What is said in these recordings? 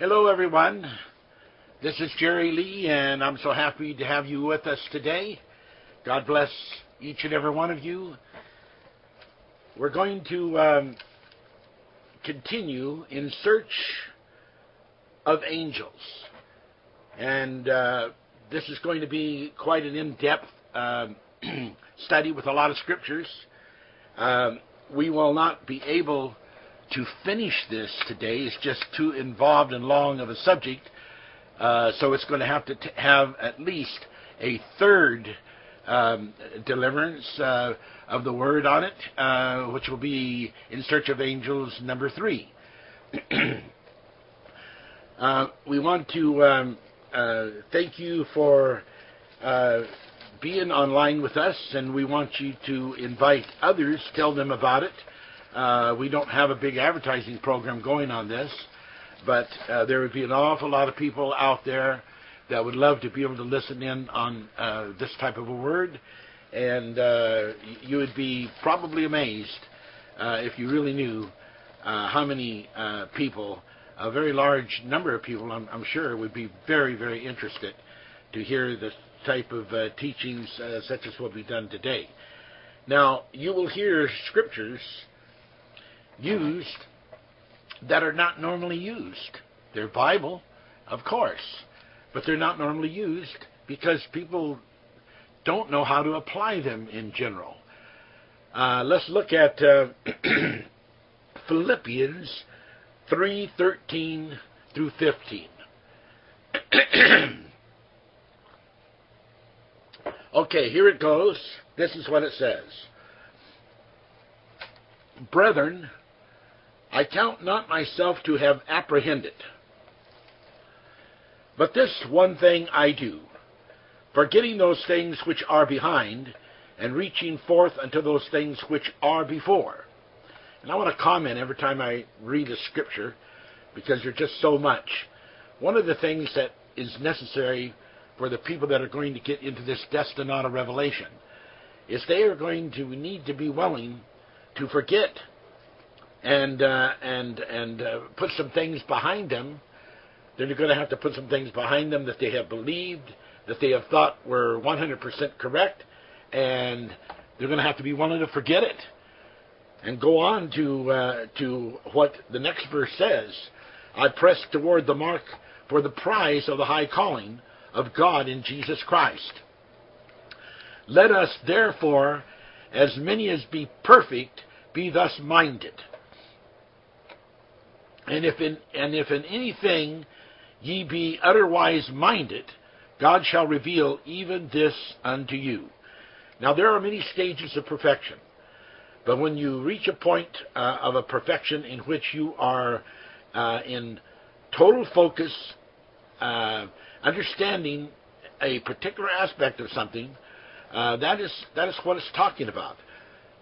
Hello, everyone. This is Jerry Lee, and I'm so happy to have you with us today. God bless each and every one of you. We're going to um, continue in search of angels. And uh, this is going to be quite an in depth um, study with a lot of scriptures. Um, we will not be able to finish this today. is just too involved and long of a subject. Uh, so it's going to have to t- have at least a third um, deliverance uh, of the word on it, uh, which will be in search of angels number three. Uh, we want to um, uh, thank you for uh, being online with us, and we want you to invite others, tell them about it. Uh, we don't have a big advertising program going on this, but uh, there would be an awful lot of people out there that would love to be able to listen in on uh, this type of a word, and you would be probably amazed if you really knew how many people, a very large number of people, I'm, sure, would be very, very interested to hear the type of teachings such as what we've done today. Now, you will hear scriptures used that are not normally used. They're Bible, of course, but they're not normally used because people don't know how to apply them in general. Uh, let's look at uh, Philippians 3:13 through 15. okay, here it goes. This is what it says. Brethren, I count not myself to have apprehended. But this one thing I do, forgetting those things which are behind, and reaching forth unto those things which are before. And I want to comment every time I read a scripture, because there's just so much. One of the things that is necessary for the people that are going to get into this destinata revelation is they are going to need to be willing to forget and uh, and and uh, put some things behind them. They're going to have to put some things behind them that they have believed, that they have thought were 100% correct, and they're going to have to be willing to forget it and go on to uh, to what the next verse says. I press toward the mark for the prize of the high calling of God in Jesus Christ. Let us therefore, as many as be perfect, be thus minded. And if in and if in anything ye be otherwise minded, God shall reveal even this unto you. Now there are many stages of perfection, but when you reach a point uh, of a perfection in which you are uh, in total focus, uh, understanding a particular aspect of something, uh, that is that is what it's talking about.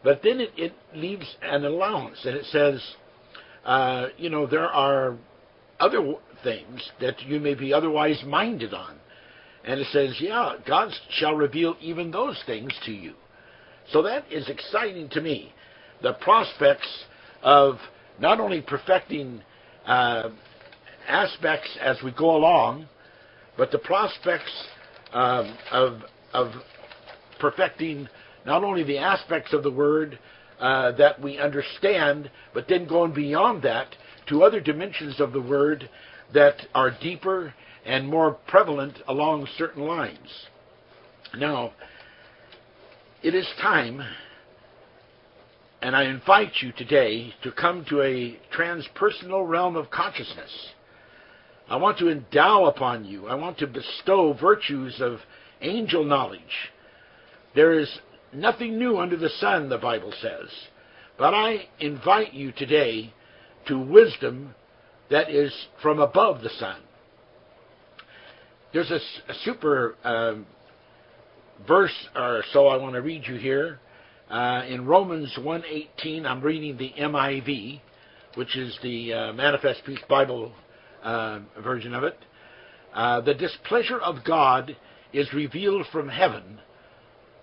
But then it, it leaves an allowance, and it says uh, you know, there are other things that you may be otherwise minded on. And it says, yeah, God shall reveal even those things to you. So that is exciting to me. The prospects of not only perfecting uh, aspects as we go along, but the prospects um, of, of perfecting not only the aspects of the Word, uh, that we understand, but then going beyond that to other dimensions of the word that are deeper and more prevalent along certain lines. Now, it is time, and I invite you today to come to a transpersonal realm of consciousness. I want to endow upon you, I want to bestow virtues of angel knowledge. There is nothing new under the sun, the Bible says. But I invite you today to wisdom that is from above the sun. There's a, a super um, verse or so I want to read you here. Uh, in Romans 1.18, I'm reading the MIV, which is the uh, Manifest Peace Bible uh, version of it. Uh, the displeasure of God is revealed from heaven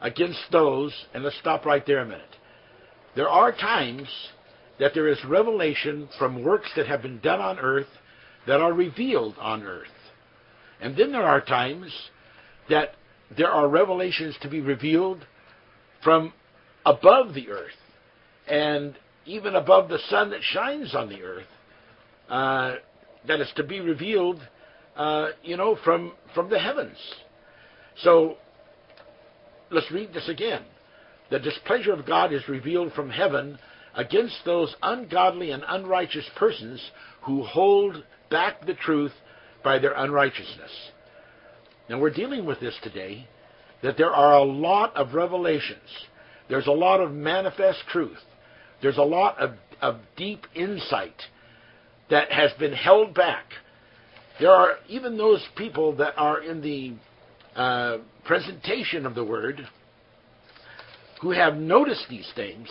against those, and let's stop right there a minute. There are times that there is revelation from works that have been done on earth that are revealed on earth. And then there are times that there are revelations to be revealed from above the earth and even above the sun that shines on the earth uh, that is to be revealed, uh, you know, from from the heavens. So let's read this again. The displeasure of God is revealed from heaven against those ungodly and unrighteous persons who hold back the truth by their unrighteousness. Now we're dealing with this today that there are a lot of revelations. There's a lot of manifest truth. There's a lot of, of deep insight that has been held back. There are even those people that are in the uh, presentation of the word who have noticed these things,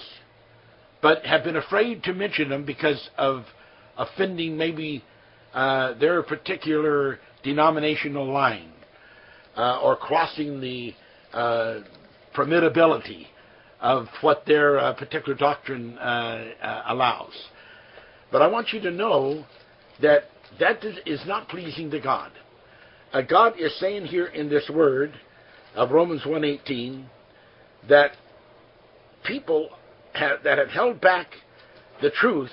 but have been afraid to mention them because of offending maybe uh, their particular denominational line uh, or crossing the uh, permittability of what their uh, particular doctrine uh, uh, allows. But I want you to know that that is not pleasing to God. Uh, God is saying here in this word of Romans 1:18 that people have, that have held back the truth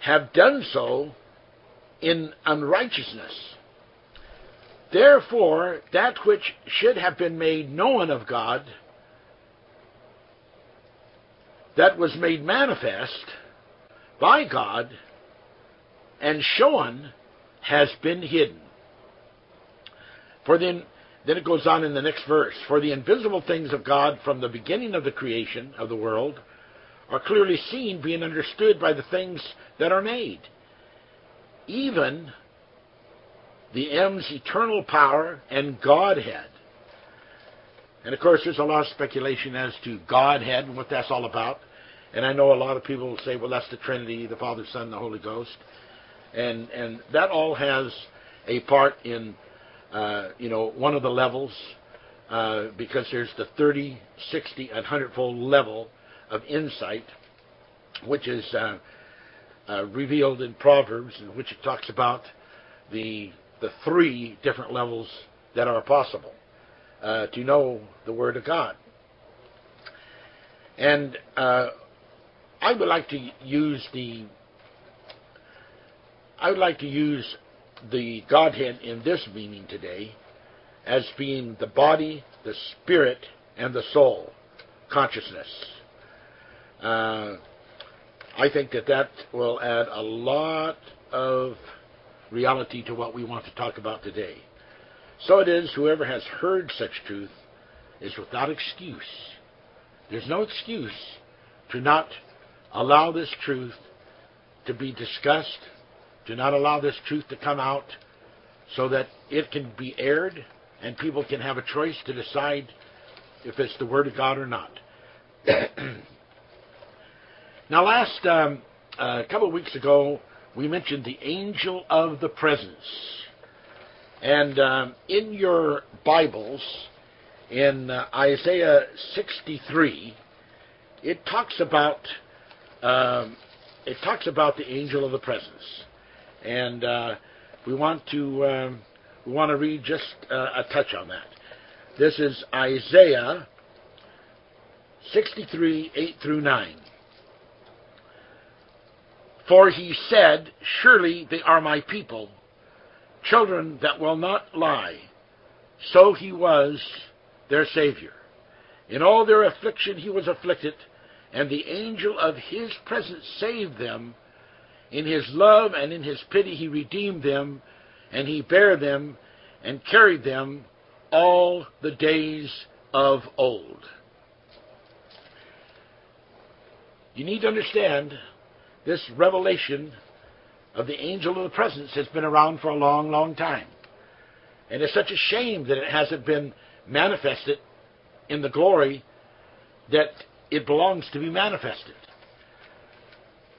have done so in unrighteousness. Therefore, that which should have been made known of God, that was made manifest by God and shown, has been hidden. For then, then it goes on in the next verse. For the invisible things of God from the beginning of the creation of the world are clearly seen, being understood by the things that are made. Even the M's eternal power and Godhead. And of course, there's a lot of speculation as to Godhead and what that's all about. And I know a lot of people will say, well, that's the Trinity, the Father, Son, the Holy Ghost. And, and that all has a part in you know, one of the levels, uh, because there's the 30, 60, and 100 fold level of insight, which is uh, uh, revealed in Proverbs, in which it talks about the, the three different levels that are possible uh, to know the Word of God. And uh, I would like to use the I would like to use the Godhead in this meaning today as being the body, the spirit, and the soul, consciousness. Uh, I think that that will add a lot of reality to what we want to talk about today. So it is, whoever has heard such truth is without excuse. There's no excuse to not allow this truth to be discussed do not allow this truth to come out so that it can be aired and people can have a choice to decide if it's the Word of God or not. now, last um, uh, couple of weeks ago, we mentioned the angel of the presence. And um, in your Bibles, in uh, Isaiah 63, it talks about um, it talks about the angel of the presence and uh, we want to um, we want to read just uh, a touch on that. This is Isaiah 63, 8 through 9. For he said, Surely they are my people, children that will not lie. So he was their Savior. In all their affliction he was afflicted, and the angel of his presence saved them. In his love and in his pity he redeemed them, and he bare them and carried them all the days of old. You need to understand this revelation of the angel of the presence has been around for a long, long time. And it's such a shame that it hasn't been manifested in the glory that it belongs to be manifested.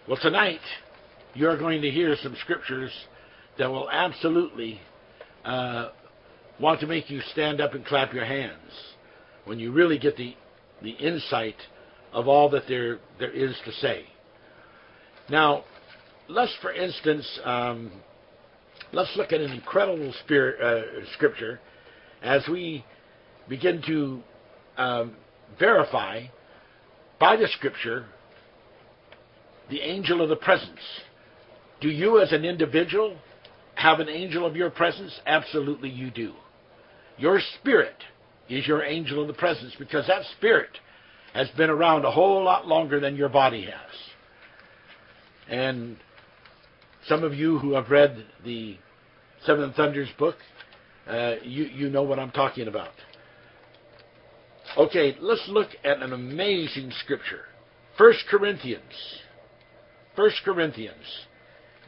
Well, tonight, you're going to hear some scriptures that will absolutely uh, want to make you stand up and clap your hands when you really get the, the insight of all that there, there is to say. Now, let's, for instance, um, let's look at an incredible spirit, uh, scripture as we begin to um, verify by the scripture the angel of the presence. Do you, as an individual, have an angel of your presence? Absolutely, you do. Your spirit is your angel of the presence because that spirit has been around a whole lot longer than your body has. And some of you who have read the Seven Thunders book, uh, you, you know what I'm talking about. Okay, let's look at an amazing scripture. First Corinthians. First Corinthians.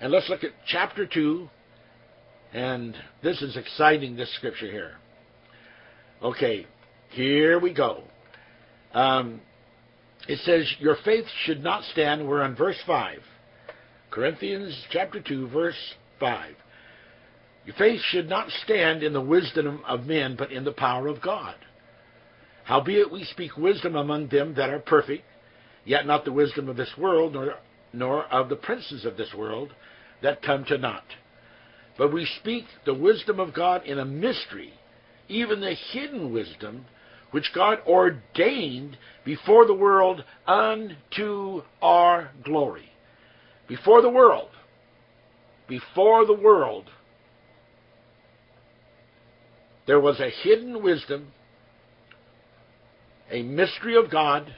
And let's look at chapter 2. And this is exciting, this scripture here. Okay, here we go. Um, it says, Your faith should not stand. We're on verse 5. Corinthians chapter 2, verse 5. Your faith should not stand in the wisdom of men, but in the power of God. Howbeit we speak wisdom among them that are perfect, yet not the wisdom of this world, nor, nor of the princes of this world that come to naught. But we speak the wisdom of God in a mystery, even the hidden wisdom which God ordained before the world unto our glory. Before the world. Before the world. There was a hidden wisdom, a mystery of God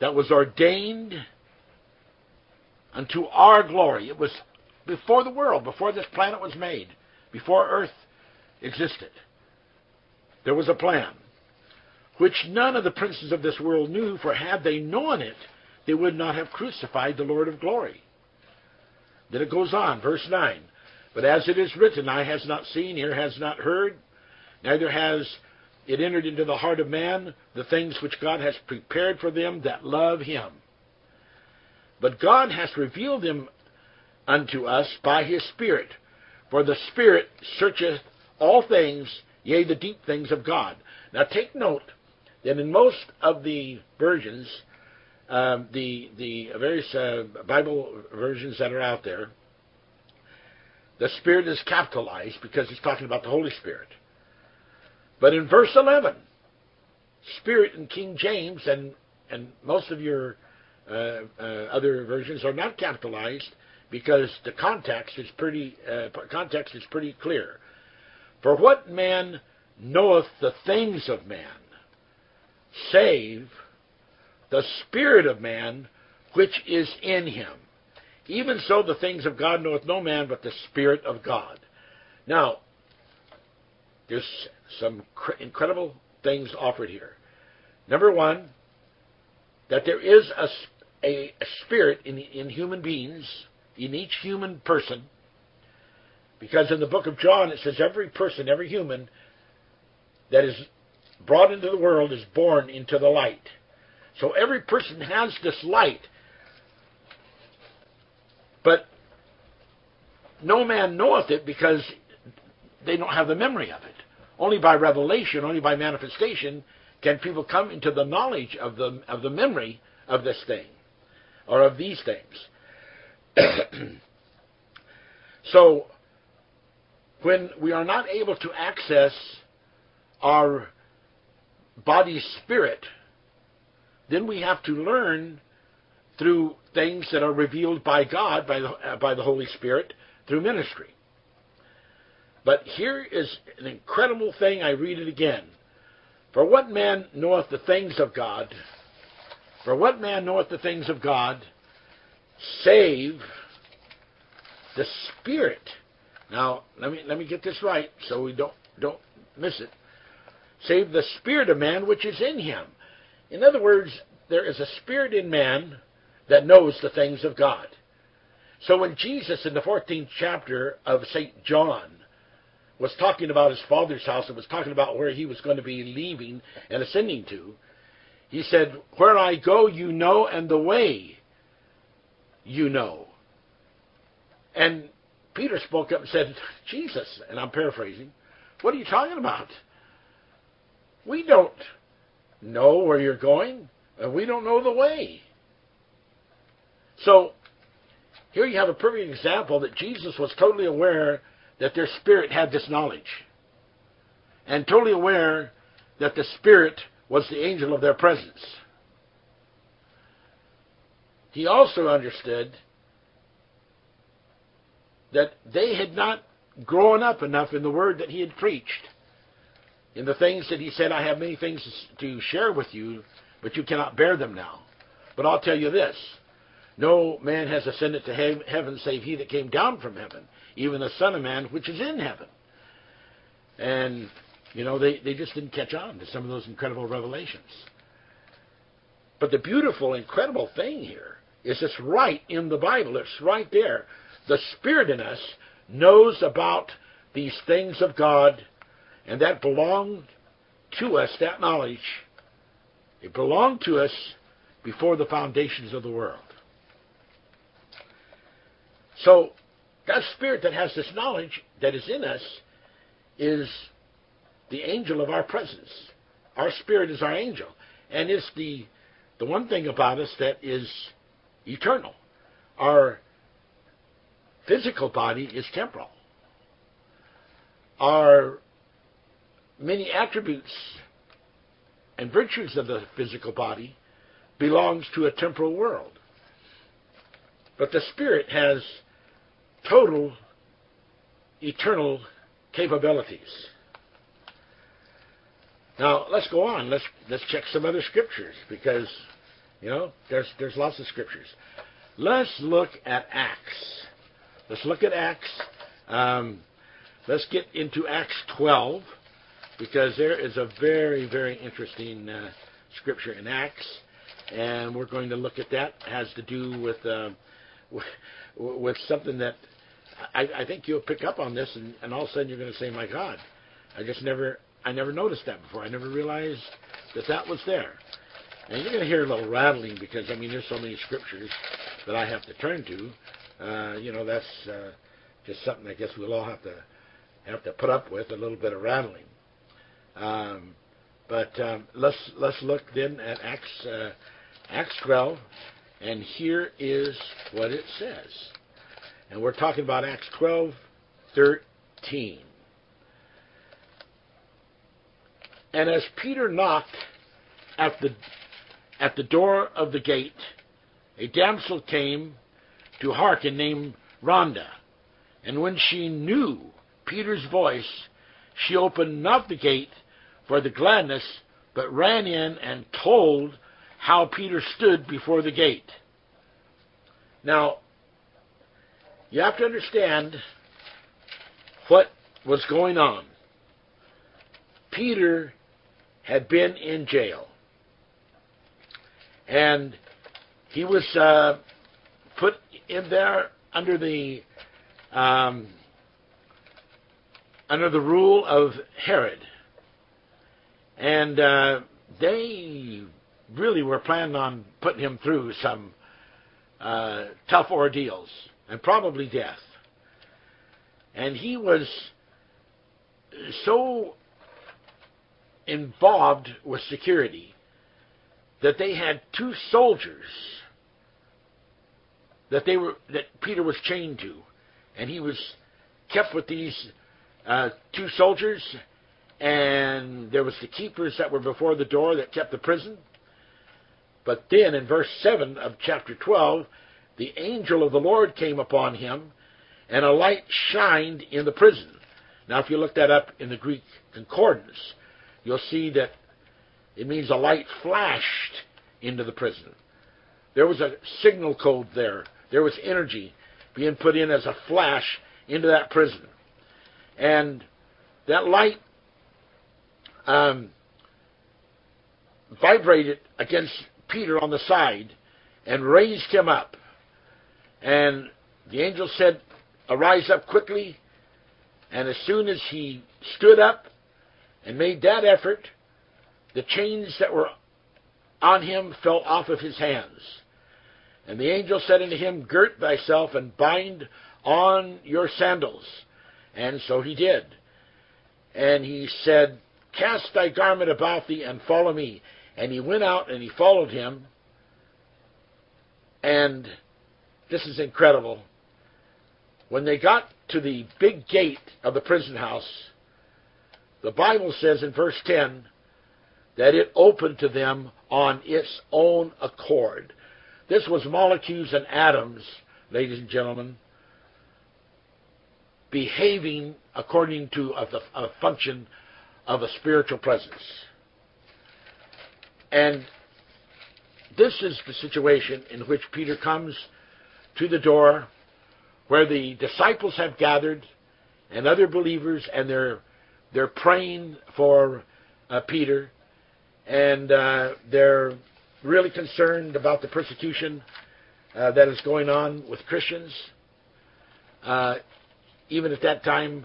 that was ordained unto our glory. It was before the world, before this planet was made, before Earth existed. There was a plan, which none of the princes of this world knew, for had they known it, they would not have crucified the Lord of glory. Then it goes on, verse 9. But as it is written, eye has not seen, ear has not heard, neither has it entered into the heart of man the things which God has prepared for them that love him. But God hath revealed them unto us by his Spirit. For the Spirit searcheth all things, yea, the deep things of God. Now take note that in most of the versions, um, the the various uh, Bible versions that are out there, the Spirit is capitalized because it's talking about the Holy Spirit. But in verse 11, Spirit in King James and and most of your other versions are not capitalized because the context is pretty uh, context is pretty clear. For what man knoweth the things of man, save the spirit of man which is in him? Even so, the things of God knoweth no man but the spirit of God. Now, there's some cr- incredible things offered here. Number one, that there is a, a, spirit in, in human beings in each human person, because in the book of John it says every person, every human that is brought into the world is born into the light. So every person has this light, but no man knoweth it because they don't have the memory of it. Only by revelation, only by manifestation, can people come into the knowledge of the of the memory of this thing or of these things. so, when we are not able to access our body's spirit, then we have to learn through things that are revealed by God, by the, uh, by the Holy Spirit, through ministry. But here is an incredible thing. I read it again. For what man knoweth the things of God? For what man knoweth the things of God, save the Spirit. Now, let me let me get this right so we don't don't miss it. Save the spirit of man which is in him. In other words, there is a spirit in man that knows the things of God. So when Jesus in the 14th chapter of St. John was talking about his father's house and was talking about where he was going to be leaving and ascending to, he said, Where I go, you know, and the way you know. And Peter spoke up and said, Jesus, and I'm paraphrasing, what are you talking about? We don't know where you're going, and we don't know the way. So, here you have a perfect example that Jesus was totally aware that their spirit had this knowledge, and totally aware that the spirit was the angel of their presence. He also understood that they had not grown up enough in the word that he had preached. In the things that he said, I have many things to share with you, but you cannot bear them now. But I'll tell you this no man has ascended to heaven save he that came down from heaven, even the Son of Man which is in heaven. And, you know, they, they just didn't catch on to some of those incredible revelations. But the beautiful, incredible thing here is it's right in the Bible. It's right there. The Spirit in us knows about these things of God, and that belonged to us, that knowledge. It belonged to us before the foundations of the world. So, that spirit that has this knowledge that is in us is the angel of our presence. Our spirit is our angel. And it's the, the one thing about us that is eternal. Our physical body is temporal. Our many attributes and virtues of the physical body belongs to a temporal world. But the spirit has total eternal capabilities. Now let's go on. Let's let's check some other scriptures because you know there's there's lots of scriptures. Let's look at Acts. Let's look at Acts. Um, let's get into Acts 12 because there is a very very interesting uh, scripture in Acts, and we're going to look at that. It has to do with uh, with, something that I, I think you'll pick up on this, and, and all of a sudden you're going to say, "My God, I just never, I never noticed that before. I never realized that that was there." And you're going to hear a little rattling because I mean, there's so many scriptures that I have to turn to. Uh, you know, that's uh, just something I guess we'll all have to have to put up with a little bit of rattling. Um, but um, let's let's look then at Acts uh, Acts 12, and here is what it says. And we're talking about Acts 12, 13. And as Peter knocked at the, at the door of the gate, a damsel came to hearken named Rhonda. And when she knew Peter's voice, she opened not the gate for the gladness, but ran in and told how Peter stood before the gate. Now, you have to understand what was going on. Peter had been in jail. And he was uh, put in there under the um, under the rule of Herod, and uh, they really were planning on putting him through some uh, tough ordeals and probably death. And he was so involved with security that they had two soldiers that they were that Peter was chained to, and he was kept with these uh, two soldiers, and there was the keepers that were before the door that kept the prison. But then in verse seven of chapter twelve, the angel of the Lord came upon him, and a light shined in the prison. Now, if you look that up in the Greek concordance, you'll see that it means a light flashed into the prison. There was a signal code there. There was energy being put in as a flash into that prison. And that light um, vibrated against Peter on the side and raised him up. And the angel said, Arise up quickly. And as soon as he stood up and made that effort, the chains that were on him fell off of his hands. And the angel said unto him, Girt thyself and bind on your sandals. And so he did. And he said, Cast thy garment about thee and follow me. And he went out and he followed him. And this is incredible. When they got to the big gate of the prison house, the Bible says in verse 10 that it opened to them on its own accord. This was molecules and atoms, ladies and gentlemen, behaving according to a, a function of a spiritual presence. And this is the situation in which Peter comes to the door where the disciples have gathered and other believers and they're they're praying for uh, Peter and uh, they're really concerned about the persecution uh, that is going on with Christians. Uh, even at that time,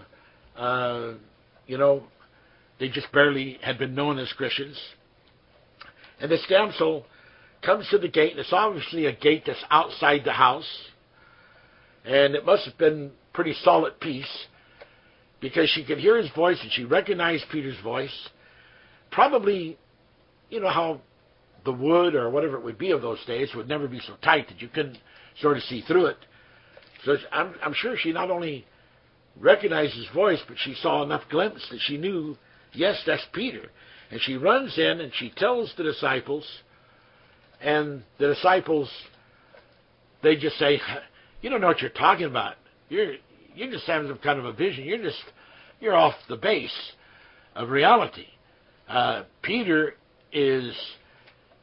uh, you know, they just barely had been known as Christians. And this damsel comes to the gate, and it's obviously a gate that's outside the house. And it must have been pretty solid piece because she could hear his voice and she recognized Peter's voice. Probably, you know how the wood or whatever it would be of those days would never be so tight that you couldn't sort of see through it. So I'm, I'm sure she not only recognized his voice, but she saw enough glimpse that she knew, yes, that's Peter. And she runs in and she tells the disciples, and the disciples, they just say, "You don't know what you're talking about. You're you're just having some kind of a vision. You're just you're off the base of reality." Uh, Peter is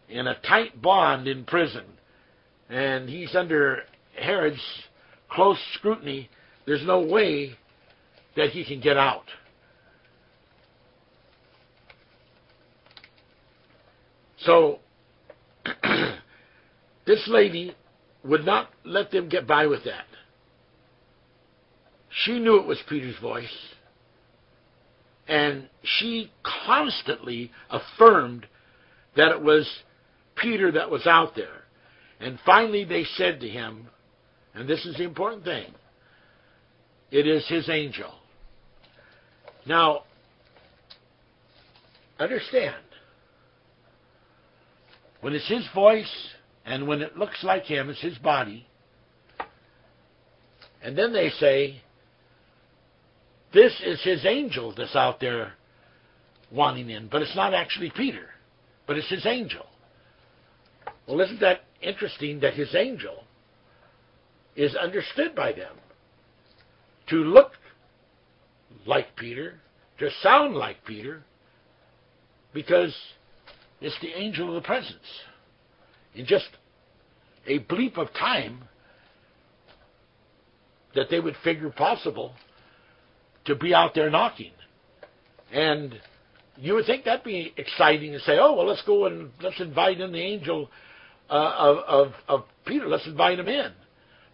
in a tight bond in prison, and he's under Herod's close scrutiny. There's no way that he can get out. So this lady would not let them get by with that. She knew it was Peter's voice, and she constantly affirmed that it was Peter that was out there. And finally they said to him, and this is the important thing, it is his angel. Now, understand, when it's his voice and when it looks like him, it's his body. And then they say, this is his angel that's out there wanting in, but it's not actually Peter, but it's his angel. Well, isn't that interesting that his angel is understood by them to look like Peter, to sound like Peter, because it's the angel of the presence. In just a bleep of time, that they would figure possible to be out there knocking. And you would think that'd be exciting to say, oh, well, let's go and let's invite in the angel uh, of, of, of Peter. Let's invite him in.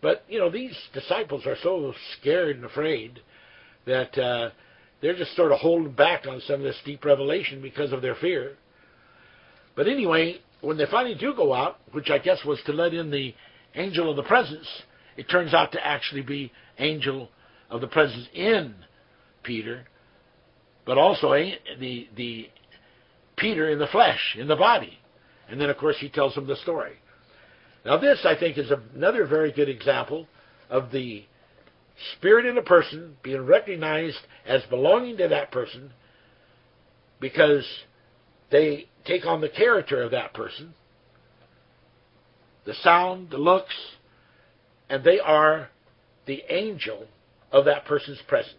But, you know, these disciples are so scared and afraid that uh, they're just sort of holding back on some of this deep revelation because of their fear. But anyway, when they finally do go out, which I guess was to let in the angel of the presence, it turns out to actually be angel of the presence in Peter, but also the the Peter in the flesh, in the body. And then of course he tells them the story. Now this I think is another very good example of the spirit in a person being recognized as belonging to that person because they take on the character of that person, the sound, the looks, and they are the angel of that person's presence.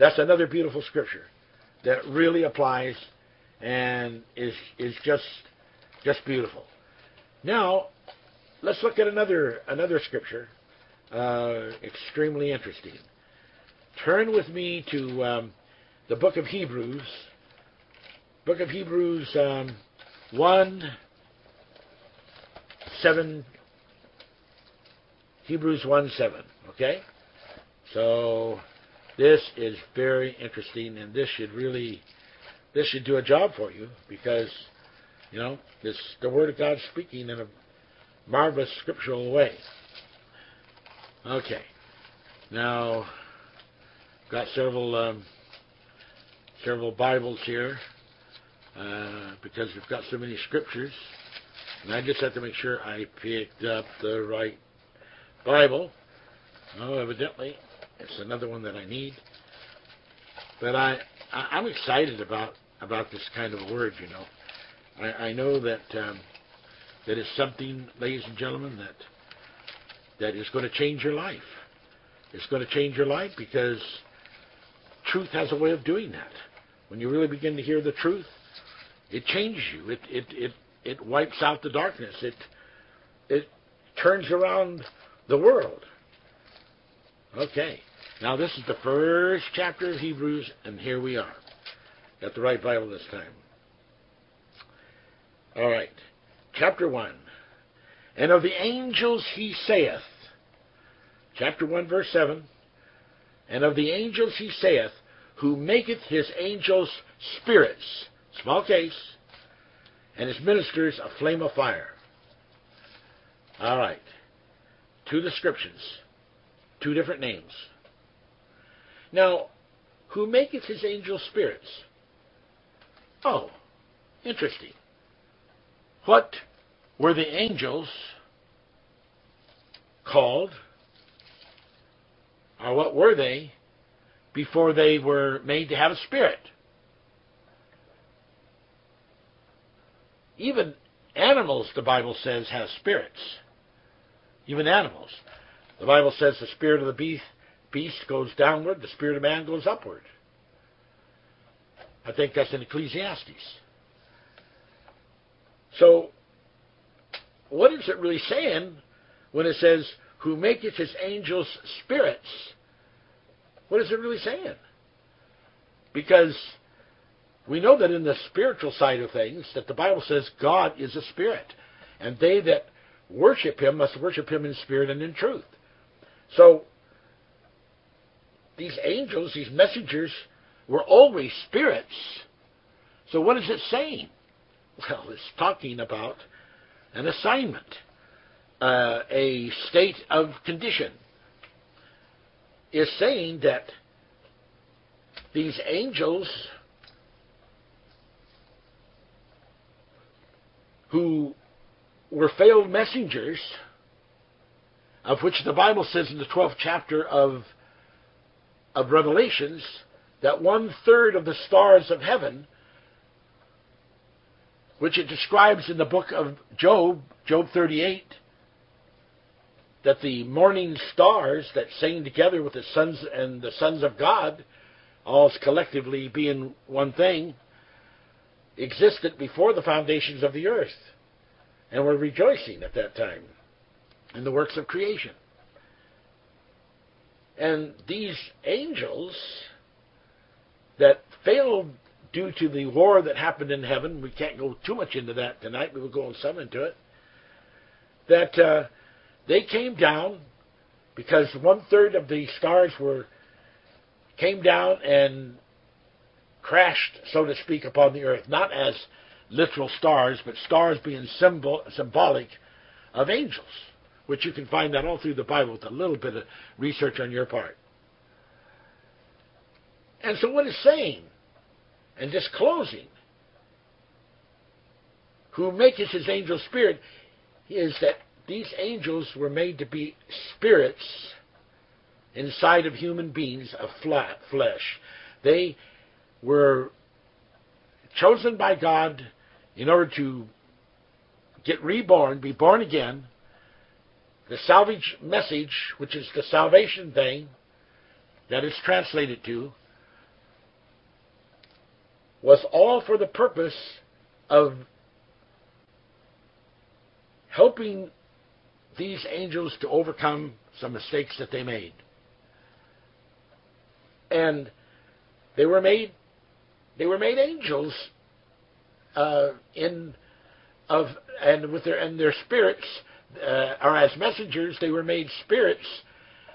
That's another beautiful scripture that really applies and is is just just beautiful. Now, let's look at another another scripture, uh, extremely interesting. Turn with me to um, the book of Hebrews, book of Hebrews um, 1 7 Hebrews 1 7. Okay? So this is very interesting and this should really this should do a job for you because you know this the word of God speaking in a marvelous scriptural way. Okay. Now got several um, several Bibles here uh, because we've got so many scriptures, and I just have to make sure I picked up the right Bible. Oh, evidently, it's another one that I need. But I, I I'm excited about about this kind of a word. You know, I, I know that um, that is something, ladies and gentlemen, that that is going to change your life. It's going to change your life because truth has a way of doing that. When you really begin to hear the truth, it changes you. It it it it wipes out the darkness. It it turns around the world. Okay. Now this is the first chapter of Hebrews, and here we are. Got the right Bible this time. All right. Chapter 1. And of the angels he saith, chapter 1, verse 7, and of the angels he saith, who maketh his angels spirits, small case, and his ministers a flame of fire. All right. Two descriptions, two different names. Now, who maketh his angels spirits? Oh, interesting. What were the angels called? Or what were they before they were made to have a spirit? Even animals, the Bible says, have spirits. Even animals. The Bible says the spirit of the beast, beast goes downward, the spirit of man goes upward. I think that's in Ecclesiastes. So, what is it really saying when it says, who maketh his angels spirits? What is it really saying? Because we know that in the spiritual side of things, that the Bible says God is a spirit. And they that worship him must worship him in spirit and in truth. So, these angels, these messengers, were always spirits. So what is it saying? Well, it's talking about an assignment, uh, a state of condition. Is saying that these angels who were failed messengers, of which the Bible says in the 12th chapter of, of Revelations that one third of the stars of heaven which it describes in the book of Job, Job 38, that the morning stars that sang together with the sons and the sons of God, all collectively being one thing, existed before the foundations of the earth and were rejoicing at that time in the works of creation. And these angels that failed due to the war that happened in heaven, we can't go too much into that tonight, we will go on some into it, that uh, they came down because one third of the stars were came down and crashed, so to speak, upon the earth, not as literal stars, but stars being symbol, symbolic of angels, which you can find that all through the Bible with a little bit of research on your part. And so, what it's saying and disclosing who maketh his angel spirit is that these angels were made to be spirits inside of human beings of flesh. They were chosen by God in order to get reborn, be born again. The salvage message, which is the salvation thing that it's translated to, was all for the purpose of helping these angels to overcome some mistakes that they made. And they were made they were made angels uh, in of and with their and their spirits uh, or as messengers they were made spirits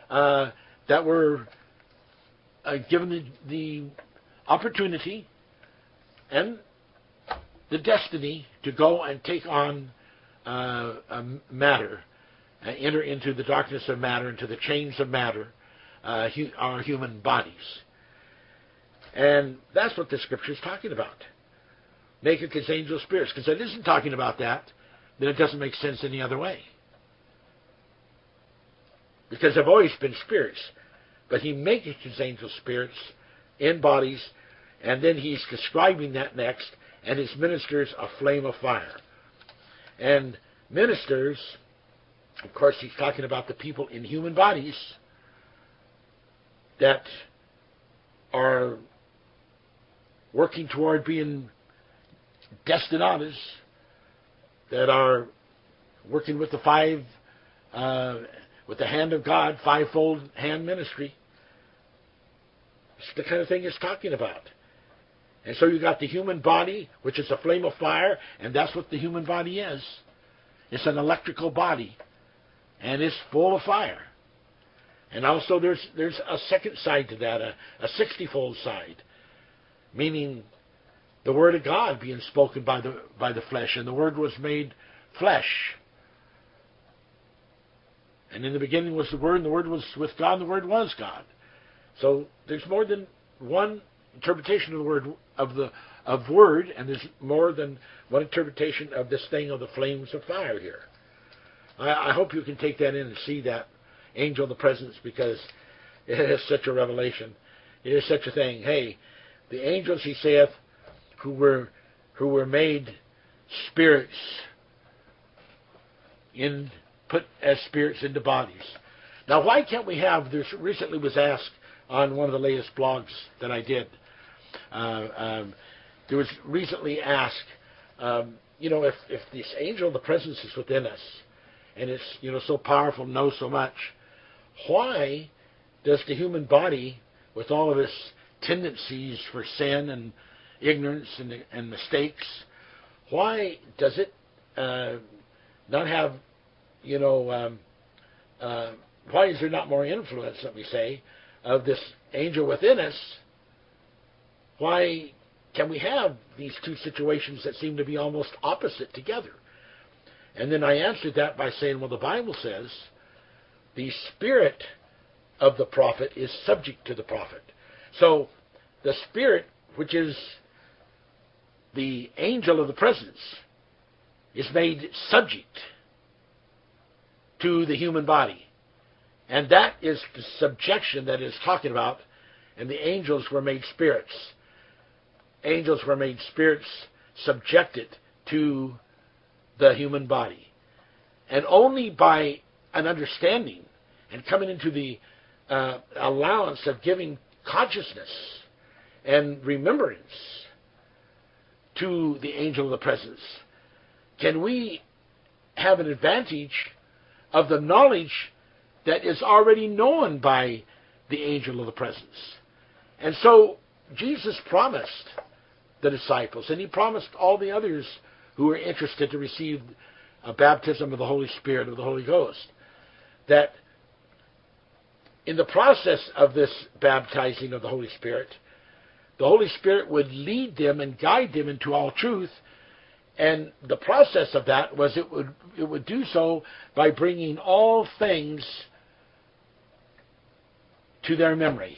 uh, that were uh, given the, the opportunity and the destiny to go and take on uh, matter, uh, enter into the darkness of matter, into the chains of matter, uh, hu- our human bodies. And that's what the scripture is talking about. Naked his angel spirits. Because it isn't talking about that, then it doesn't make sense any other way. because they've always been spirits. But he makes his angel spirits in bodies, and then he's describing that next, and his ministers a flame of fire. And ministers, of course, he's talking about the people in human bodies that are working toward being destinadas, that are working with the five, uh, with the hand of God, fivefold hand ministry. It's the kind of thing it's talking about. And so you got the human body, which is a flame of fire, and that's what the human body is. It's an electrical body, and it's full of fire. And also there's there's a second side to that, a, a sixtyfold side, meaning the word of God being spoken by the by the flesh, and the word was made flesh. And in the beginning was the Word, and the Word was with God, and the Word was God. So there's more than one interpretation of the word of the of word, and there's more than one interpretation of this thing of the flames of fire here. I, I hope you can take that in and see that angel of the presence because it is such a revelation. It is such a thing. Hey, the angels, he saith, who were who were made spirits in put as spirits into bodies. Now, why can't we have? This recently was asked on one of the latest blogs that I did. Uh, um, there was recently asked, um, you know, if if this angel the presence is within us, and it's you know so powerful, knows so much, why does the human body, with all of its tendencies for sin and ignorance and, and mistakes, why does it uh, not have, you know, um, uh, why is there not more influence, let me say, of this angel within us? Why can we have these two situations that seem to be almost opposite together? And then I answered that by saying, well, the Bible says the spirit of the prophet is subject to the prophet. So the spirit, which is the angel of the presence, is made subject to the human body. And that is the subjection that is talking about. And the angels were made spirits. Angels were made spirits subjected to the human body. And only by an understanding and coming into the uh, allowance of giving consciousness and remembrance to the angel of the presence can we have an advantage of the knowledge that is already known by the angel of the presence. And so Jesus promised the disciples, and he promised all the others who were interested to receive a baptism of the Holy Spirit, of the Holy Ghost, that in the process of this baptizing of the Holy Spirit, the Holy Spirit would lead them and guide them into all truth. And the process of that was it would it would do so by bringing all things to their memory,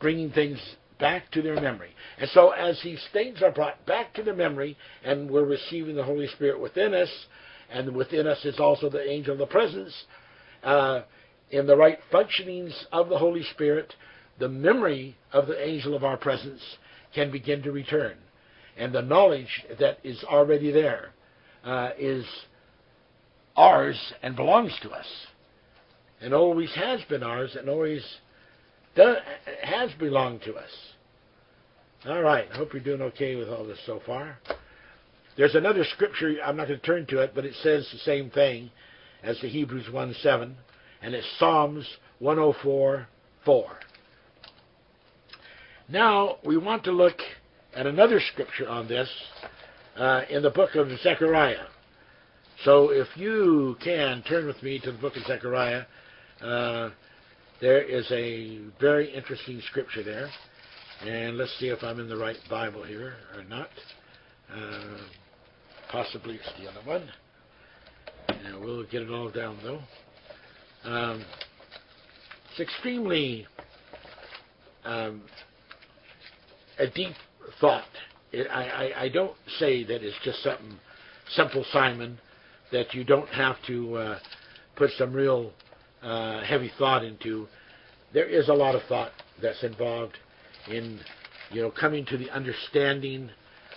bringing things back to their memory. And so, as these things are brought back to the memory, and we're receiving the Holy Spirit within us, and within us is also the angel of the presence, uh, in the right functionings of the Holy Spirit, the memory of the angel of our presence can begin to return. And the knowledge that is already there uh, is ours and belongs to us and always has been ours and always does, has belonged to us. All right. I hope you're doing okay with all this so far. There's another scripture, I'm not going to turn to it, but it says the same thing as the Hebrews 1 7, and it's Psalms 104 4. Now, we want to look at another scripture on this uh, in the book of Zechariah. So, if you can turn with me to the book of Zechariah, uh, there is a very interesting scripture there. And let's see if I'm in the right Bible here or not. Uh, possibly it's the other one. We'll get it all down though. Um, it's extremely um, a deep thought. It, I, I, I, don't say that it's just something simple, Simon, that you don't have to uh, put some real uh, heavy thought into. There is a lot of thought that's involved in you know coming to the understanding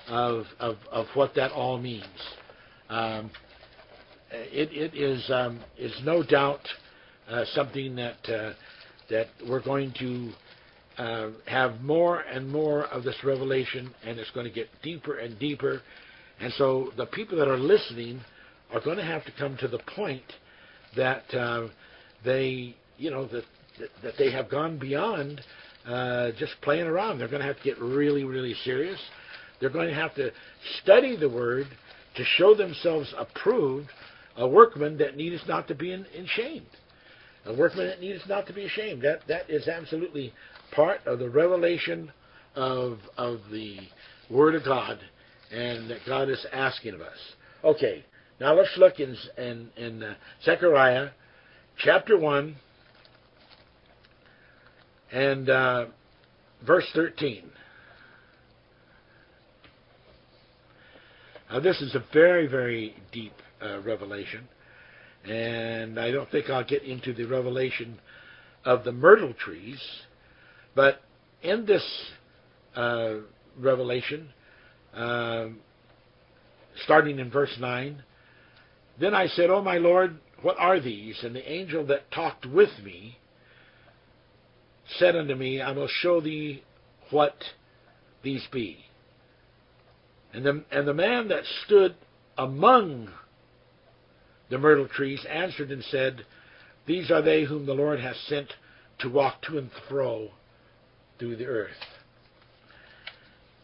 of of, of what that all means. Um, it, it is um, is no doubt uh, something that uh, that we're going to uh, have more and more of this revelation, and it's going to get deeper and deeper. And so the people that are listening are going to have to come to the point that uh, they, you know, that that they have gone beyond uh, just playing around. They're going to have to get really, really serious. They're going to have to study the Word to show themselves approved, a workman that needeth not to be in, in. A workman that needeth not to be ashamed. That that is absolutely part of the revelation of of the Word of God, and that God is asking of us. Okay, now let's look in in, in uh, Zechariah chapter one and uh, verse thirteen. Now, this is a very, very deep uh, revelation, and I don't think I'll get into the revelation of the myrtle trees, but in this uh, revelation, uh, starting in verse 9, then I said, O my Lord, what are these? And the angel that talked with me said unto me, I will show thee what these be. And the, and the man that stood among the myrtle trees answered and said, These are they whom the Lord hath sent to walk to and fro through the earth.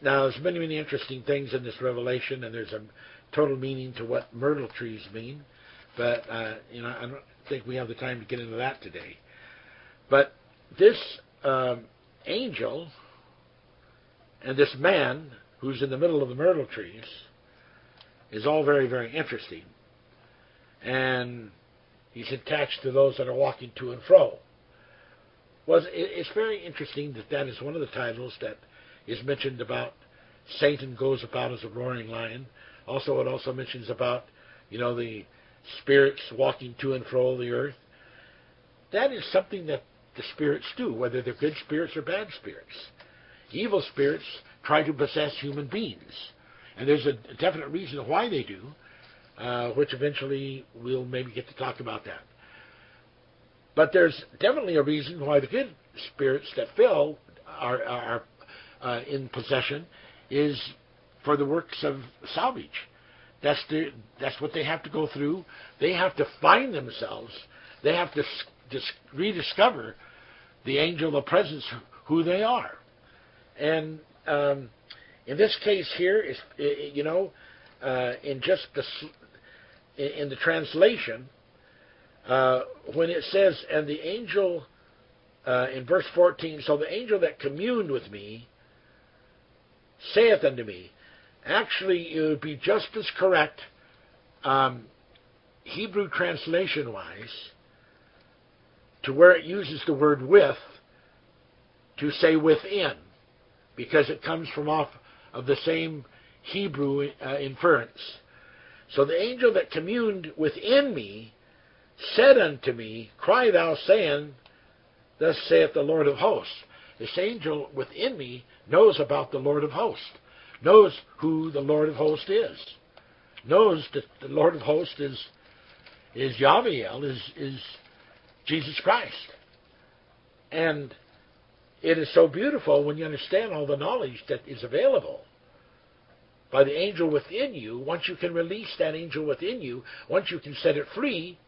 Now, there's many, many interesting things in this revelation, and there's a total meaning to what myrtle trees mean. But uh, you know, I don't think we have the time to get into that today. But this um, angel and this man who's in the middle of the myrtle trees, is all very, very interesting. And he's attached to those that are walking to and fro. Was it's very interesting that that is one of the titles that is mentioned about Satan goes about as a roaring lion. Also, it also mentions about you know the spirits walking to and fro the earth. That is something that the spirits do, whether they're good spirits or bad spirits. Evil spirits try to possess human beings. And there's a definite reason why they do, uh, which eventually we'll maybe get to talk about that. But there's definitely a reason why the good spirits that fill are, are uh, in possession is for the works of salvage. That's the, that's what they have to go through. They have to find themselves. They have to dis- rediscover the angel of presence, who they are. And um, in this case here, is you know, uh, in just the in the translation, uh, when it says, "And the angel," uh, in verse fourteen, so the angel that communed with me saith unto me. Actually, it would be just as correct, um, Hebrew translation wise, to where it uses the word with to say within because it comes from off of the same Hebrew uh, inference. So the angel that communed within me said unto me, Cry thou, saying, Thus saith the Lord of hosts. This angel within me knows about the Lord of hosts, knows who the Lord of hosts is, knows that the Lord of hosts is is Yahweh, is is Jesus Christ. And it is so beautiful when you understand all the knowledge that is available by the angel within you. Once you can release that angel within you, once you can set it free,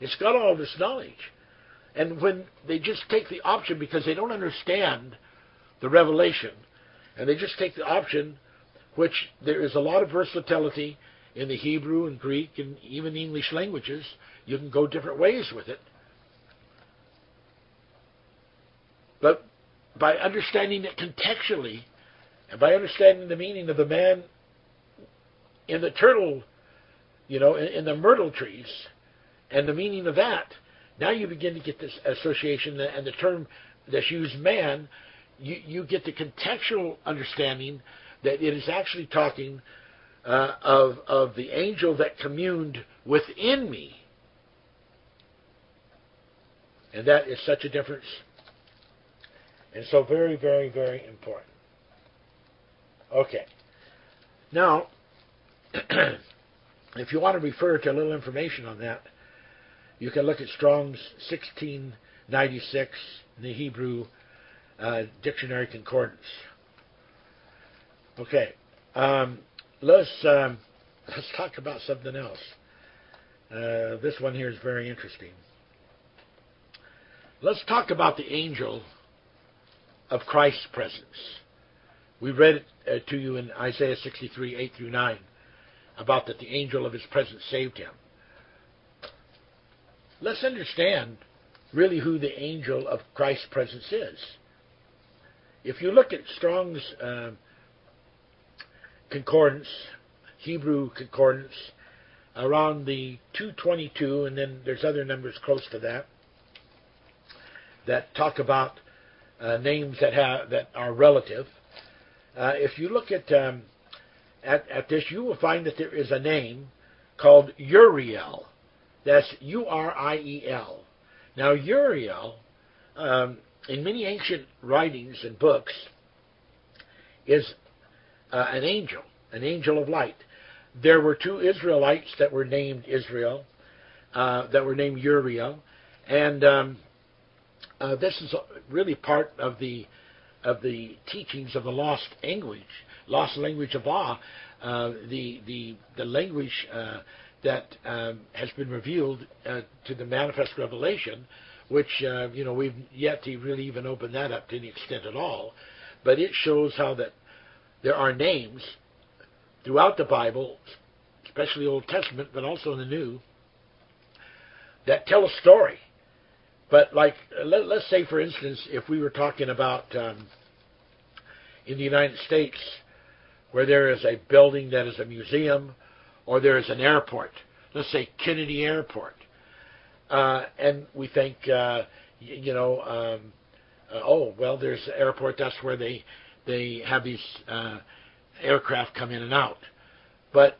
it's got all this knowledge. And when they just take the option because they don't understand the revelation, and they just take the option, which there is a lot of versatility in the Hebrew and Greek and even English languages, you can go different ways with it. But by understanding it contextually, and by understanding the meaning of the man in the turtle, you know, in, in the myrtle trees, and the meaning of that, now you begin to get this association and the term that's used man, you, you get the contextual understanding that it is actually talking uh, of, of the angel that communed within me. And that is such a difference. And so very, very, very important. Okay. Now, if you want to refer to a little information on that, you can look at Strong's 1696 in the Hebrew uh, Dictionary Concordance. Okay, um, let's um, let's talk about something else. Uh, this one here is very interesting. Let's talk about the angel of Christ's presence. We read it uh, to you in Isaiah 63, 8 through 9, about that the angel of his presence saved him. Let's understand really who the angel of Christ's presence is. If you look at Strong's uh, concordance, Hebrew concordance, around the 222, and then there's other numbers close to that, that talk about uh, names that have that are relative. Uh, if you look at, um, at at this, you will find that there is a name called Uriel. That's U-R-I-E-L. Now Uriel, um, in many ancient writings and books, is uh, an angel, an angel of light. There were two Israelites that were named Israel, uh, that were named Uriel, and um, uh, this is really part of the of the teachings of the lost language, lost language of awe, uh, the the the language uh, that um, has been revealed uh, to the manifest revelation, which uh, you know we've yet to really even open that up to any extent at all, but it shows how that there are names throughout the Bible, especially Old Testament, but also in the New, that tell a story. But like, let, us say, for instance, if we were talking about um, in the United States, where there is a building that is a museum, or there is an airport, let's say Kennedy Airport, uh, and we think, uh, you know, um, uh, oh well, there's an airport. That's where they they have these uh, aircraft come in and out. But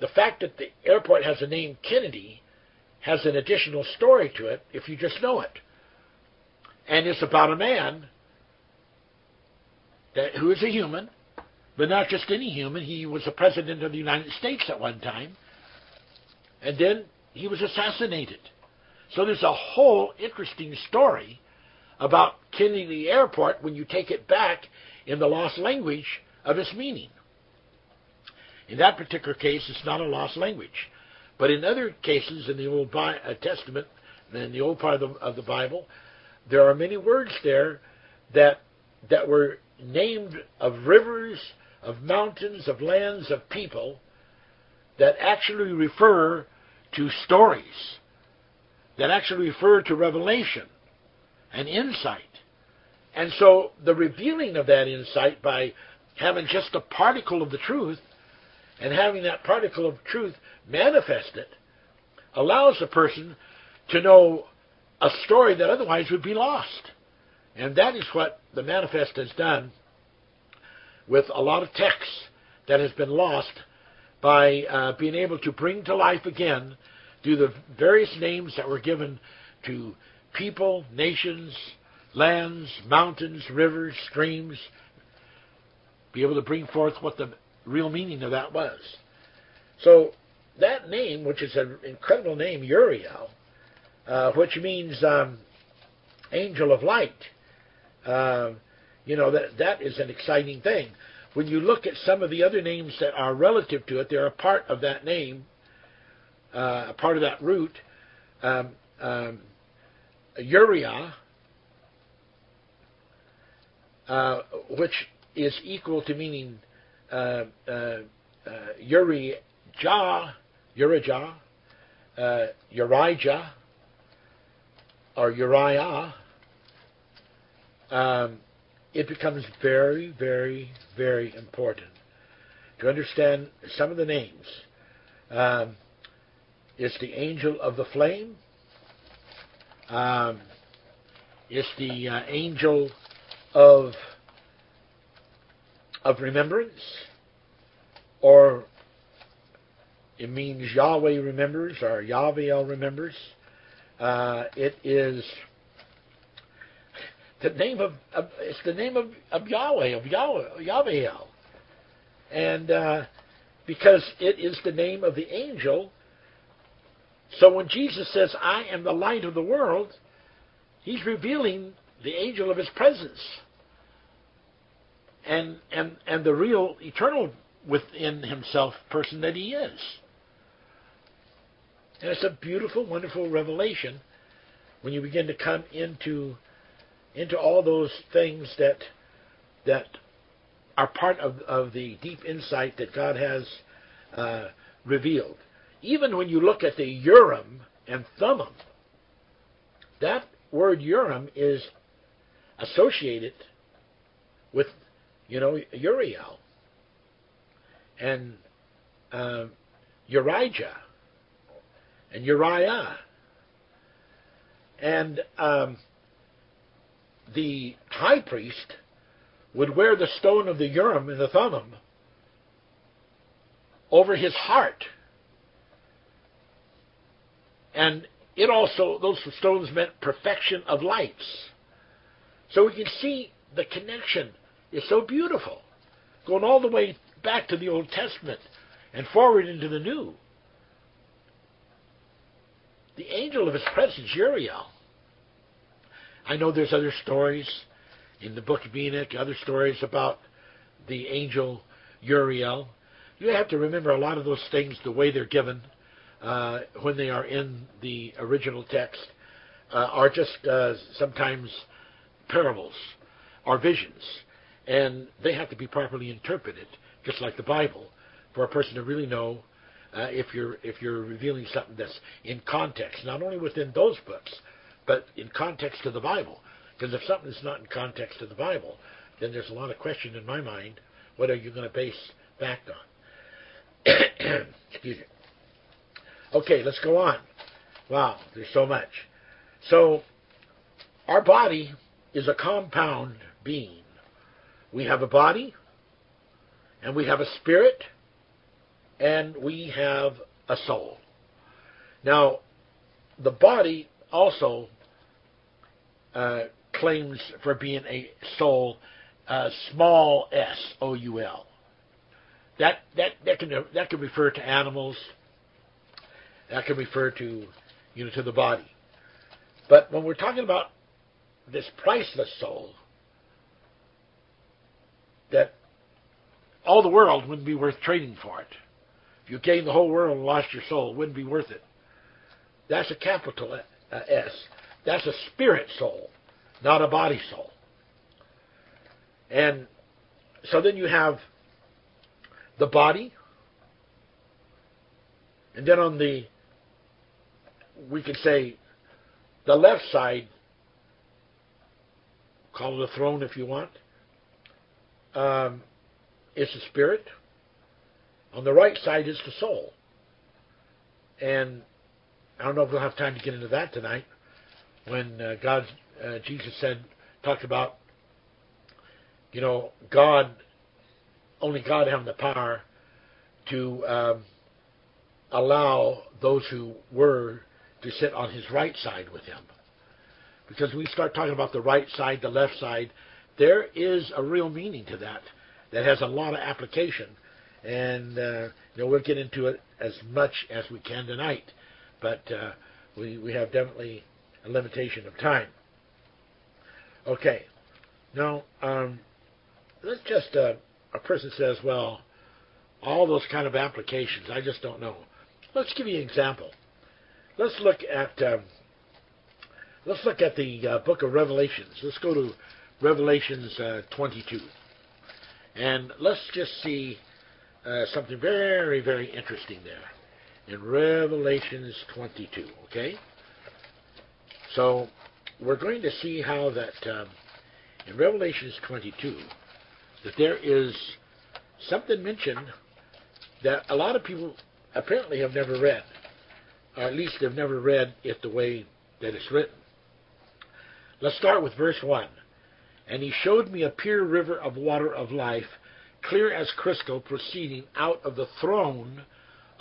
the fact that the airport has the name Kennedy has an additional story to it if you just know it. And it's about a man that, who is a human, but not just any human. He was the president of the United States at one time, and then he was assassinated. So there's a whole interesting story about Kennedy the Airport when you take it back in the lost language of its meaning. In that particular case, it's not a lost language. But in other cases in the Old Bi- uh, Testament, in the old part of the, of the Bible, there are many words there that that were named of rivers, of mountains, of lands, of people that actually refer to stories, that actually refer to revelation and insight. And so the revealing of that insight by having just a particle of the truth and having that particle of truth manifest it allows a person to know a story that otherwise would be lost. And that is what the manifest has done with a lot of text that has been lost by uh, being able to bring to life again through the various names that were given to people, nations, lands, mountains, rivers, streams, be able to bring forth what the real meaning of that was. So that name, which is an incredible name, Uriel, uh, which means um, angel of light, uh, you know that that is an exciting thing. When you look at some of the other names that are relative to it, they're a part of that name, uh, a part of that root. Um, um, Uriah, uh, which is equal to meaning uh, uh, uh, Urijah, uh, Urijah, or Uriah, um, it becomes very, very, very important to understand some of the names. Um, it's the angel of the flame. Um, it's the uh, angel of of remembrance, or it means Yahweh remembers, or Yahweh remembers. Uh, it is the name of, of, it's the name of, of Yahweh of Yahweh Yahweh, and uh, because it is the name of the angel. So when Jesus says, "I am the light of the world," he's revealing the angel of his presence and and and the real eternal within himself person that he is. And it's a beautiful, wonderful revelation when you begin to come into into all those things that that are part of, of the deep insight that God has uh, revealed. Even when you look at the Urim and Thummim, that word Urim is associated with, you know, Uriel and uh, Urijah and Uriah. And um, the high priest would wear the stone of the Urim and the Thummim over his heart. And it also, those stones meant perfection of lights. So we can see the connection is so beautiful, going all the way back to the Old Testament and forward into the New. The angel of his presence, Uriel. I know there's other stories in the book of Enoch, other stories about the angel Uriel. You have to remember a lot of those things, the way they're given uh, when they are in the original text, uh, are just uh, sometimes parables or visions. And they have to be properly interpreted, just like the Bible, for a person to really know uh, if you're if you're revealing something that's in context, not only within those books, but in context to the Bible. Because if something is not in context to the Bible, then there's a lot of question in my mind. What are you going to base fact on? Excuse me. Okay, let's go on. Wow, there's so much. So, our body is a compound being. We have a body, and we have a spirit, and we have a soul. Now, the body also uh, claims for being a soul, uh, small s, O U L. That that that can that can refer to animals. That can refer to you know to the body. But when we're talking about this priceless soul, that all the world wouldn't be worth trading for it. If you gained the whole world and lost your soul, it wouldn't be worth it. That's a capital S. That's a spirit soul, not a body soul. And so then you have the body, and then on the, we could say, the left side, call it a throne if you want, um, is the spirit. On the right side is the soul. And I don't know if we'll have time to get into that tonight. When uh, God, uh, Jesus said, talked about, you know, God, only God having the power to um, allow those who were to sit on His right side with Him. Because we start talking about the right side, the left side, there is a real meaning to that that has a lot of application. And uh, you know, we'll get into it as much as we can tonight but uh, we, we have definitely a limitation of time. Okay. Now, um, let's just, uh, a person says, well, all those kind of applications, I just don't know. Let's give you an example. Let's look at, um, let's look at the uh, book of Revelations. Let's go to Revelations uh, 22. And let's just see uh, something very, very interesting there in Revelations 22. Okay? So we're going to see how that um, in Revelations 22 that there is something mentioned that a lot of people apparently have never read, or at least have never read it the way that it's written. Let's start with verse 1. And he showed me a pure river of water of life, clear as crystal, proceeding out of the throne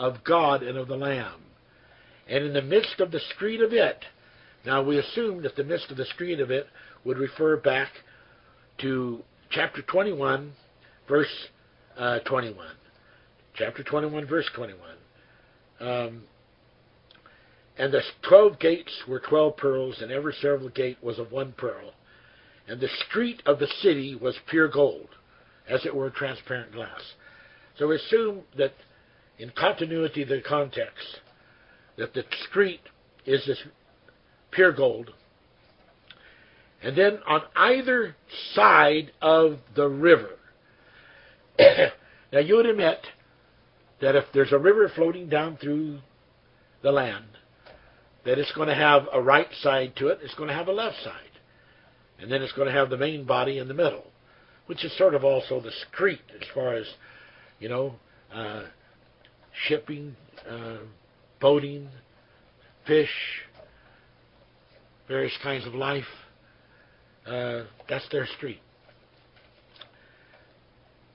of God and of the Lamb. And in the midst of the street of it Now, we assume that the midst of the street of it would refer back to chapter 21, verse uh, 21. Chapter 21, verse 21. Um, and the twelve gates were twelve pearls, and every several gate was of one pearl. And the street of the city was pure gold, as it were transparent glass. So we assume that in continuity the context, that the street is this pure gold. And then on either side of the river, now you would admit that if there's a river floating down through the land, that it's going to have a right side to it, it's going to have a left side. And then it's going to have the main body in the middle, which is sort of also the street as far as, you know, uh, shipping, uh, boating, fish, various kinds of life. Uh, that's their street.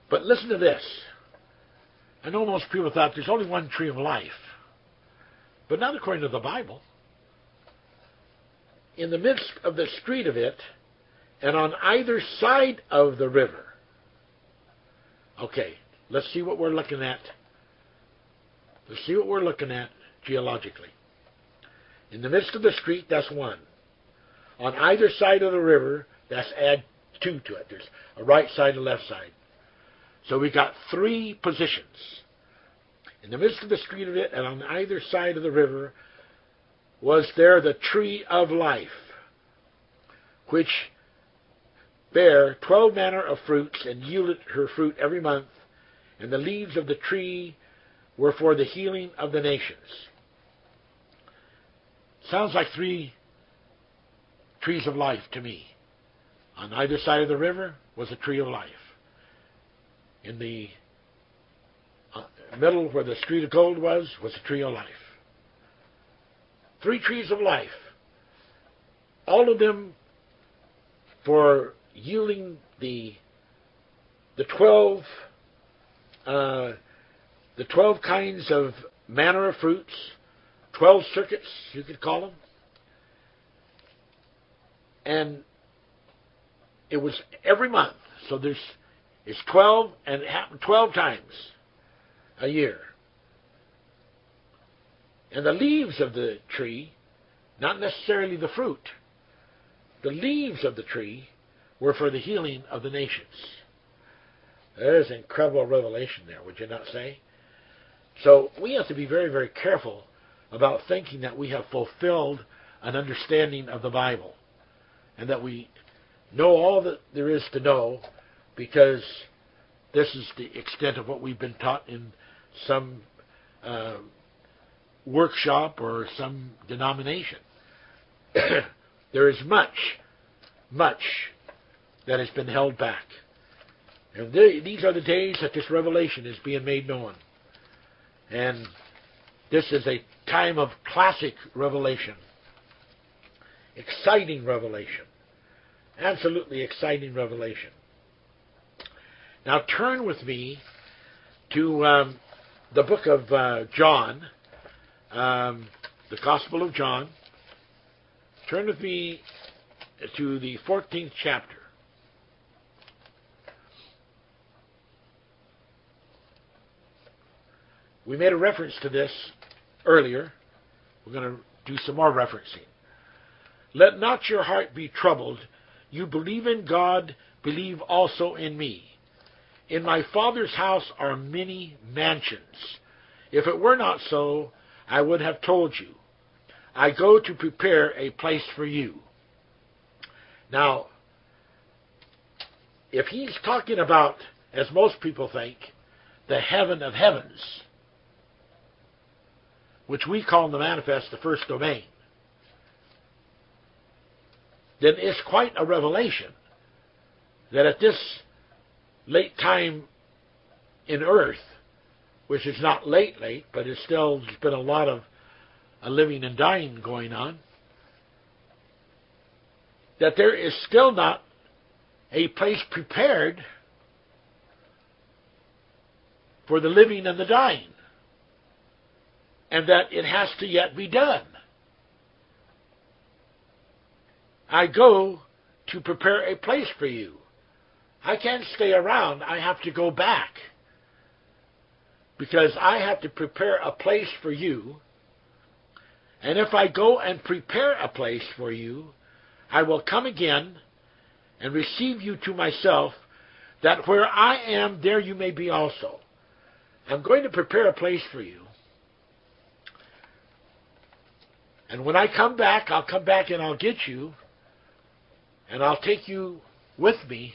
But listen to this. I know most people thought there's only one tree of life, but not according to the Bible. In the midst of the street of it, and on either side of the river. Okay, let's see what we're looking at. Let's see what we're looking at geologically. In the midst of the street, that's one. On either side of the river, that's add two to it. There's a right side and a left side. So we've got three positions. In the midst of the street of it, and on either side of the river, was there the tree of life, which bare twelve manner of fruits, and yielded her fruit every month, and the leaves of the tree were for the healing of the nations. Sounds like three trees of life to me. On either side of the river was a tree of life. In the uh, middle, where the street of gold was, was a tree of life. Three trees of life. All of them for yielding the the twelve uh, the twelve kinds of manner of fruits 12 circuits, you could call them. And it was every month. So there's it's 12 and it happened 12 times a year. And the leaves of the tree, not necessarily the fruit, the leaves of the tree were for the healing of the nations. There's incredible revelation there, would you not say? So we have to be very, very careful about thinking that we have fulfilled an understanding of the Bible and that we know all that there is to know because this is the extent of what we've been taught in some uh, workshop or some denomination. there is much, much that has been held back. And these are the days that this revelation is being made known. And this is a time of classic revelation. Exciting revelation. Absolutely exciting revelation. Now turn with me to um, the book of uh, John, um, the Gospel of John. Turn with me to the 14th chapter. We made a reference to this earlier. We're going to do some more referencing. Let not your heart be troubled. You believe in God, believe also in me. In my Father's house are many mansions. If it were not so, I would have told you. I go to prepare a place for you. Now, if he's talking about, as most people think, the heaven of heavens, which we call in the manifest the first domain, then it's quite a revelation that at this late time in earth, which is not late, late, but it's still been a lot of a living and dying going on, that there is still not a place prepared for the living and the dying and that it has to yet be done. I go to prepare a place for you. I can't stay around. I have to go back. Because I have to prepare a place for you. And if I go and prepare a place for you, I will come again and receive you to myself, that where I am, there you may be also. I'm going to prepare a place for you. And when I come back, I'll come back and I'll get you, and I'll take you with me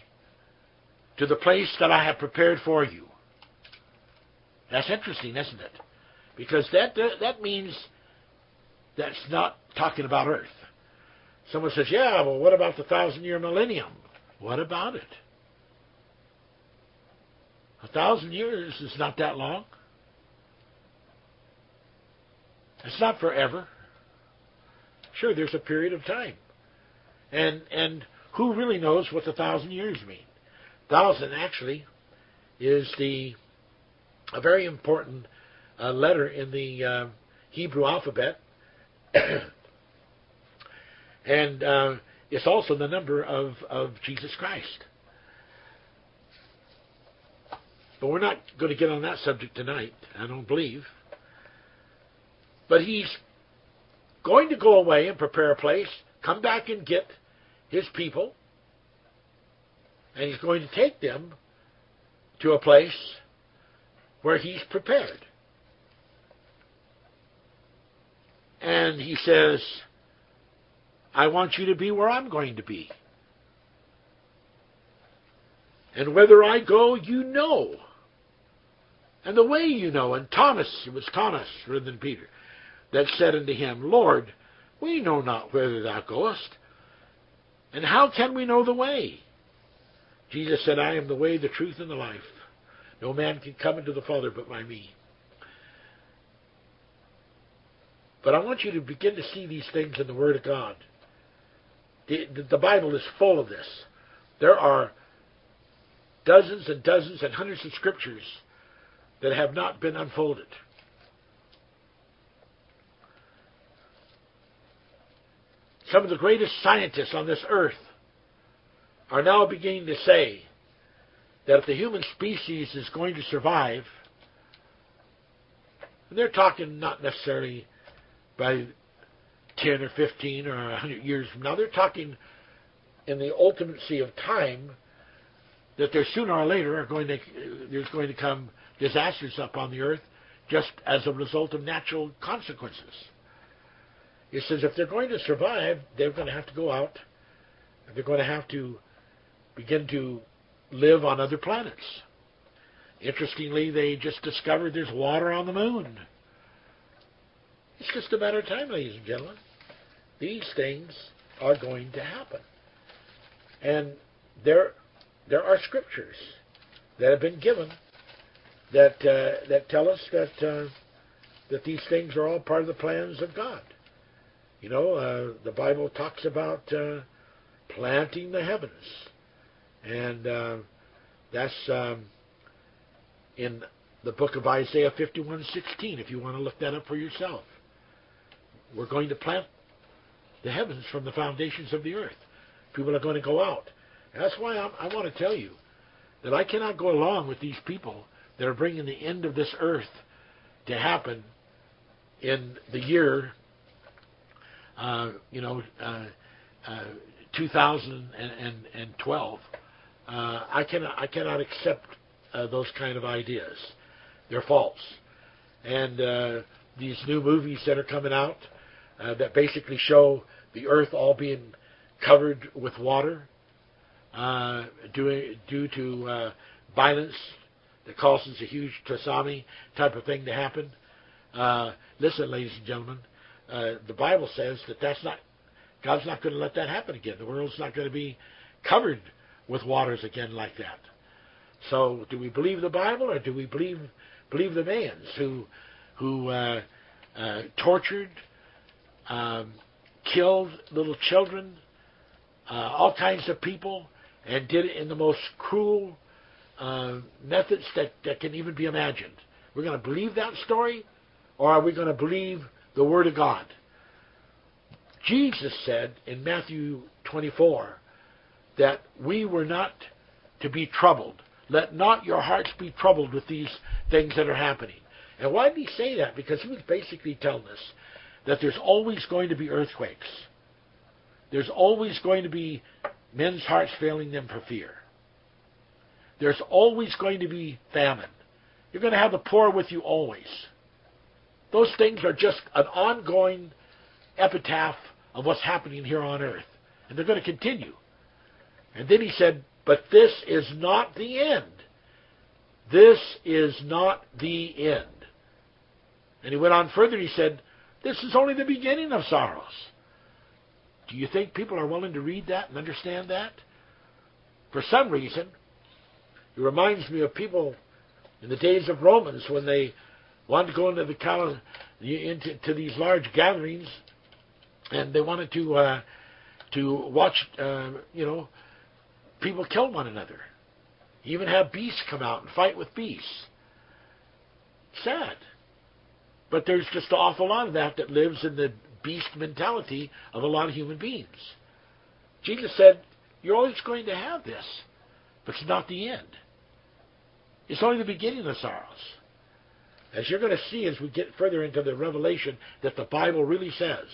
to the place that I have prepared for you. That's interesting, isn't it? Because that that means that's not talking about Earth. Someone says, "Yeah, well, what about the thousand-year millennium? What about it? A thousand years is not that long. It's not forever. Sure, there's a period of time. And and who really knows what the thousand years mean? Thousand actually is the a very important uh, letter in the uh, Hebrew alphabet, and uh, it's also the number of of Jesus Christ. But we're not going to get on that subject tonight. I don't believe. But he's going to go away and prepare a place, come back and get his people, and he's going to take them to a place where he's prepared. And he says, I want you to be where I'm going to be. And whether I go, you know. And the way you know. And Thomas, it was Thomas rather than Peter that said unto him, Lord, we know not whither thou goest, and how can we know the way? Jesus said, I am the way, the truth, and the life. No man can come into the Father but by me. But I want you to begin to see these things in the Word of God. The, the Bible is full of this. There are dozens and dozens and hundreds of scriptures that have not been unfolded. Some of the greatest scientists on this earth are now beginning to say that if the human species is going to survive, and they're talking not necessarily by 10 or 15 or 100 years from now, they're talking in the ultimacy of time that there sooner or later are going to there's going to come disasters upon the earth just as a result of natural consequences. He says if they're going to survive, they're going to have to go out. And they're going to have to begin to live on other planets. Interestingly, they just discovered there's water on the moon. It's just a matter of time, ladies and gentlemen. These things are going to happen. And there, there are scriptures that have been given that uh, that tell us that uh, that these things are all part of the plans of God. You know, uh, the Bible talks about uh, planting the heavens, and uh, that's um, in the book of Isaiah 51:16. If you want to look that up for yourself, we're going to plant the heavens from the foundations of the earth. People are going to go out. And that's why I'm, I want to tell you that I cannot go along with these people that are bringing the end of this earth to happen in the year uh, you know, uh, uh, 2012. Uh, I cannot I cannot accept uh, those kind of ideas. They're false. And uh, these new movies that are coming out that basically show the Earth all being covered with water due, due to violence that causes a huge tsunami type of thing to happen. Listen, ladies and gentlemen, uh, the Bible says that that's not God's not going to let that happen again. The world's not going to be covered with waters again like that. So, do we believe the Bible or do we believe believe the man's who who uh, uh, tortured, um, killed little children, uh, all kinds of people, and did it in the most cruel uh, methods that, that can even be imagined? We're going to believe that story, or are we going to believe the Word of God. Jesus said in Matthew 24 that we were not to be troubled. Let not your hearts be troubled with these things that are happening. And why did he say that? Because he was basically telling us that there's always going to be earthquakes. There's always going to be men's hearts failing them for fear. There's always going to be famine. You're going to have the poor with you always. Those things are just an ongoing epitaph of what's happening here on earth. And they're going to continue. And then he said, But this is not the end. This is not the end. And he went on further, he said, This is only the beginning of sorrows. Do you think people are willing to read that and understand that? For some reason, it reminds me of people in the days of Romans when they wanted to go into the into to these large gatherings, and they wanted to uh, to watch, uh, you know, people kill one another. Even have beasts come out and fight with beasts. Sad. But there's just an awful lot of that that lives in the beast mentality of a lot of human beings. Jesus said, You're always going to have this, but it's not the end. It's only the beginning of sorrows. As you're going to see as we get further into the revelation that the Bible really says,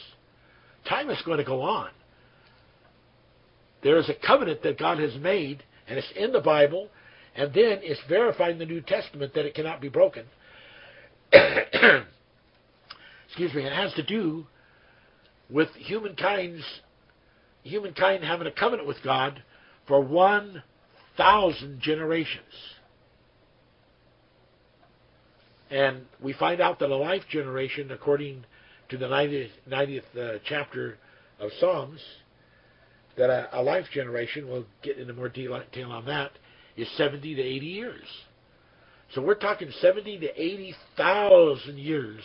time is going to go on. There is a covenant that God has made, and it's in the Bible, and then it's verified in the New Testament that it cannot be broken. Excuse me, it has to do with humankind's humankind having a covenant with God for one thousand generations. And we find out that a life generation, according to the 90th, 90th uh, chapter of Psalms, that a, a, life generation, we'll get into more detail on that, is 70 to 80 years. So we're talking 70 to 80,000 years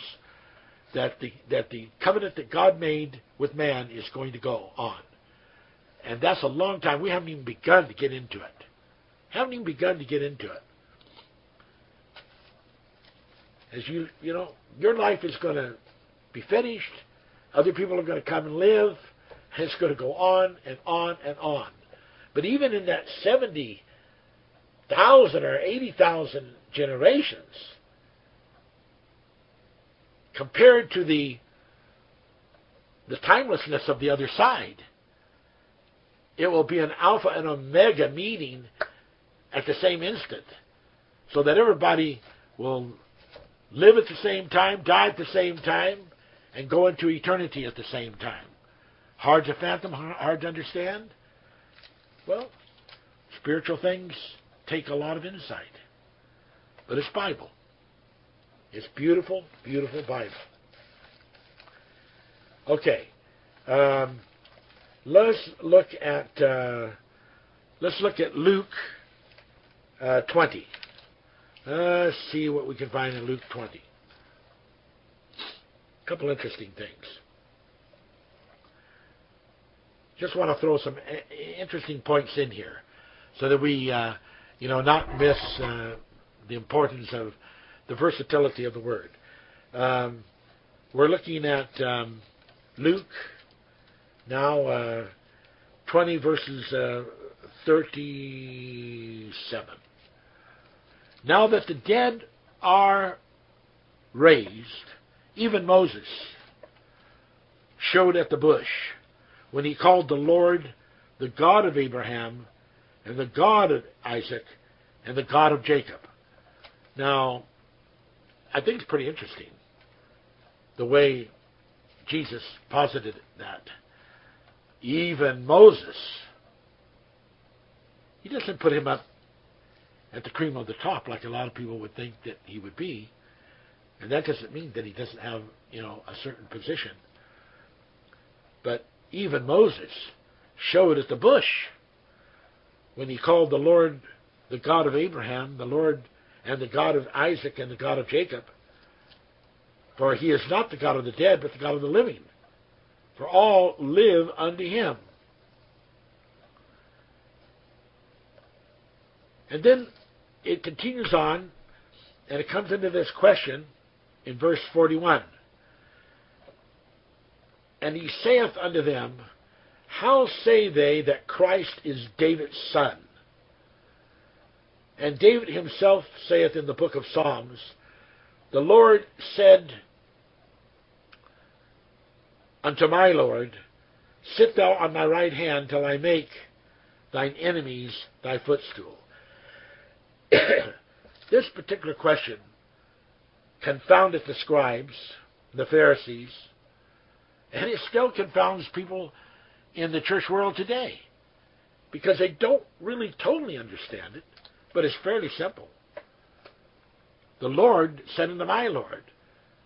that the that the covenant that God made with man is going to go on. And that's a long time. We haven't even begun to get into it. Haven't even begun to get into it. As you you know, your life is going to be finished. Other people are going to come and live. And it's going to go on and on and on. But even in that seventy thousand or eighty thousand generations, compared to the the timelessness of the other side. It will be an alpha and omega meeting at the same instant, so that everybody will live at the same time, die at the same time, and go into eternity at the same time. Hard to fathom, hard to understand? Well, spiritual things take a lot of insight. But it's Bible. It's beautiful, beautiful Bible. Okay, um, let's look at uh, let's look at Luke uh, 20. Let's see what we can find in Luke 20. A couple interesting things. Just want to throw some interesting points in here, so that we, uh, you know, not miss uh, the importance of the versatility of the word. Um, we're looking at um, Luke now, uh, 20 verses uh, 37. Now that the dead are raised, even Moses showed at the bush when he called the Lord the God of Abraham and the God of Isaac and the God of Jacob. Now, I think it's pretty interesting the way Jesus posited that. Even Moses, he doesn't put him up at the cream of the top like a lot of people would think that he would be. And that doesn't mean that he doesn't have, you know, a certain position. But even Moses showed at the bush when he called the Lord the God of Abraham, the Lord and the God of Isaac and the God of Jacob. For he is not the God of the dead, but the God of the living. For all live unto him. And then it continues on, and it comes into this question in verse 41. And he saith unto them, How say they that Christ is David's son? And David himself saith in the book of Psalms, The Lord said unto my Lord, Sit thou on my right hand till I make thine enemies thy footstool. this particular question confounded the scribes, the Pharisees, and it still confounds people in the church world today because they don't really totally understand it, but it's fairly simple. The Lord said unto my Lord,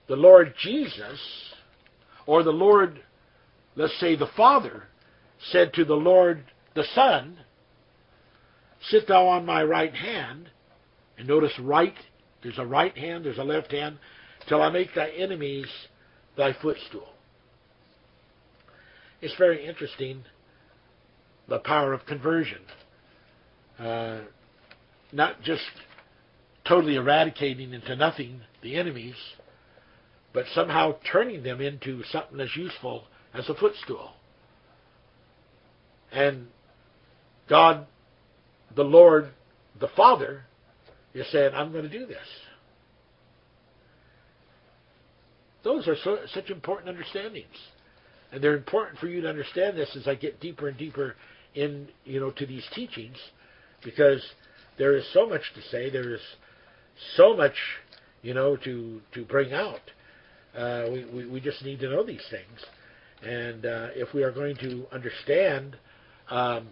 the Lord Jesus, or the Lord, let's say the Father, said to the Lord the Son, Sit thou on my right hand, and notice right, there's a right hand, there's a left hand, till I make thy enemies thy footstool. It's very interesting the power of conversion. Uh, not just totally eradicating into nothing the enemies, but somehow turning them into something as useful as a footstool. And God, the Lord, the Father, is saying, I'm going to do this. Those are so, such important understandings and they're important for you to understand this as I get deeper and deeper in you know to these teachings, because there is so much to say. There is so much you know to to bring out. Uh, we, we, we just need to know these things, and uh, if we are going to understand, um,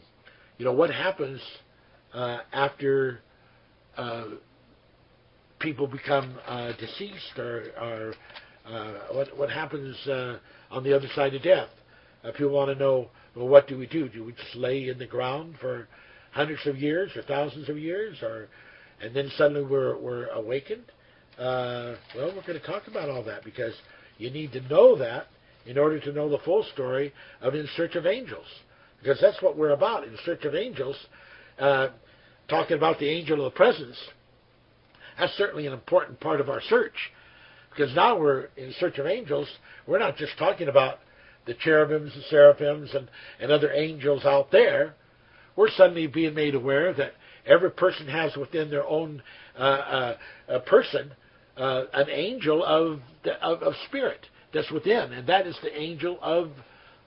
you know, what happens uh, after uh, people become uh, deceased or, or uh, what what happens uh, on the other side of death? Uh, people want to know, well, what do we do? Do we just lay in the ground for hundreds of years or thousands of years, or and then suddenly we're we're awakened? Well, we're going to talk about all that because you need to know that in order to know the full story of In Search of Angels, because that's what we're about. In Search of Angels, uh, talking about the angel of the presence. That's certainly an important part of our search because now we're in search of angels. We're not just talking about the cherubims and seraphims and, and other angels out there. We're suddenly being made aware that every person has within their own uh, uh, person uh, an angel of, the, of, of spirit that's within, and that is the angel of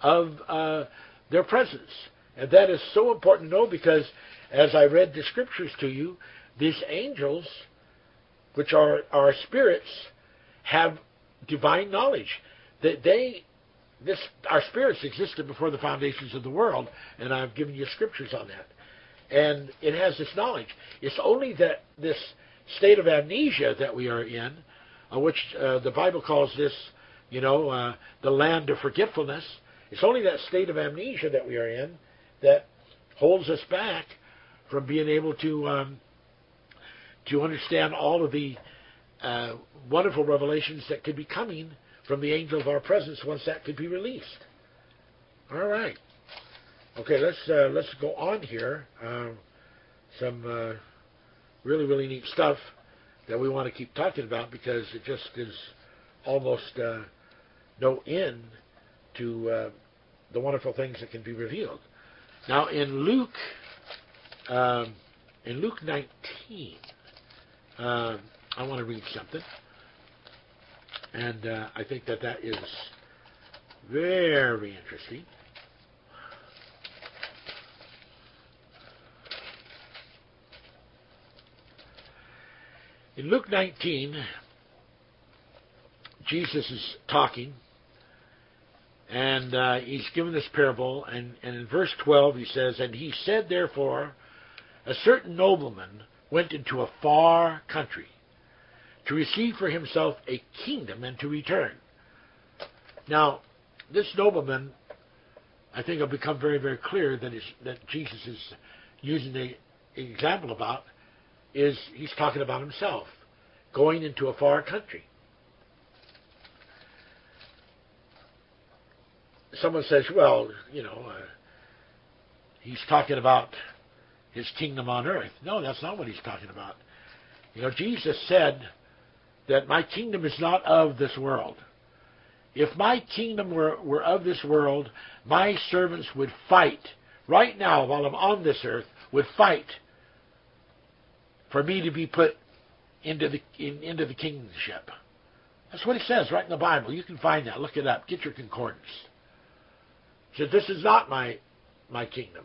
of uh, their presence. And that is so important to know because as I read the scriptures to you, these angels, which are our spirits, have divine knowledge. That they, this, our spirits existed before the foundations of the world, and I've given you scriptures on that. And it has this knowledge. It's only that this state of amnesia that we are in, uh, which uh, the Bible calls this, you know, uh, the land of forgetfulness. It's only that state of amnesia that we are in that holds us back from being able to um, to understand all of the uh, wonderful revelations that could be coming from the angel of our presence once that could be released. All right. Okay, let's uh, let's go on here. Um, some uh, really really neat stuff that we want to keep talking about because it just is almost uh, no end to uh, the wonderful things that can be revealed. Now in Luke, um, in Luke 19. Um, I want to read something. And uh, I think that that is very interesting. In Luke 19, Jesus is talking, and uh, he's given this parable, and, and in verse 12 he says, And he said, therefore, a certain nobleman went into a far country to receive for himself a kingdom and to return. Now, this nobleman, I think, will become very, very clear that, that Jesus is using the example about is he's talking about himself going into a far country. Someone says, well, you know, uh, he's talking about his kingdom on earth. No, that's not what he's talking about. You know, Jesus said that my kingdom is not of this world. if my kingdom were, were of this world, my servants would fight right now while I'm on this earth, would fight for me to be put into the in, into the kingship. That's what he says right in the Bible. You can find that. Look it up. Get your concordance. Says, This is not my my kingdom.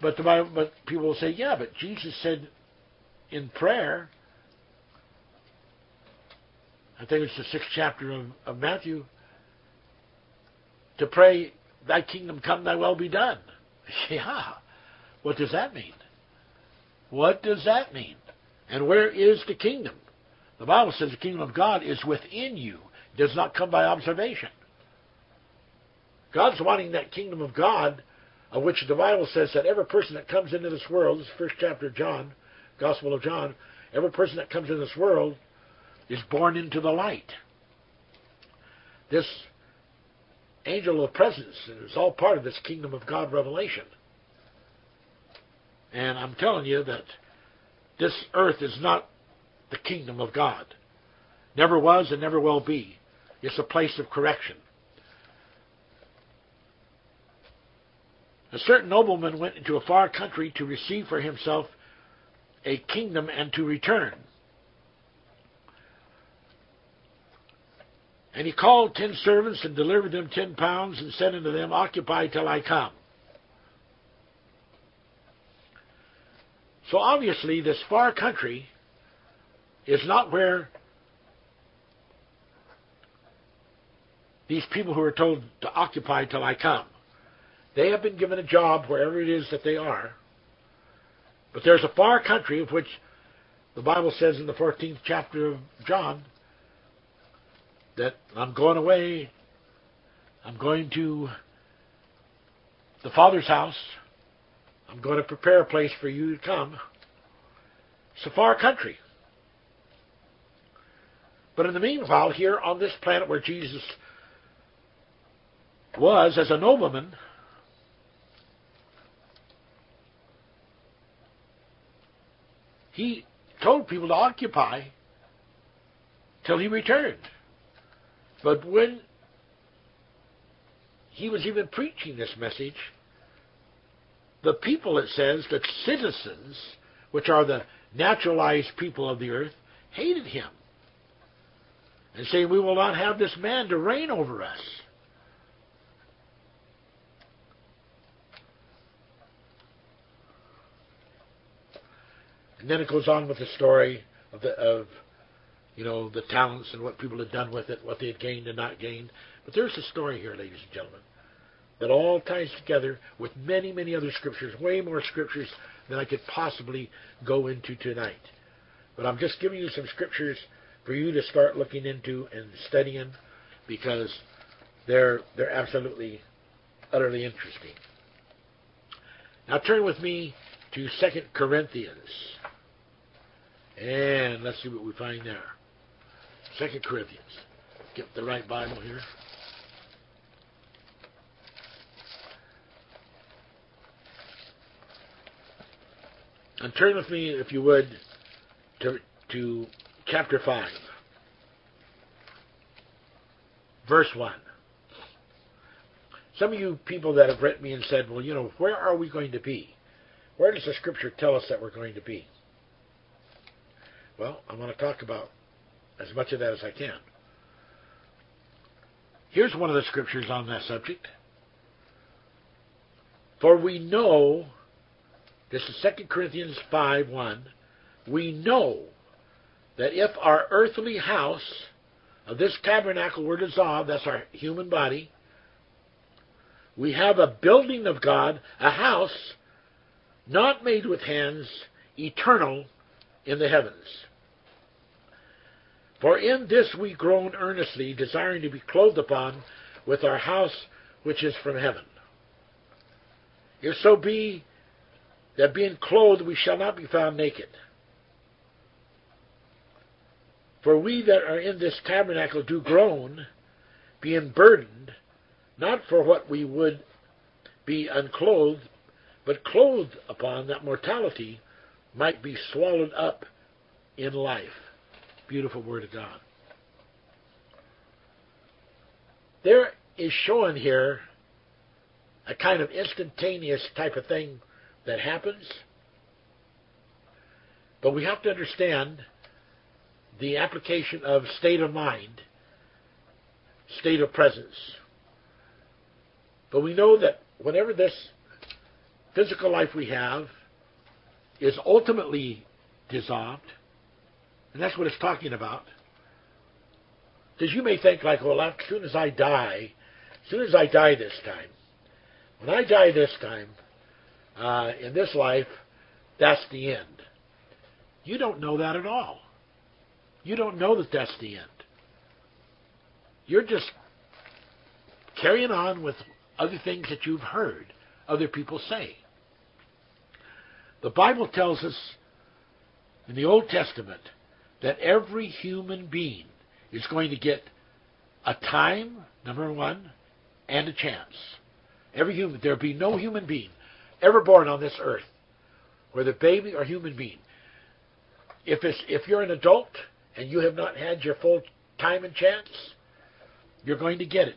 But Bible, but people will say, yeah, but Jesus said in prayer, I think it's the sixth chapter of, of Matthew, to pray, Thy kingdom come, Thy will be done. Yeah. What does that mean? What does that mean? And where is the kingdom? The Bible says the kingdom of God is within you. It does not come by observation. God's wanting that kingdom of God, of which the Bible says that every person that comes into this world, this first chapter of John, Gospel of John, every person that comes into this world is born into the light. This angel of presence is all part of this kingdom of God revelation. And I'm telling you that this earth is not the kingdom of God. Never was and never will be. It's a place of correction. A certain nobleman went into a far country to receive for himself a kingdom and to return. And he called ten servants and delivered them ten pounds and said unto them, Occupy till I come. So obviously, this far country is not where these people who are told to occupy till I come. They have been given a job wherever it is that they are. But there's a far country of which the Bible says in the 14th chapter of John that I'm going away. I'm going to the Father's house. I'm going to prepare a place for you to come. It's a far country. But in the meanwhile, here on this planet where Jesus was as a nobleman, he told people to occupy till he returned. But when he was even preaching this message, the people, it says, the citizens, which are the naturalized people of the earth, hated him and saying, We will not have this man to reign over us. And then it goes on with the story of, the, of you know, the talents and what people had done with it, what they had gained and not gained. But there's a story here, ladies and gentlemen, that all ties together with many, many other scriptures, way more scriptures than I could possibly go into tonight. But I'm just giving you some scriptures for you to start looking into and studying because they're they're absolutely utterly interesting. Now turn with me to Second Corinthians. And let's see what we find there. Second Corinthians. Get the right Bible here. And turn with me, if you would, to, to chapter 5, verse 1. Some of you people that have written me and said, well, you know, where are we going to be? Where does the scripture tell us that we're going to be? Well, I want to talk about as much of that as I can. Here's one of the scriptures on that subject. For we know, this is 2 Corinthians 5 1, we know that if our earthly house of this tabernacle were dissolved, that's our human body, we have a building of God, a house not made with hands, eternal in the heavens. For in this we groan earnestly, desiring to be clothed upon with our house which is from heaven. If so be that being clothed we shall not be found naked. For we that are in this tabernacle do groan, being burdened, not for what we would be unclothed, but clothed upon that mortality might be swallowed up in life. Beautiful Word of God. there is shown here a kind of instantaneous type of thing that happens. But we have to understand the application of state of mind, state of presence. But we know that whenever this physical life we have is ultimately dissolved, and that's what it's talking about. Because you may think like, well, as soon as I die, as soon as I die this time, when I die this time, uh, in this life, that's the end. You don't know that at all. You don't know that that's the end. You're just carrying on with other things that you've heard other people say. The Bible tells us in the Old Testament that every human being is going to get a time, number one, and a chance. Every human, there'll be no human being ever born on this earth, whether baby or human being. If it's if you're an adult and you have not had your full time and chance, you're going to get it.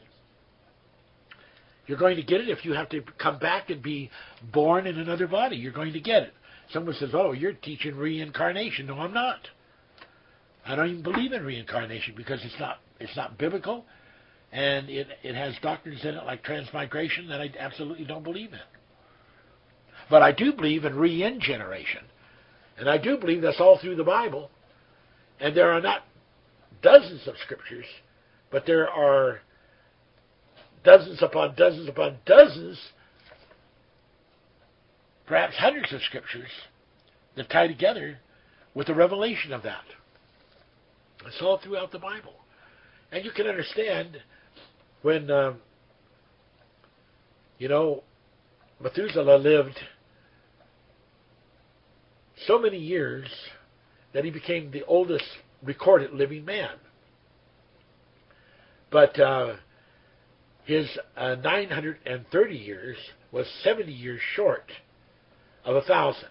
You're going to get it if you have to come back and be born in another body. You're going to get it. Someone says, "Oh, you're teaching reincarnation." No, I'm not. I don't even believe in reincarnation because it's not it's not biblical, and it it has doctrines in it like transmigration that I absolutely don't believe in. But I do believe in regeneration, and I do believe that's all through the Bible. And there are not dozens of scriptures, but there are dozens upon dozens upon dozens, perhaps hundreds of scriptures that tie together with the revelation of that. It's all throughout the Bible. And you can understand when, um, you know, Methuselah lived so many years that he became the oldest recorded living man. But uh, his uh, 930 years was 70 years short of a thousand.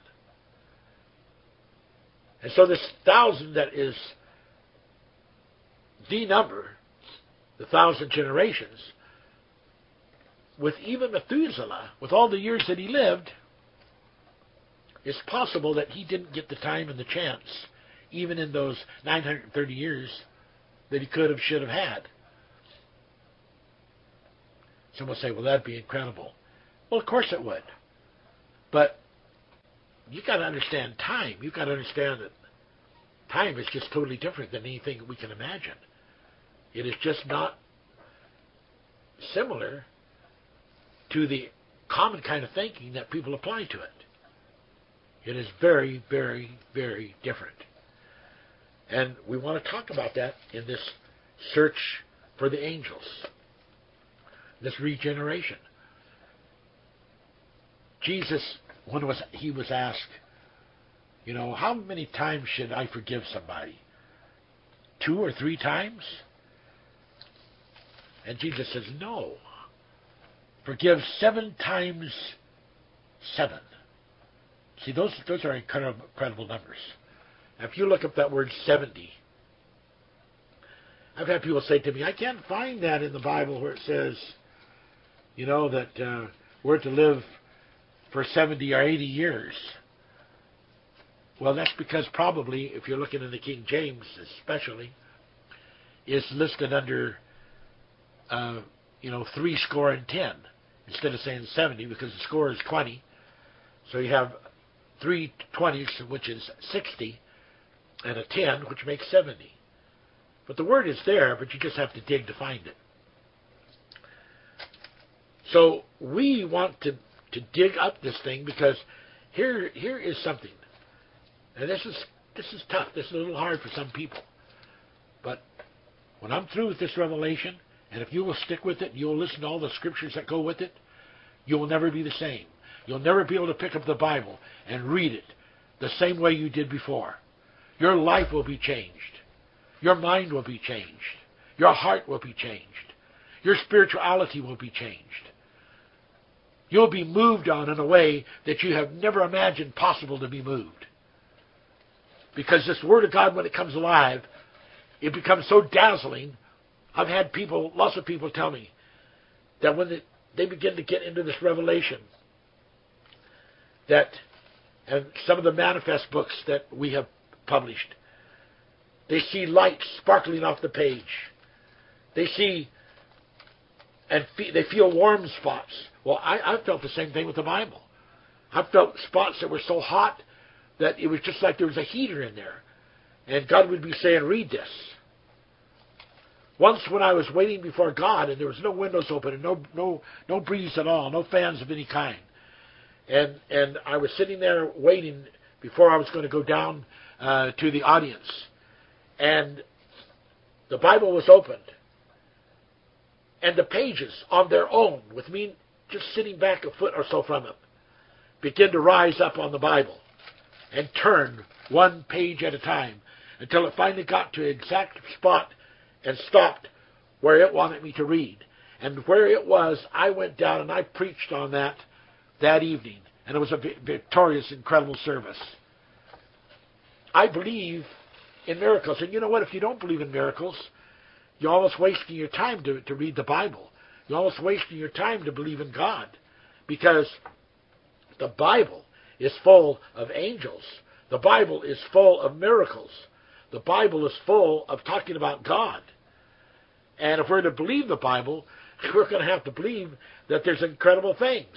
And so this thousand that is the number, the thousand generations, with even Methuselah, with all the years that he lived, it's possible that he didn't get the time and the chance, even in those 930 years, that he could have, should have had. Some will say, well, that'd be incredible. Well, of course it would. But you've got to understand time. You've got to understand that time is just totally different than anything we can imagine. It is just not similar to the common kind of thinking that people apply to it. It is very, very, very different. And we want to talk about that in this search for the angels, this regeneration. Jesus, when was he was asked, you know, how many times should I forgive somebody? Two or three times? And Jesus says, no. Forgive seven times seven. See, those those are incredible, numbers. if you look up that word 70, I've had people say to me, I can't find that in the Bible where it says, you know, that uh, we're to live for 70 or 80 years. Well, that's because probably, if you're looking in the King James especially, is listed under, uh, you know, three score and ten instead of saying 70 because the score is 20. So you have three twenties, which is 60, and a 10, which makes 70. But the word is there, but you just have to dig to find it. So we want to, to dig up this thing because here here is something. And this is this is tough. This is a little hard for some people. But when I'm through with this revelation, and if you will stick with it, you'll listen to all the scriptures that go with it, you will never be the same. You'll never be able to pick up the Bible and read it the same way you did before. Your life will be changed. Your mind will be changed. Your heart will be changed. Your spirituality will be changed. You'll be moved on in a way that you have never imagined possible to be moved. Because this Word of God, when it comes alive, it becomes so dazzling I've had people, lots of people tell me that when they, begin to get into this revelation, that, and some of the manifest books that we have published, they see light sparkling off the page. They see and fe- they feel warm spots. Well, I, I felt the same thing with the Bible. I felt spots that were so hot that it was just like there was a heater in there. And God would be saying, read this. Once when I was waiting before God and there was no windows open and no no no breeze at all, no fans of any kind. And and I was sitting there waiting before I was going to go down uh, to the audience. And the Bible was opened. And the pages on their own, with me just sitting back a foot or so from them, begin to rise up on the Bible and turn one page at a time until it finally got to an exact spot and stopped where it wanted me to read. And where it was, I went down and I preached on that that evening. And it was a victorious, incredible service. I believe in miracles. And you know what? If you don't believe in miracles, you're almost wasting your time to, to read the Bible. You're almost wasting your time to believe in God. Because the Bible is full of angels. The Bible is full of miracles. The Bible is full of talking about God. And if we're to believe the Bible, we're going to have to believe that there's incredible things.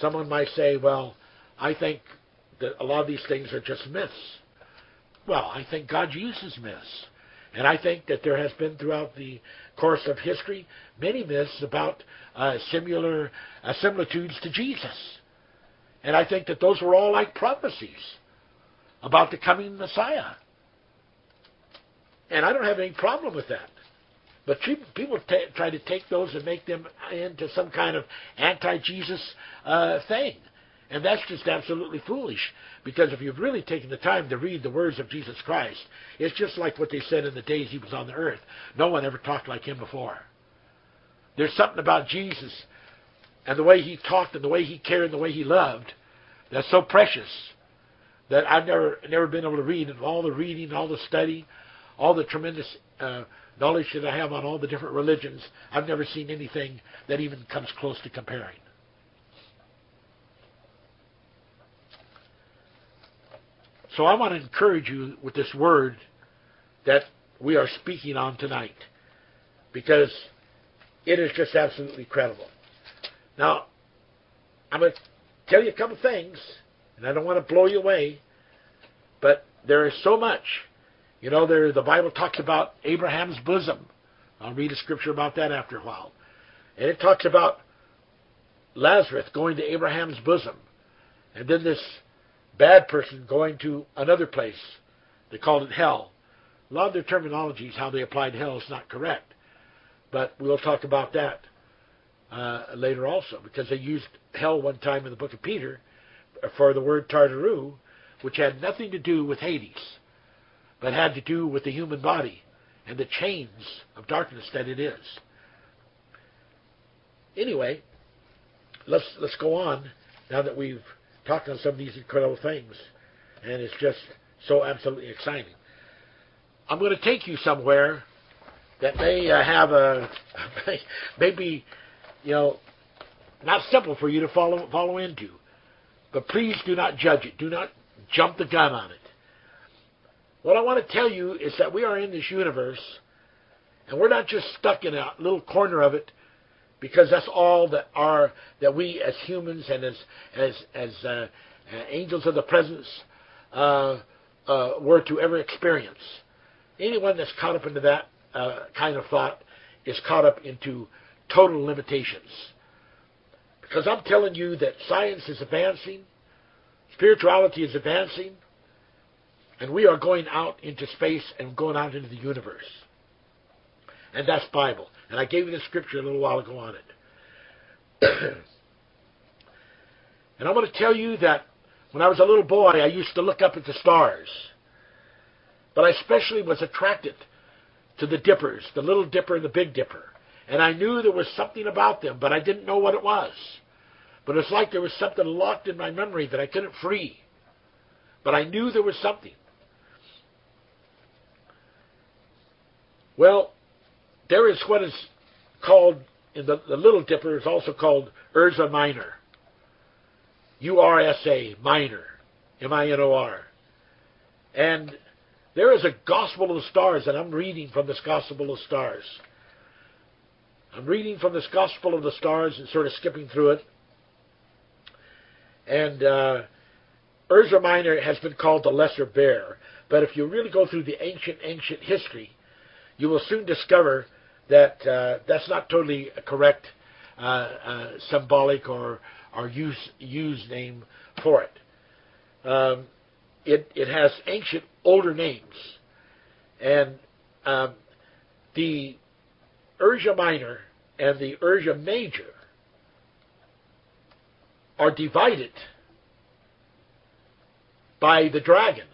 Someone might say, well, I think that a lot of these things are just myths. Well, I think God uses myths. And I think that there has been throughout the course of history many myths about uh, similar uh, similitudes to Jesus. And I think that those were all like prophecies about the coming Messiah. And I don't have any problem with that. But people t- try to take those and make them into some kind of anti-Jesus uh, thing. And that's just absolutely foolish. Because if you've really taken the time to read the words of Jesus Christ, it's just like what they said in the days he was on the earth. No one ever talked like him before. There's something about Jesus and the way he talked and the way he cared and the way he loved that's so precious that I've never never been able to read and all the reading, all the study, all the tremendous uh, knowledge that I have on all the different religions. I've never seen anything that even comes close to comparing. So I want to encourage you with this word that we are speaking on tonight because it is just absolutely credible. Now, I'm going to tell you a couple things, and I don't want to blow you away, but there is so much. You know, there the Bible talks about Abraham's bosom. I'll read a scripture about that after a while. And it talks about Lazarus going to Abraham's bosom. And then this bad person going to another place. They called it hell. A lot of their terminologies, how they applied hell, is not correct. But we'll talk about that uh, later also, because they used hell one time in the book of Peter for the word Tartaru, which had nothing to do with Hades, but had to do with the human body and the chains of darkness that it is. Anyway, let's let's go on now that we've talked on some of these incredible things, and it's just so absolutely exciting. I'm going to take you somewhere that may uh, have a maybe you know not simple for you to follow follow into, but please do not judge it. Do not jump the gun on it. What I want to tell you is that we are in this universe, and we're not just stuck in a little corner of it because that's all that are that we as humans and as as as uh, uh, angels of the presence uh, uh, were to ever experience. Anyone that's caught up into that uh, kind of thought is caught up into total limitations. Because I'm telling you that science is advancing, spirituality is advancing, and we are going out into space and going out into the universe. And that's Bible. And I gave you the scripture a little while ago on it. and I'm going to tell you that when I was a little boy, I used to look up at the stars. But I especially was attracted to the dippers, the little dipper and the big dipper. And I knew there was something about them, but I didn't know what it was. But it's like there was something locked in my memory that I couldn't free. But I knew there was something. Well, there is what is called in the, the Little Dipper is also called Ursa Minor. U R S A minor, M I N O R, and there is a Gospel of the Stars, and I'm reading from this Gospel of the Stars. I'm reading from this Gospel of the Stars and sort of skipping through it. And uh, Ursa Minor has been called the Lesser Bear. But if you really go through the ancient, ancient history, you will soon discover that uh, that's not totally a correct uh, uh, symbolic or, or use, use name for it. Um, it. It has ancient, older names. And um, the Ursa Minor and the Ursa Major are divided by the dragon.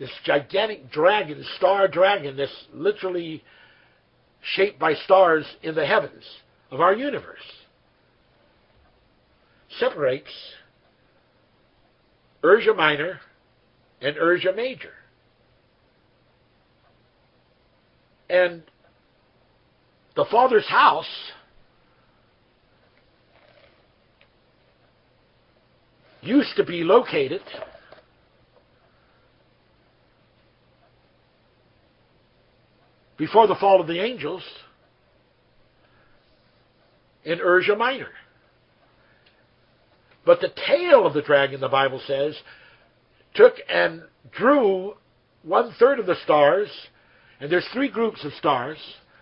This gigantic dragon, star dragon, that's literally shaped by stars in the heavens of our universe, separates Ursa Minor and Ursa Major. And the Father's house used to be located before the fall of the angels in Ursa Minor. But the tail of the dragon, the Bible says, took and drew one third of the stars, and there's three groups of stars,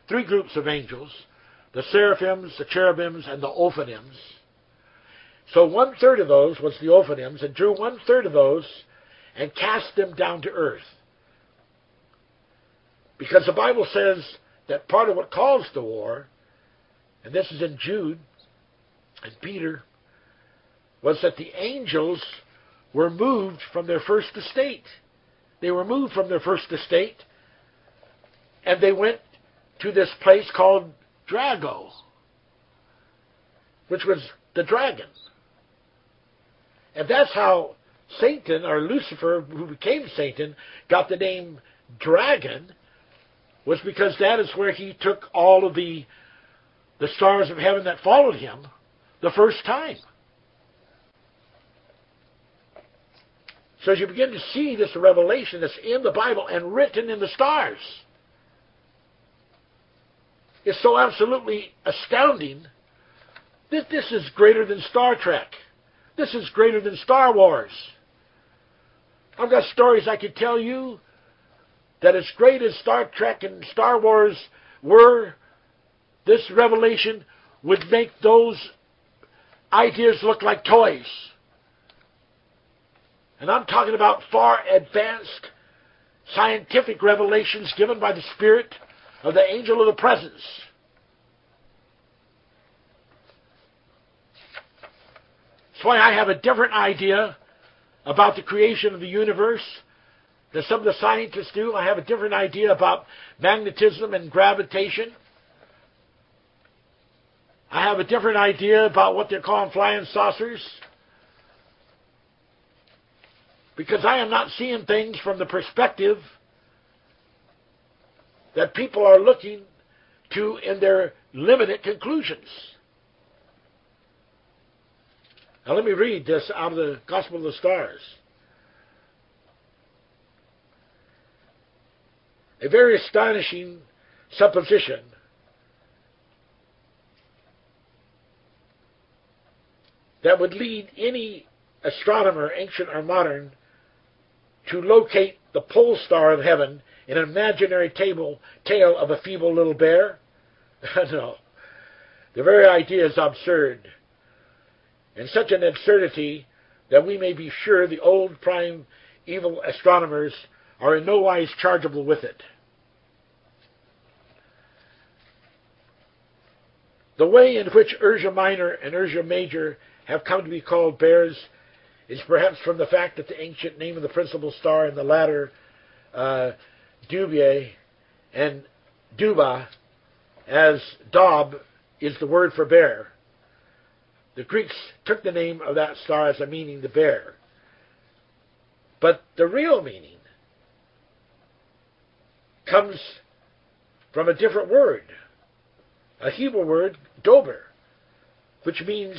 three groups of angels the seraphims, the cherubims, and the ophanims. So one third of those was the ophanims, and drew one third of those and cast them down to earth. Because the Bible says that part of what caused the war, and this is in Jude and Peter, was that the angels were moved from their first estate. They were moved from their first estate, and they went to this place called Drago, which was the dragon. And that's how Satan, or Lucifer, who became Satan, got the name dragon, was because that is where he took all of the, the stars of heaven that followed him the first time. So as you begin to see this revelation that's in the Bible and written in the stars, it's so absolutely astounding that this is greater than Star Trek. This is greater than Star Wars. I've got stories I could tell you that as great as Star Trek and Star Wars were, this revelation would make those ideas look like toys. And I'm talking about far advanced scientific revelations given by the Spirit of the angel of the presence. That's why I have a different idea about the creation of the universe than some of the scientists do. I have a different idea about magnetism and gravitation. I have a different idea about what they're calling flying saucers. Because I am not seeing things from the perspective that people are looking to in their limited conclusions. Now, let me read this out of the Gospel of the Stars. A very astonishing supposition that would lead any astronomer, ancient or modern, to locate the pole star of heaven in an imaginary table, tale of a feeble little bear? no. The very idea is absurd. And such an absurdity that we may be sure the old prime evil astronomers are in no wise chargeable with it. The way in which Ursa Minor and Ursa Major have come to be called bears is perhaps from the fact that the ancient name of the principal star in the latter, uh, and Duba, as Dob is the word for bear. The Greeks took the name of that star as a meaning the bear. But the real meaning comes from a different word, a Hebrew word, dober, which means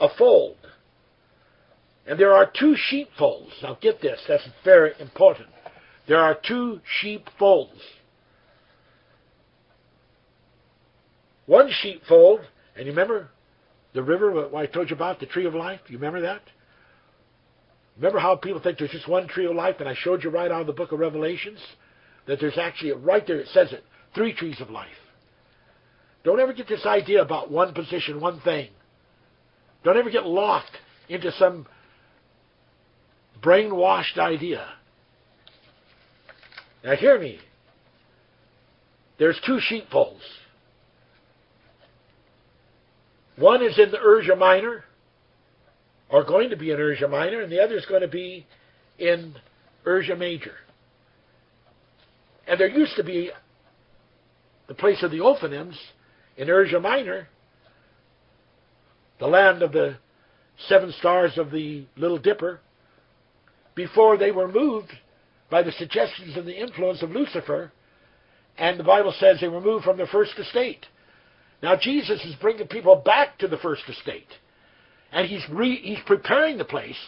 a fold. And there are two sheepfolds. Now get this, that's very important. There are two sheepfolds. One sheepfold, and you remember the river I told you about, the tree of life? You remember that? Remember how people think there's just one tree of life, and I showed you right out of the book of Revelations that there's actually, right there it says it, three trees of life. Don't ever get this idea about one position, one thing. Don't ever get locked into some brainwashed idea. Now hear me. There's two sheepfolds. One is in the Ursa Minor, or going to be in Ursa Minor, and the other is going to be in Ursa Major. And there used to be the place of the Ophanims in Ursa Minor, the land of the seven stars of the Little Dipper, before they were moved by the suggestions and the influence of Lucifer, and the Bible says they were moved from their first estate. Now Jesus is bringing people back to the first estate, and he's re, he's preparing the place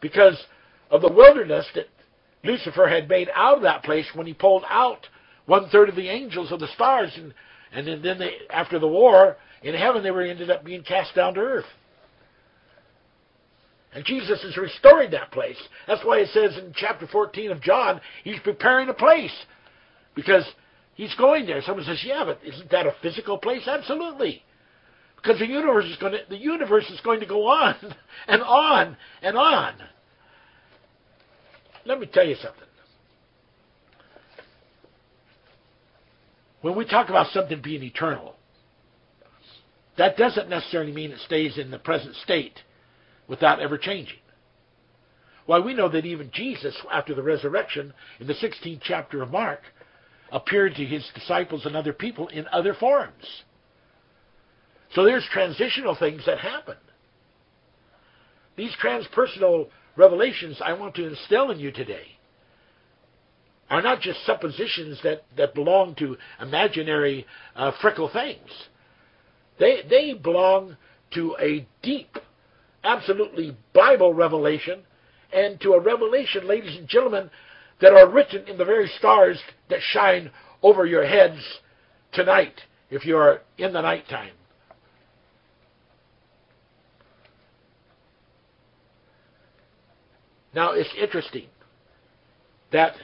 because of the wilderness that Lucifer had made out of that place when he pulled out one third of the angels of the stars, and and then, then they, after the war in heaven, they were ended up being cast down to earth. And Jesus is restoring that place. That's why it says in chapter 14 of John, he's preparing a place. Because he's going there. Someone says, yeah, but isn't that a physical place? Absolutely. Because the universe is going to, the universe is going to go on and on and on. Let me tell you something. When we talk about something being eternal, that doesn't necessarily mean it stays in the present state without ever changing. Why, we know that even Jesus, after the resurrection, in the 16th chapter of Mark, appeared to his disciples and other people in other forms. So there's transitional things that happen. These transpersonal revelations I want to instill in you today are not just suppositions that, that belong to imaginary uh, things. They, they belong to a deep, absolutely Bible revelation and to a revelation, ladies and gentlemen, that are written in the very stars that shine over your heads tonight if you are in the nighttime. Now, it's interesting that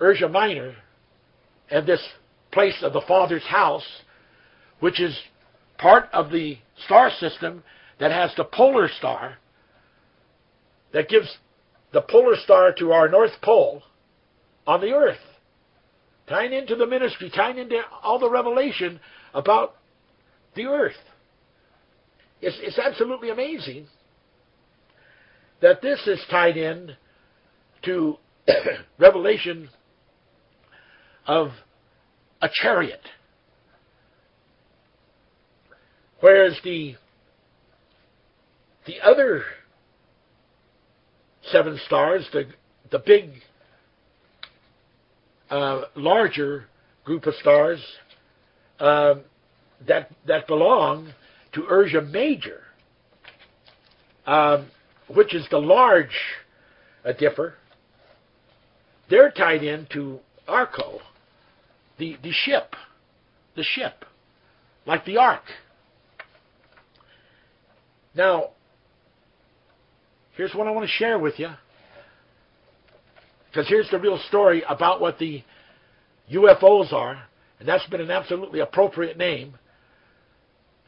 Ursa Minor and this place of the Father's house, which is part of the star system that has the polar star, that gives the polar star to our North Pole on the earth, tying into the ministry, tying into all the revelation about the earth. It's, it's absolutely amazing that this is tied in to Revelation of a chariot. Whereas the the other seven stars, the the big uh, larger group of stars uh, that that belong to Ursa Major, um, which is the large uh, Dipper, they're tied into Argo, the, the ship, the ship, like the ark. Now, here's what I want to share with you. Because here's the real story about what the UFOs are, and that's been an absolutely appropriate name,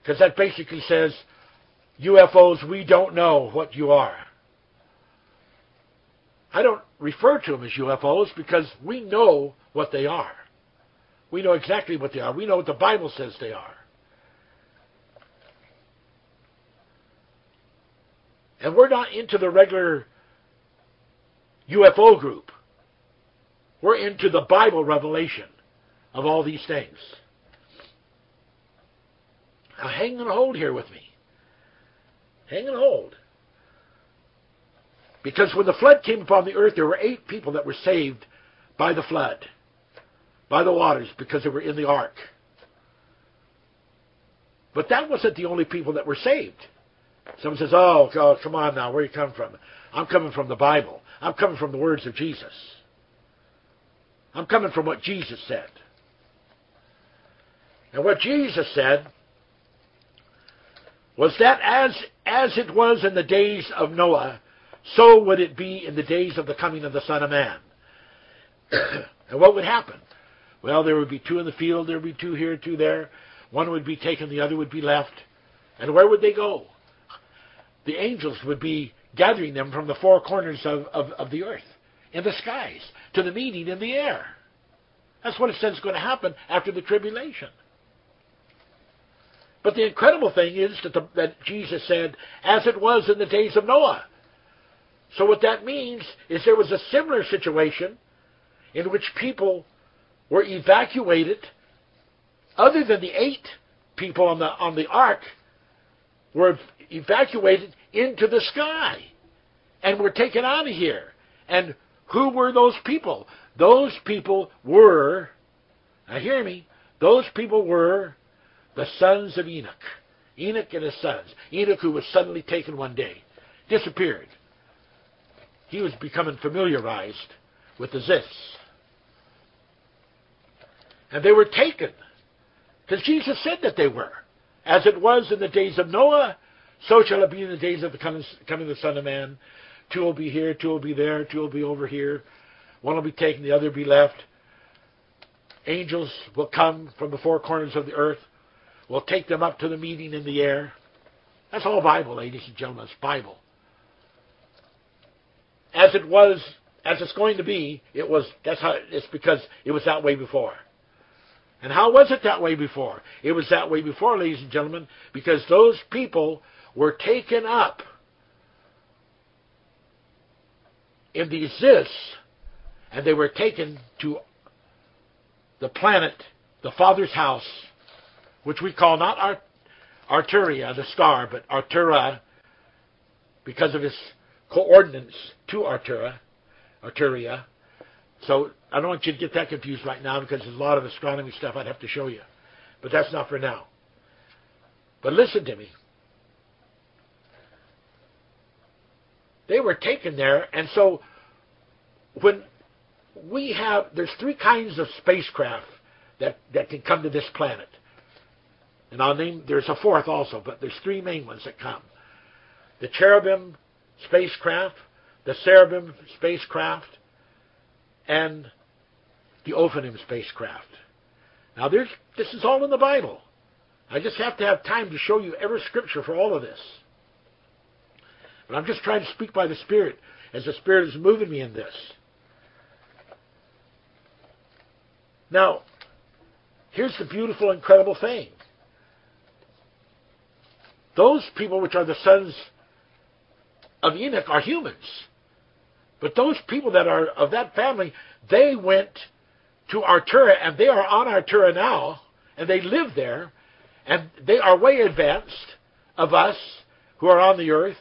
because that basically says, UFOs, we don't know what you are. I don't refer to them as UFOs because we know what they are. We know exactly what they are. We know what the Bible says they are. And we're not into the regular UFO group. We're into the Bible revelation of all these things. Now hang and hold here with me. Hang and hold. Because when the flood came upon the earth, there were eight people that were saved by the flood. by the waters because they were in the ark. But that wasn't the only people that were saved. Someone says, oh, God, come on now, where you come from? I'm coming from the Bible. I'm coming from the words of Jesus. I'm coming from what Jesus said. And what Jesus said was that as, as it was in the days of Noah, so would it be in the days of the coming of the Son of Man. and what would happen? Well, there would be two in the field, there would be two here, two there. One would be taken, the other would be left. And where would they go? The angels would be gathering them from the four corners of, of, of the earth, in the skies, to the meeting in the air. That's what it says is going to happen after the tribulation. But the incredible thing is that, the, that Jesus said, as it was in the days of Noah. So what that means is there was a similar situation in which people were evacuated, other than the eight people on the on the ark, were evacuated into the sky and were taken out of here. And who were those people? Those people were, now hear me, those people were the sons of Enoch. Enoch and his sons. Enoch, who was suddenly taken one day, disappeared. He was becoming familiarized with the Zis. And they were taken. Because Jesus said that they were. As it was in the days of Noah, so shall it be in the days of the coming, coming of the Son of Man. Two will be here, two will be there, two will be over here. One will be taken, the other will be left. Angels will come from the four corners of the earth. We'll take them up to the meeting in the air. That's all Bible, ladies and gentlemen. It's Bible. As it was, as it's going to be, it was. That's how. It's because it was that way before. And how was it that way before? It was that way before, ladies and gentlemen, because those people were taken up in the Zis, and they were taken to the planet, the Father's house, which we call not Art- Arturia, the star, but Artura, because of its coordinates to Artura, Arturia. So I don't want you to get that confused right now because there's a lot of astronomy stuff I'd have to show you. But that's not for now. But listen to me. They were taken there, and so when we have, there's three kinds of spacecraft that, that can come to this planet. And I'll name, there's a fourth also, but there's three main ones that come. The Cherubim spacecraft, the Cherubim spacecraft, and the Ophanim spacecraft. Now, there's, this is all in the Bible. I just have to have time to show you every scripture for all of this. But I'm just trying to speak by the Spirit as the Spirit is moving me in this. Now, here's the beautiful, incredible thing. Those people which are the sons of Enoch are humans. But those people that are of that family, they went to Artura, and they are on Artura now, and they live there, and they are way advanced of us who are on the earth,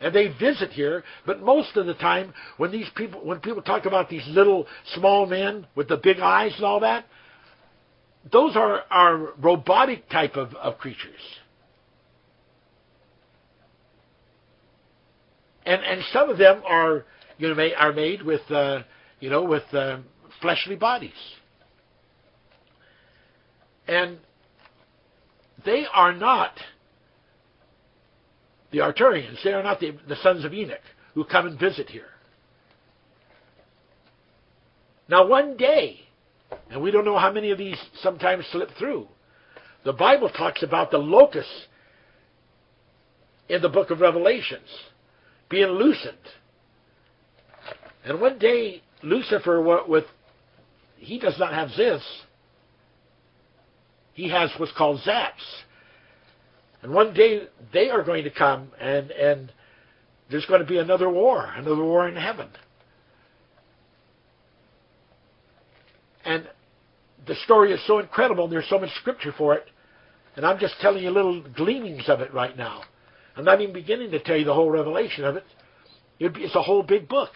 and they visit here. But most of the time, when these people, when people talk about these little small men with the big eyes and all that, those are are robotic type of, of creatures. And and some of them are you know are made with uh, you know with uh, fleshly bodies, and they are not the Arturians. They are not the, the sons of Enoch who come and visit here. Now, one day, and we don't know how many of these sometimes slip through, the Bible talks about the locusts in the book of Revelations being loosened. And one day, Lucifer, with he does not have this. He has what's called zaps. And one day they are going to come and, and there's going to be another war, another war in heaven. And the story is so incredible, and there's so much scripture for it. And I'm just telling you little gleanings of it right now. I'm not even beginning to tell you the whole revelation of it. Be, it's a whole big book.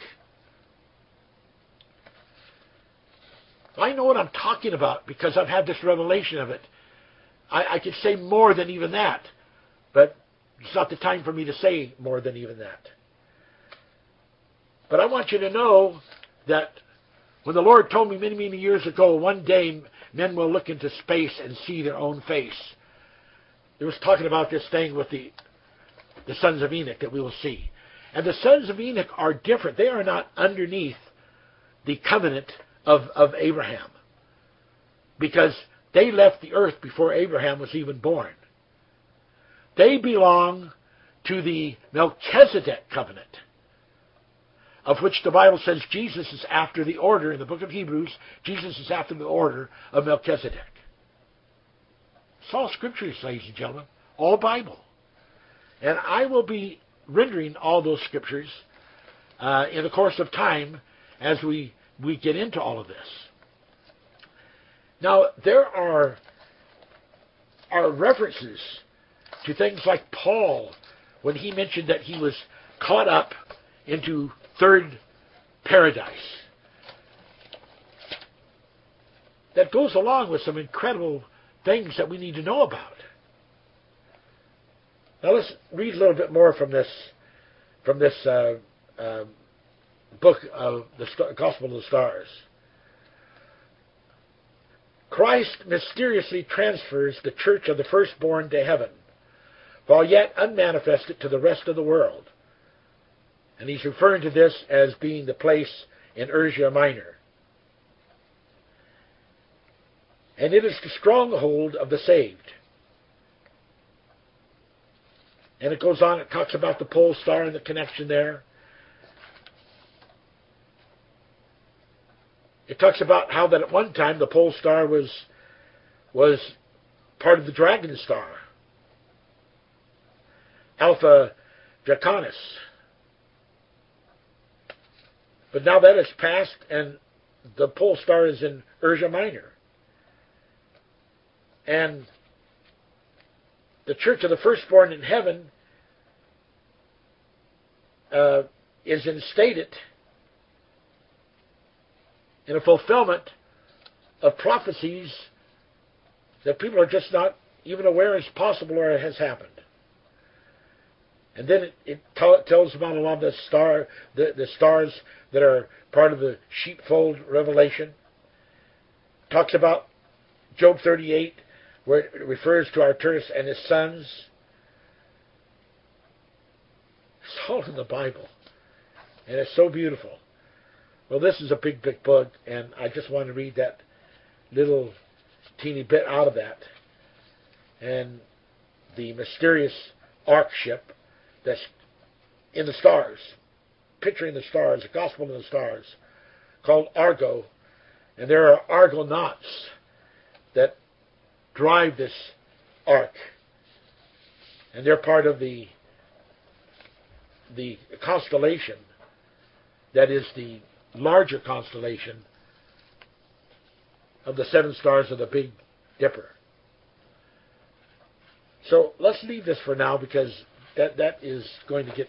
I know what I'm talking about because I've had this revelation of it. I, I could say more than even that, but it's not the time for me to say more than even that. But I want you to know that when the Lord told me many, many years ago, one day men will look into space and see their own face. It was talking about this thing with the the sons of Enoch that we will see. And the sons of Enoch are different. They are not underneath the covenant of, of Abraham. Because they left the earth before Abraham was even born. They belong to the Melchizedek covenant, of which the Bible says Jesus is after the order, in the book of Hebrews, Jesus is after the order of Melchizedek. It's all scriptures, ladies and gentlemen, all Bible. And I will be rendering all those scriptures uh, in the course of time as we, we get into all of this. Now, there are, are references to things like Paul when he mentioned that he was caught up into third paradise. That goes along with some incredible things that we need to know about. Now let's read a little bit more from this from this uh, uh, book of the Gospel of the Stars. Christ mysteriously transfers the church of the firstborn to heaven, while yet unmanifested to the rest of the world. And he's referring to this as being the place in Asia Minor. And it is the stronghold of the saved. And it goes on, it talks about the pole star and the connection there. It talks about how that at one time the pole star was was part of the dragon star. Alpha Draconis. But now that has passed and the pole star is in Ursa Minor. And the church of the firstborn in heaven uh, is instated in a fulfillment of prophecies that people are just not even aware is possible or has happened. And then it, it t- tells about a lot of the star, the, the stars that are part of the sheepfold revelation. Talks about Job 38 where it refers to Arcturus and his sons. It's all in the Bible. And it's so beautiful. Well, this is a big, big book, and I just want to read that little teeny bit out of that. And the mysterious ark ship that's in the stars, picturing the stars, the gospel in the stars, called Argo. And there are Argonauts drive this ark. And they're part of the the constellation that is the larger constellation of the seven stars of the Big Dipper. So let's leave this for now because that that is going to get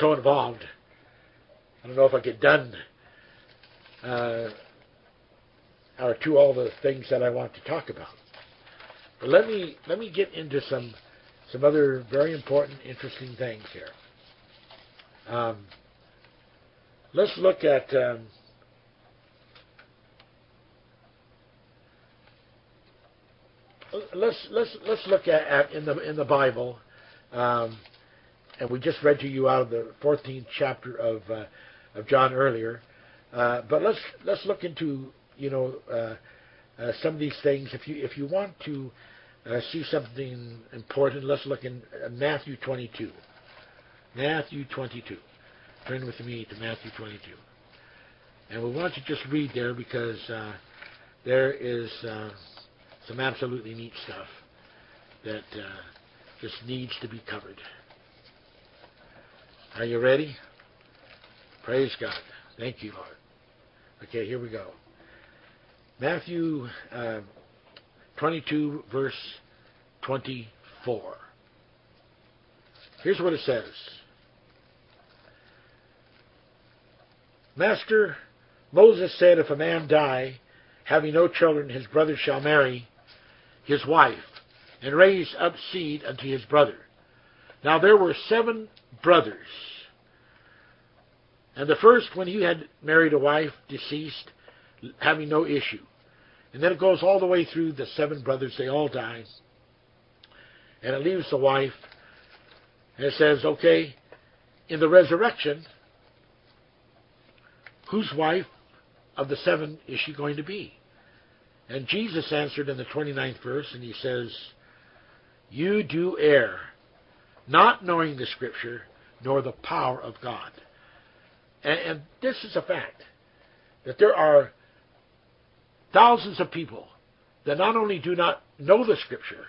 so involved. I don't know if I get done uh, or to all the things that I want to talk about. But let me let me get into some some other very important, interesting things here. Um, let's look at um, let's let's let's look at, at, in the in the Bible, um, and we just read to you out of the 14th chapter of uh, of John earlier. Uh, but let's let's look into you know uh, uh, some of these things. If you if you want to uh, see something important, let's look in uh, Matthew 22. Matthew 22. Turn with me to Matthew 22. And we want to just read there because uh, there is uh, some absolutely neat stuff that uh, just needs to be covered. Are you ready? Praise God. Thank you, Lord. Okay, here we go. Matthew uh, 22, verse 24. Here's what it says Master, Moses said, If a man die having no children, his brother shall marry his wife, and raise up seed unto his brother. Now there were seven brothers. And the first, when he had married a wife, deceased, having no issue. And then it goes all the way through the seven brothers, they all die. And it leaves the wife, and it says, okay, in the resurrection, whose wife of the seven is she going to be? And Jesus answered in the 29th verse, and he says, You do err, not knowing the Scripture, nor the power of God. And, and this is a fact that there are thousands of people that not only do not know the Scripture,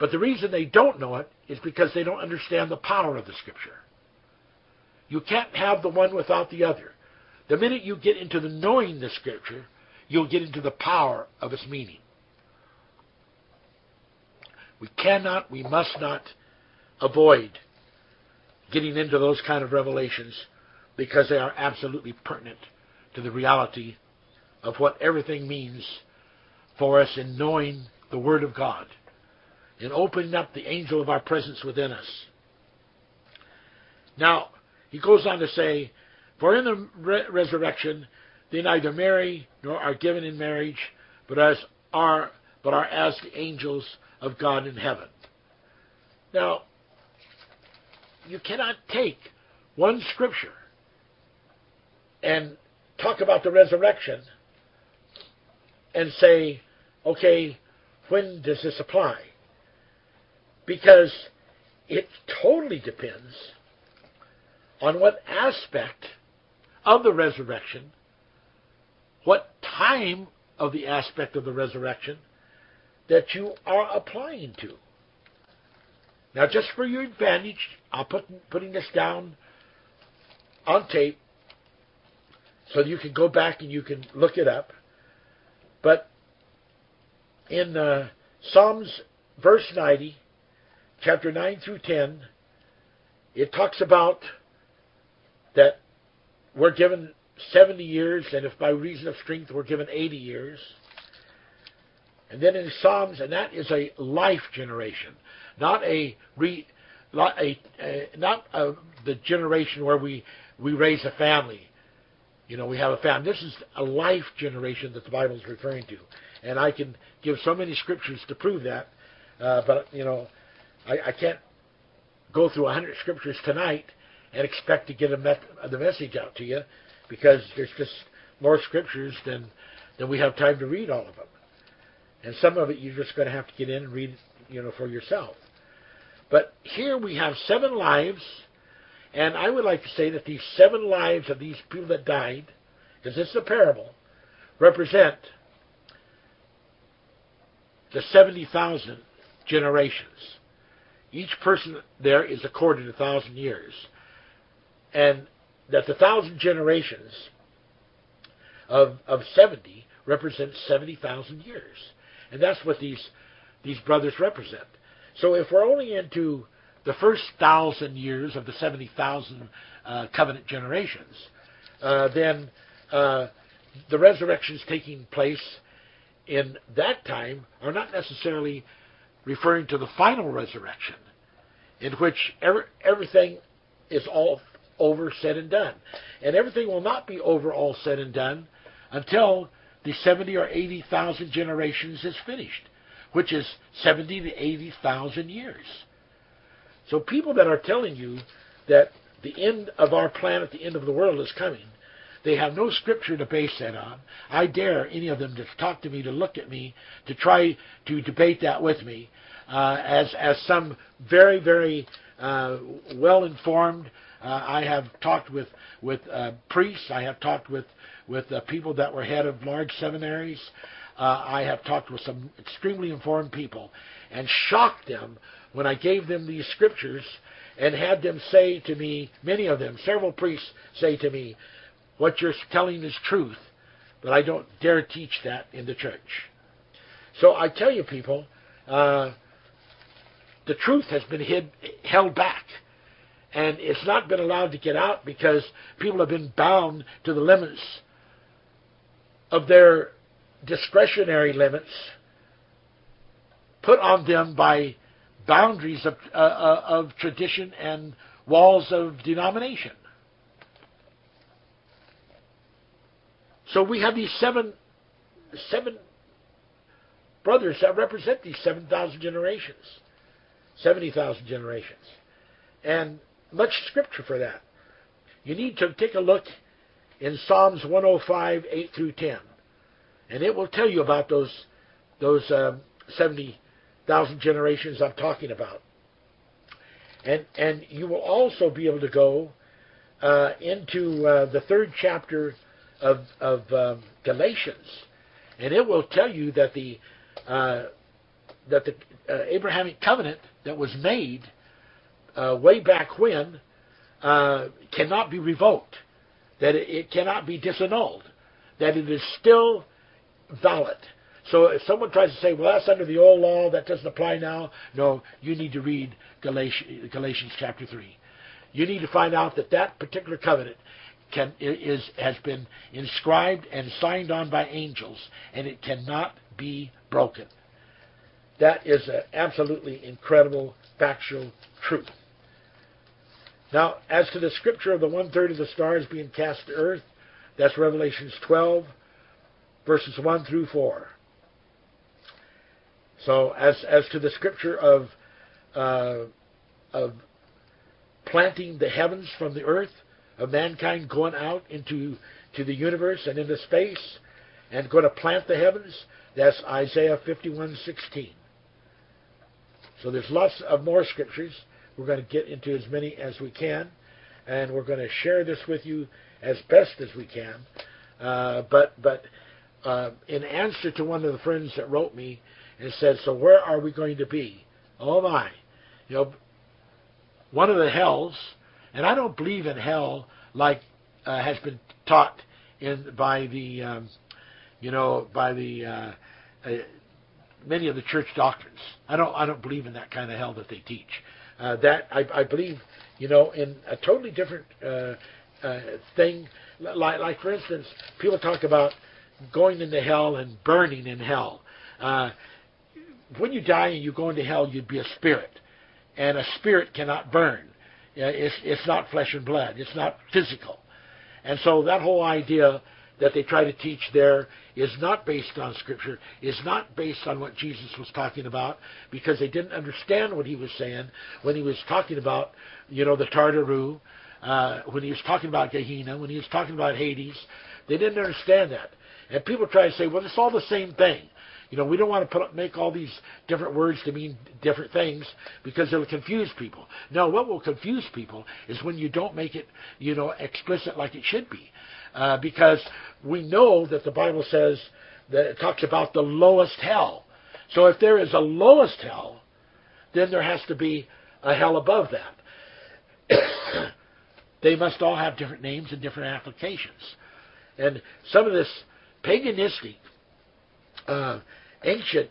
but the reason they don't know it is because they don't understand the power of the Scripture. You can't have the one without the other. The minute you get into the knowing the Scripture, you'll get into the power of its meaning. We cannot, we must not avoid getting into those kind of revelations because they are absolutely pertinent to the reality of what everything means for us in knowing the Word of God, in opening up the angel of our presence within us. Now, he goes on to say, For in the re- resurrection they neither marry nor are given in marriage, but as are but are as the angels of God in heaven. Now, you cannot take one scripture and talk about the resurrection and say, okay, when does this apply? Because it totally depends on what aspect of the resurrection, what time of the aspect of the resurrection that you are applying to. Now, just for your advantage, I'm put putting this down on tape so you can go back and you can look it up. But in uh, Psalms verse 90, chapter 9 through 10, it talks about that we're given 70 years, and if by reason of strength we're given 80 years. And then in Psalms, and that is a life generation, not a re, not a, a not a, the generation where we we raise a family. You know, we have a family. This is a life generation that the Bible is referring to, and I can give so many scriptures to prove that. Uh, but you know, I, I can't go through a hundred scriptures tonight and expect to get a met, the message out to you because there's just more scriptures than than we have time to read all of them. And some of it you're just going to have to get in and read, you know, for yourself. But here we have seven lives, and I would like to say that these seven lives of these people that died, because this is a parable, represent the 70,000 generations. Each person there is accorded a thousand years. And that the thousand generations of, of 70 represent 70,000 years. And that's what these, these brothers represent. So if we're only into the first thousand years of the 70,000 uh, covenant generations, uh, then uh, the resurrections taking place in that time are not necessarily referring to the final resurrection, in which every, everything is all over, said and done. And everything will not be over, all said and done until the 70 or 80,000 generations is finished, which is 70 to 80,000 years. So people that are telling you that the end of our planet, the end of the world is coming, they have no scripture to base that on. I dare any of them to talk to me, to look at me, to try to debate that with me, uh, as as some very very uh, well informed uh, I have talked with with uh, priests. I have talked with with uh, people that were head of large seminaries. Uh, I have talked with some extremely informed people and shocked them when I gave them these scriptures and had them say to me, many of them, several priests say to me, "What you're telling is truth, but I don't dare teach that in the church." So I tell you, people, uh, the truth has been hid, held back and it's not been allowed to get out because people have been bound to the limits of their discretionary limits put on them by boundaries of, uh, uh, of tradition and walls of denomination. So we have these seven, seven brothers that represent these 7,000 generations, 70,000 generations. And much scripture for that. You need to take a look in Psalms 105, 8 through 10. And it will tell you about those, those um, 70,000 generations I'm talking about. And, and you will also be able to go uh, into uh, the third chapter of, of um, Galatians, and it will tell you that the uh, that the uh, Abrahamic covenant that was made uh, way back when uh, cannot be revoked, that it, it cannot be disannulled, that it is still valid. So if someone tries to say, well, that's under the old law, that doesn't apply now, no, you need to read Galatians, Galatians chapter 3. You need to find out that that particular covenant can, is, has been inscribed and signed on by angels, and it cannot be broken. That is an absolutely incredible factual truth. Now, as to the scripture of the one third of the stars being cast to earth, that's Revelations 12, verses 1 through 4. So, as as to the scripture of uh, of planting the heavens from the earth, of mankind going out into to the universe and into space, and going to plant the heavens, that's Isaiah 51:16. So there's lots of more scriptures. We're going to get into as many as we can, and we're going to share this with you as best as we can. Uh, but but uh, in answer to one of the friends that wrote me and said, "So where are we going to be?" Oh my, you know, one of the hells, and I don't believe in hell like uh, has been taught in by the um, you know by the uh, uh, many of the church doctrines. I don't I don't believe in that kind of hell that they teach. Uh, that I, I believe you know in a totally different uh, uh, thing. Like like for instance, people talk about going into hell and burning in hell. Uh, when you die and you go into hell, you'd be a spirit, and a spirit cannot burn. It's it's not flesh and blood. It's not physical, and so that whole idea that they try to teach there is not based on Scripture, is not based on what Jesus was talking about, because they didn't understand what he was saying when he was talking about, you know, the Tartaru, uh, when he was talking about Gehenna, when he was talking about Hades. They didn't understand that. And people try to say, well, it's all the same thing. You know, we don't want to put, make all these different words to mean different things because it'll confuse people. No, what will confuse people is when you don't make it, you know, explicit like it should be. Uh, because we know that the Bible says that it talks about the lowest hell. So if there is a lowest hell, then there has to be a hell above that. they must all have different names and different applications. And some of this paganistic, uh, ancient,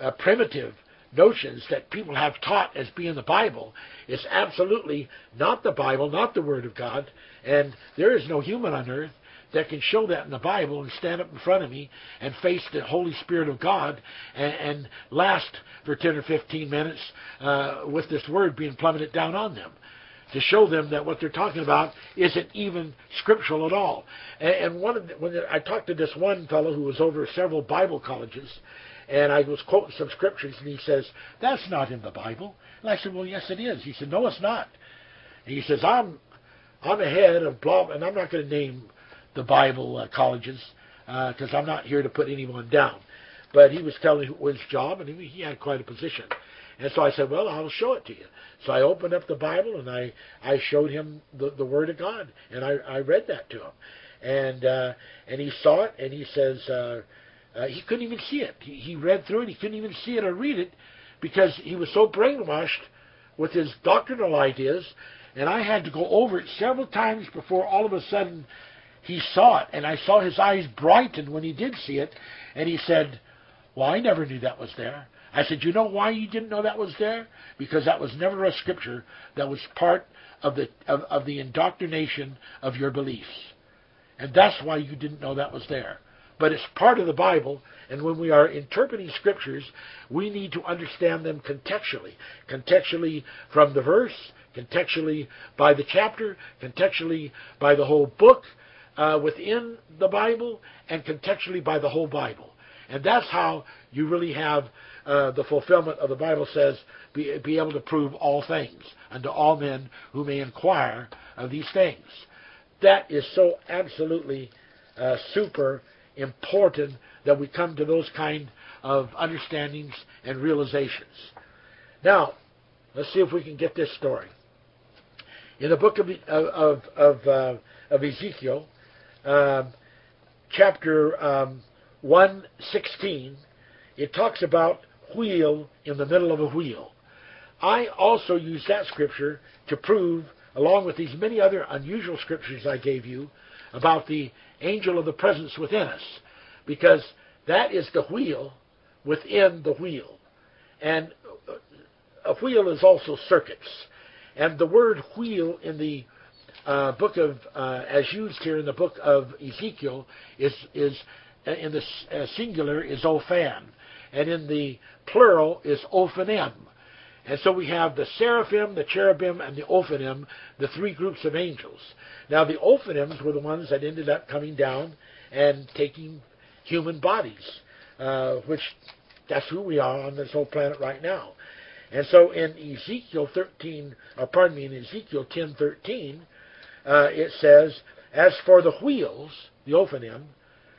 uh, primitive notions that people have taught as being the Bible. Is absolutely not the Bible, not the Word of God, and there is no human on earth that can show that in the Bible and stand up in front of me and face the Holy Spirit of God and, and last for 10 or 15 minutes uh, with this Word being plummeted down on them to show them that what they're talking about isn't even scriptural at all. And, and one of the, when I talked to this one fellow who was over several Bible colleges, and I was quoting some scriptures, and he says, "That's not in the Bible." And I said, "Well, yes, it is." He said, "No, it's not." And he says, "I'm I'm ahead of blah," and I'm not going to name the Bible uh, colleges because uh, I'm not here to put anyone down. But he was telling his job, and he, he had quite a position. And so I said, well, I'll show it to you. So I opened up the Bible and I, I showed him the, the Word of God, and I, I read that to him. And uh, and he saw it, and he says uh, uh, he couldn't even see it. He, he read through it, he couldn't even see it or read it because he was so brainwashed with his doctrinal ideas. And I had to go over it several times before all of a sudden he saw it, and I saw his eyes brighten when he did see it, and he said, Well, I never knew that was there. I said, You know why you didn't know that was there? Because that was never a scripture that was part of the of, of the indoctrination of your beliefs. And that's why you didn't know that was there. but it's part of the Bible. And when we are interpreting scriptures, we need to understand them contextually. Contextually from the verse, contextually by the chapter, contextually by the whole book uh, within the Bible, and contextually by the whole Bible. And that's how you really have uh, the fulfillment of the Bible says, be, be able to prove all things unto all men who may inquire of these things. That is so absolutely uh, super important that we come to those kind of understandings and realizations. Now, let's see if we can get this story. In the book of of of, uh, of Ezekiel, uh, chapter um, one sixteen, it talks about wheel in the middle of a wheel. I also use that scripture to prove, along with these many other unusual scriptures I gave you, about the angel of the presence within us, because that is the wheel within the wheel. And a wheel is also circuits. And the word wheel in the uh, book of, uh, as used here in the book of Ezekiel, is, is in the uh, singular is ophan, and in the plural is ophanim. And so we have the seraphim, the cherubim, and the ophanim, the three groups of angels. Now the ophanims were the ones that ended up coming down and taking human bodies, uh, which that's who we are on this whole planet right now. And so in Ezekiel 13, or pardon me, in Ezekiel 10:13, uh, it says, "As for the wheels, the ophanim,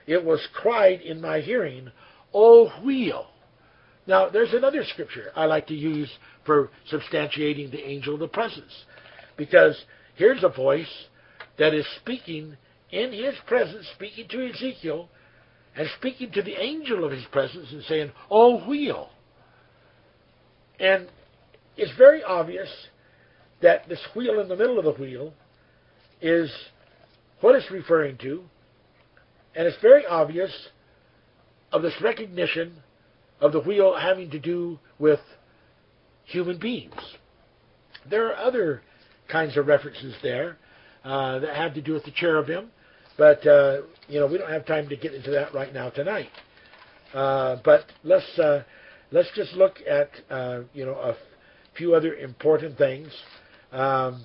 it was cried in my hearing, O wheel." Now, there's another scripture I like to use for substantiating the angel of the presence. Because here's a voice that is speaking in his presence, speaking to Ezekiel, and speaking to the angel of his presence and saying, Oh, wheel. And it's very obvious that this wheel in the middle of the wheel is what it's referring to, and it's very obvious of this recognition of the wheel having to do with human beings. There are other kinds of references there uh, that have to do with the cherubim, but uh, you know we don't have time to get into that right now tonight. Uh, but let's uh, let's just look at uh, you know a few other important things. Um,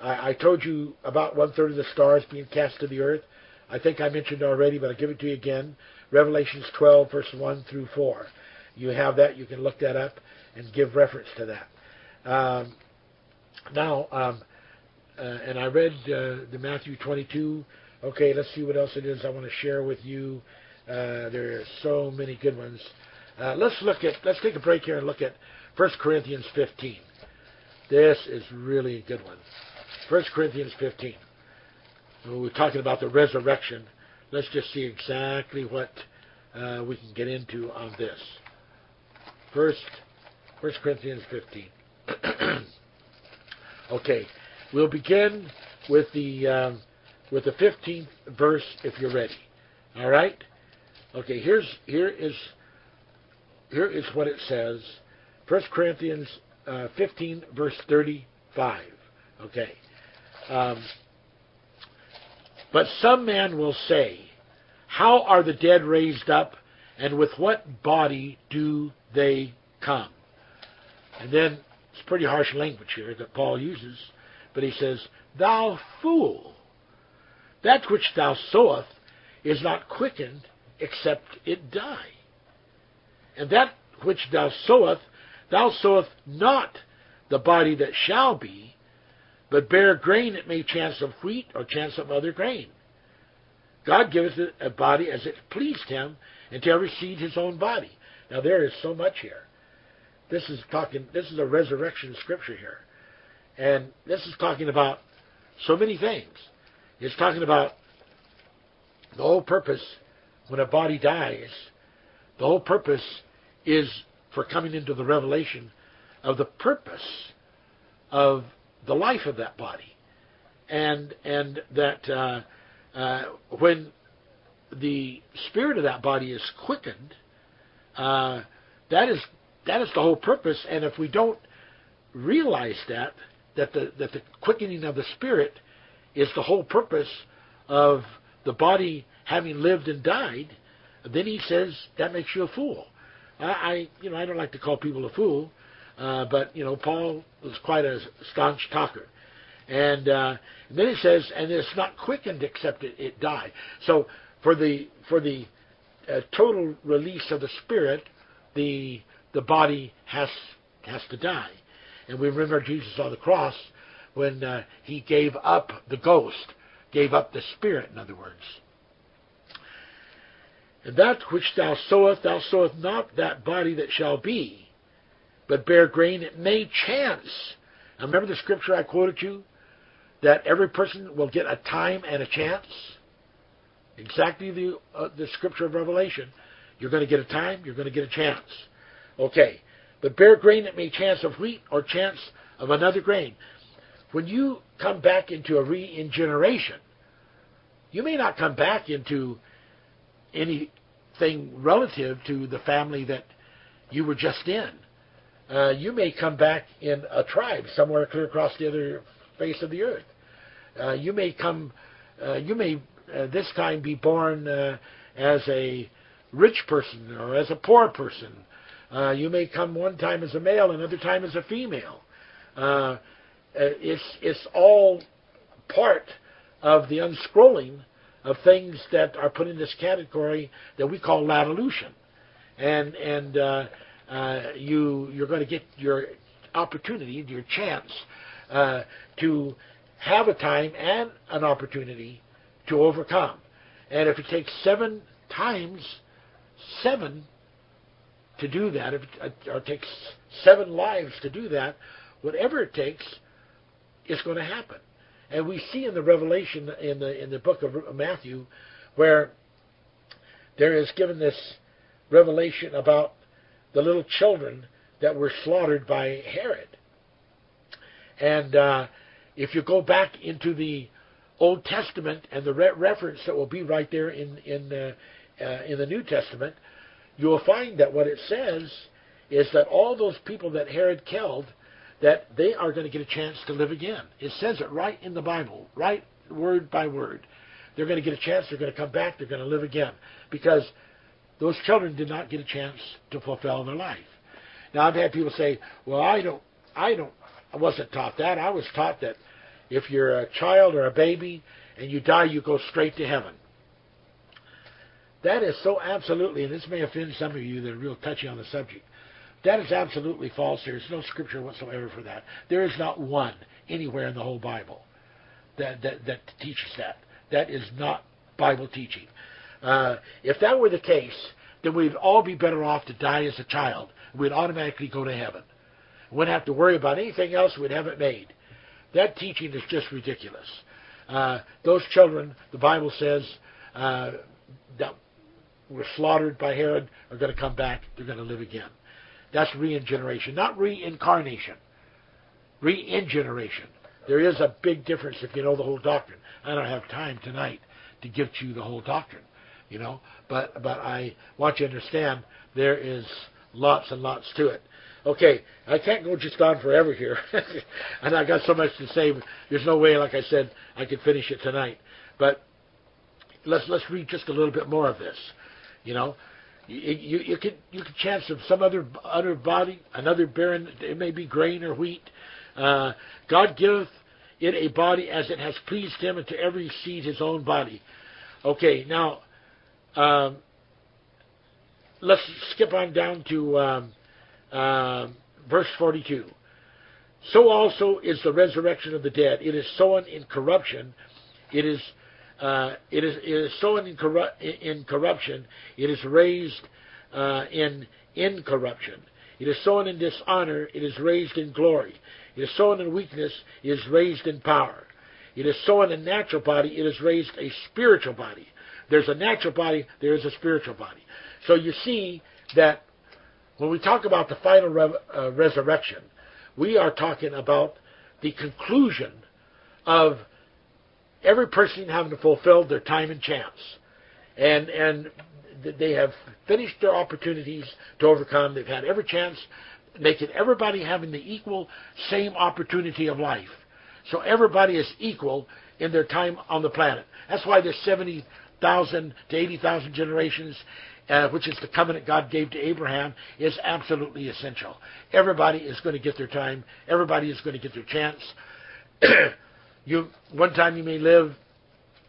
I, I told you about one third of the stars being cast to the earth. I think I mentioned already, but I'll give it to you again. Revelations 12, verse 1 through 4. You have that. You can look that up and give reference to that. Um, now, um, uh, and I read uh, the Matthew 22. Okay, let's see what else it is I want to share with you. Uh, there are so many good ones. Uh, let's look at. Let's take a break here and look at 1 Corinthians 15. This is really a good one. 1 Corinthians 15. When we're talking about the resurrection, let's just see exactly what uh, we can get into on this. First, First Corinthians 15. okay, we'll begin with the um, with the 15th verse if you're ready. All right. Okay. Here's here is here is what it says. First Corinthians uh, 15 verse 35. Okay. Um, but some man will say, How are the dead raised up, and with what body do they come. And then it's pretty harsh language here that Paul uses, but he says, Thou fool, that which thou sowest is not quickened except it die. And that which thou sowest, thou sowest not the body that shall be, but bare grain it may chance of wheat or chance of other grain. God giveth it a body as it pleased him, and to every seed his own body. Now there is so much here. This is talking. This is a resurrection scripture here, and this is talking about so many things. It's talking about the whole purpose when a body dies. The whole purpose is for coming into the revelation of the purpose of the life of that body, and and that uh, uh, when the spirit of that body is quickened, uh, that is that is the whole purpose. And if we don't realize that, that the, that the quickening of the spirit is the whole purpose of the body having lived and died, then he says that makes you a fool. I, I you know I don't like to call people a fool, uh, but you know Paul was quite a staunch talker, and, uh, and then he says, and it's not quickened except it, it die. So for the for the uh, total release of the spirit, the the body has has to die, and we remember Jesus on the cross when uh, he gave up the ghost, gave up the spirit, in other words. And that which thou sowest, thou sowest not that body that shall be, but bare grain. It may chance. Now remember the scripture I quoted you? That every person will get a time and a chance? Exactly the, uh, the scripture of Revelation. You're going to get a time, you're going to get a chance. Okay. But bare grain it may chance of wheat or chance of another grain. When you come back into a regeneration, you may not come back into anything relative to the family that you were just in. Uh, you may come back in a tribe somewhere clear across the other face of the earth. Uh, you may come, uh, you may uh, this time be born uh, as a rich person or as a poor person. Uh, you may come one time as a male, another time as a female. it's it's all part of the unscrolling of things that are put in this category that we call latolution, and and uh, uh, you you're going to get your opportunity, your chance uh, to have a time and an opportunity to overcome. And if it takes seven times, seven to do that, if it, or it takes seven lives to do that, whatever it takes, it's going to happen. And we see in the Revelation in the in the book of Matthew where there is given this revelation about the little children that were slaughtered by Herod. And uh, if you go back into the Old Testament and the re- reference that will be right there in in uh, uh, in the New Testament, you will find that what it says is that all those people that Herod killed that they are going to get a chance to live again. It says it right in the Bible, right word by word. They're going to get a chance, they're going to come back, they're going to live again. Because those children did not get a chance to fulfill their life. Now I've had people say, Well I don't I don't I wasn't taught that. I was taught that if you're a child or a baby and you die, you go straight to heaven. That is so absolutely, and this may offend some of you that are real touchy on the subject. That is absolutely false. There is no scripture whatsoever for that. There is not one anywhere in the whole Bible that, that, that teaches that. That is not Bible teaching. Uh, if that were the case, then we'd all be better off to die as a child. We'd automatically go to heaven. We wouldn't have to worry about anything else. We'd have it made. That teaching is just ridiculous. Uh, those children, the Bible says, uh, that were slaughtered by Herod are going to come back. They're going to live again. That's regeneration, not reincarnation. Regeneration. There is a big difference if you know the whole doctrine. I don't have time tonight to give you the whole doctrine, you know, but but I want you to understand there is lots and lots to it. Okay, I can't go just on forever here, and I got so much to say. There's no way, like I said, I could finish it tonight. But let's let's read just a little bit more of this. You know, you, you, you could you could chance of some other other body, another barren. It may be grain or wheat. Uh, God giveth it a body as it has pleased Him, and to every seed his own body. Okay, now um, let's skip on down to um, uh, verse forty-two. So also is the resurrection of the dead. It is sown in corruption. It is uh, it is it is sown in, corru- in corruption. It is raised uh, in incorruption. It is sown in dishonor. It is raised in glory. It is sown in weakness. It is raised in power. It is sown in a natural body. It is raised a spiritual body. There's a natural body. There is a spiritual body. So you see that when we talk about the final re- uh, resurrection, we are talking about the conclusion of every person having fulfilled their time and chance. And, and they have finished their opportunities to overcome. They've had every chance, making everybody having the equal, same opportunity of life. So everybody is equal in their time on the planet. That's why there's 70,000 to 80,000 generations, uh, which is the covenant God gave to Abraham, is absolutely essential. Everybody is going to get their time. Everybody is going to get their chance. you one time you may live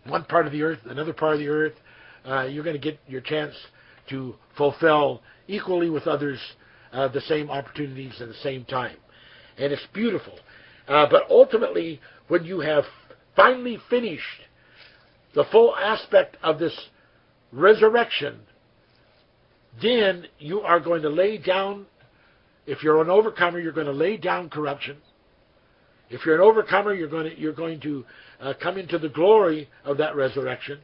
one part of the earth, another part of the earth. Uh, you're going to get your chance to fulfill equally with others uh, the same opportunities at the same time, and it's beautiful. Uh, but ultimately, when you have finally finished the full aspect of this resurrection, then you are going to lay down, if you're an overcomer, you're going to lay down corruption. If you're an overcomer, you're going to, you're going to uh, come into the glory of that resurrection.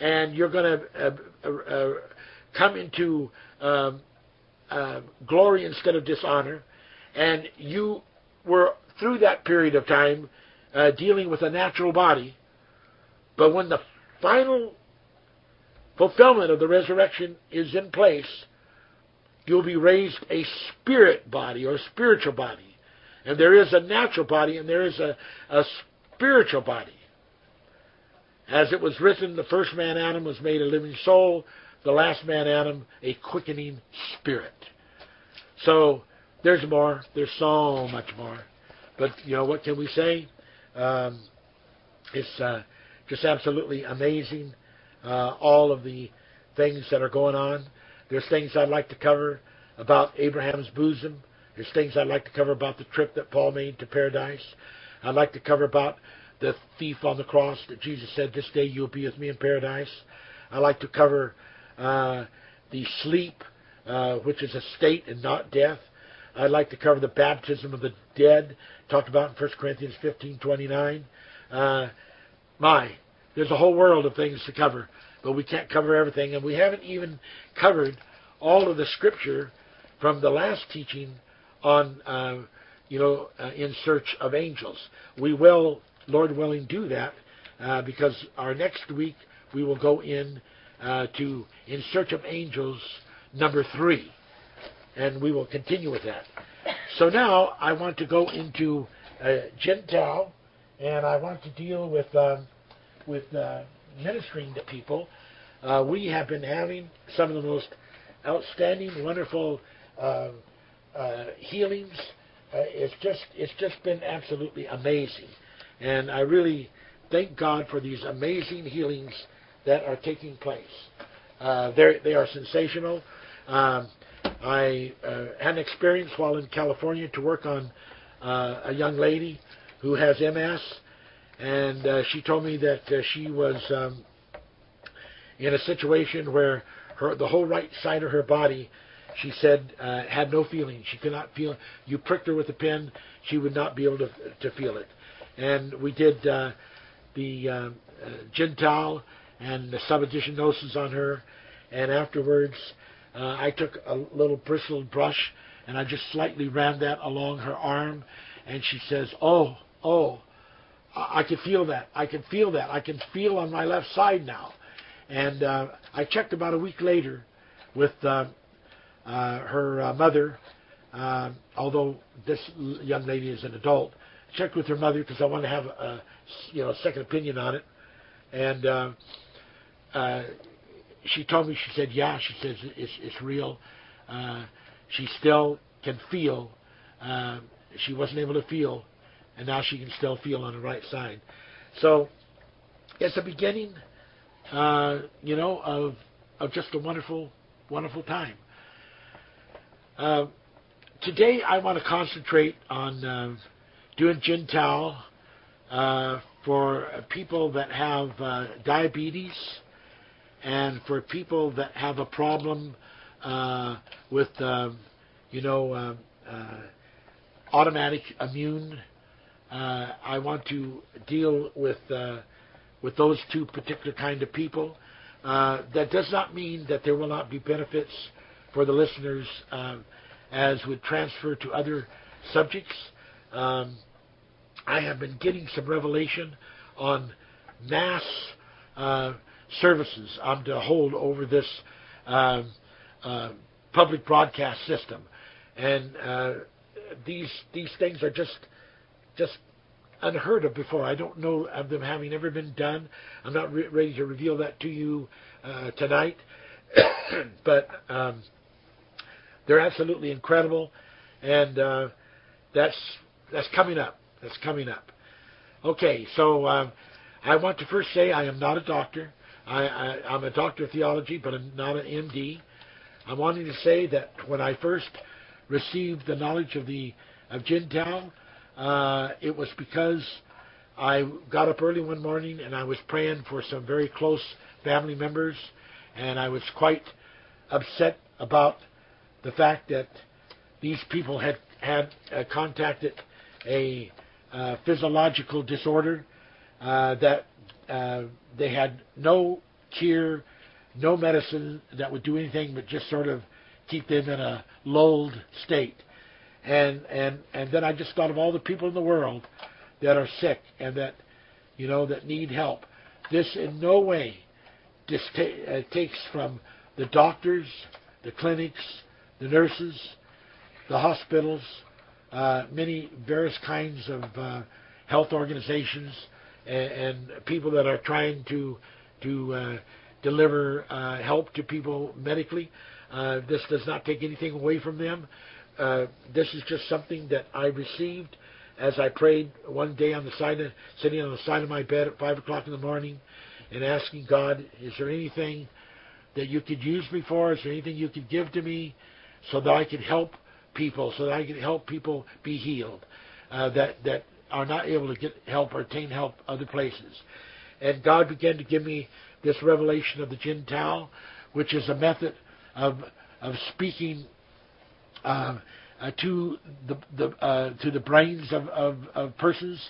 And you're going to uh, uh, uh, come into um, uh, glory instead of dishonor. And you were, through that period of time, uh, dealing with a natural body. But when the final fulfillment of the resurrection is in place, you'll be raised a spirit body or spiritual body. And there is a natural body and there is a, a spiritual body. As it was written, the first man Adam was made a living soul, the last man Adam a quickening spirit. So there's more. There's so much more. But you know what can we say? Um, it's uh, just absolutely amazing. Uh, all of the things that are going on. There's things I'd like to cover about Abraham's bosom. There's things I'd like to cover about the trip that Paul made to paradise. I'd like to cover about the thief on the cross that Jesus said, "This day you'll be with me in paradise." I'd like to cover uh, the sleep, uh, which is a state and not death. I'd like to cover the baptism of the dead, talked about in 1 Corinthians 15:29. Uh, my, there's a whole world of things to cover, but we can't cover everything, and we haven't even covered all of the scripture from the last teaching on, uh, you know, uh, in search of angels. We will, Lord willing, do that uh, because our next week we will go in uh, to in search of angels number three and we will continue with that. So now I want to go into uh, Jin-Tao, and I want to deal with um, with uh, ministering to people. Uh, we have been having some of the most outstanding, wonderful uh, uh, healings. Uh, it's just it's just been absolutely amazing, and I really thank God for these amazing healings that are taking place. they are sensational. Um, I uh, had an experience while in California to work on uh, a young lady who has MS, and uh, she told me that uh, she was um, in a situation where her the whole right side of her body, she said, uh, had no feeling. She could not feel. You pricked her with a pin, she would not be able to to feel it. And we did uh, the uh, Jin-Tao and the subadditionosis on her, and afterwards uh, I took a little bristled brush and I just slightly ran that along her arm, and she says, "Oh, oh, I, I can feel that. I can feel that. I can feel on my left side now." And uh, I checked about a week later with uh, uh, her uh, mother, uh, although this young lady is an adult. Checked with her mother because I wanted to have a you know a second opinion on it, and uh, uh, she told me, she said, yeah, she says it's, it's real. Uh, she still can feel. Uh, she wasn't able to feel, and now she can still feel on the right side. So it's a beginning, uh, you know, of of just a wonderful, wonderful time. Uh, today, I want to concentrate on uh, doing Jin-Tao uh, for people that have uh, diabetes and for people that have a problem uh, with, uh, you know, uh, uh automatic immune, uh, I want to deal with uh, with those two particular kind of people. that does not mean that there will not be benefits for the listeners as would transfer to other subjects. Um, I have been getting some revelation on mass uh, services I'm to hold over this uh, uh, public broadcast system, and uh, these these things are just just unheard of before. I don't know of them having ever been done. I'm not re- ready to reveal that to you uh, tonight. but um, they're absolutely incredible, and uh, that's that's coming up. That's coming up. Okay, so um, I want to first say I am not a doctor. I, I, I'm a doctor of theology, but I'm not an MD. I'm wanting to say that when I first received the knowledge of the of Jin-Tao, uh, it was because I got up early one morning and I was praying for some very close family members, and I was quite upset about the fact that these people had had uh, contacted a uh, physiological disorder uh, that uh, they had no cure, no medicine that would do anything but just sort of keep them in a lulled state. And and and then I just thought of all the people in the world that are sick and that you know that need help. This in no way uh, takes from the doctors, the clinics, the nurses, the hospitals, uh, many various kinds of uh, health organizations, and, and, people that are trying to to uh, deliver uh, help to people medically. Uh, this does not take anything away from them. Uh, this is just something that I received as I prayed one day on the side of, sitting on the side of my bed at five o'clock in the morning, and asking God, "Is there anything that you could use me for? Is there anything you could give to me so that I could help people, so that I could help people be healed uh, that that are not able to get help or attain help other places?" And God began to give me this revelation of the Jin-Tao, which is a method of of speaking uh, uh, to the, the uh, to the brains of, of, of, persons,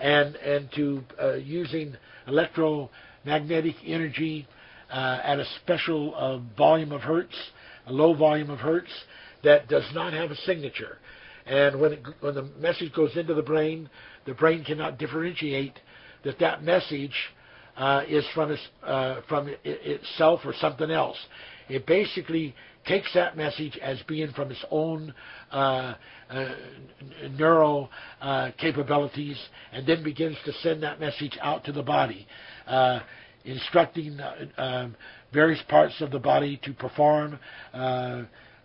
and and to uh, using electromagnetic energy uh, at a special uh, volume of hertz, a low volume of hertz that does not have a signature. And when it, when the message goes into the brain, the brain cannot differentiate that that message is from, from it, itself or something else. It basically takes that message as being from its own uh, uh, neural uh, capabilities and then begins to send that message out to the body, uh, instructing um, various parts of the body to perform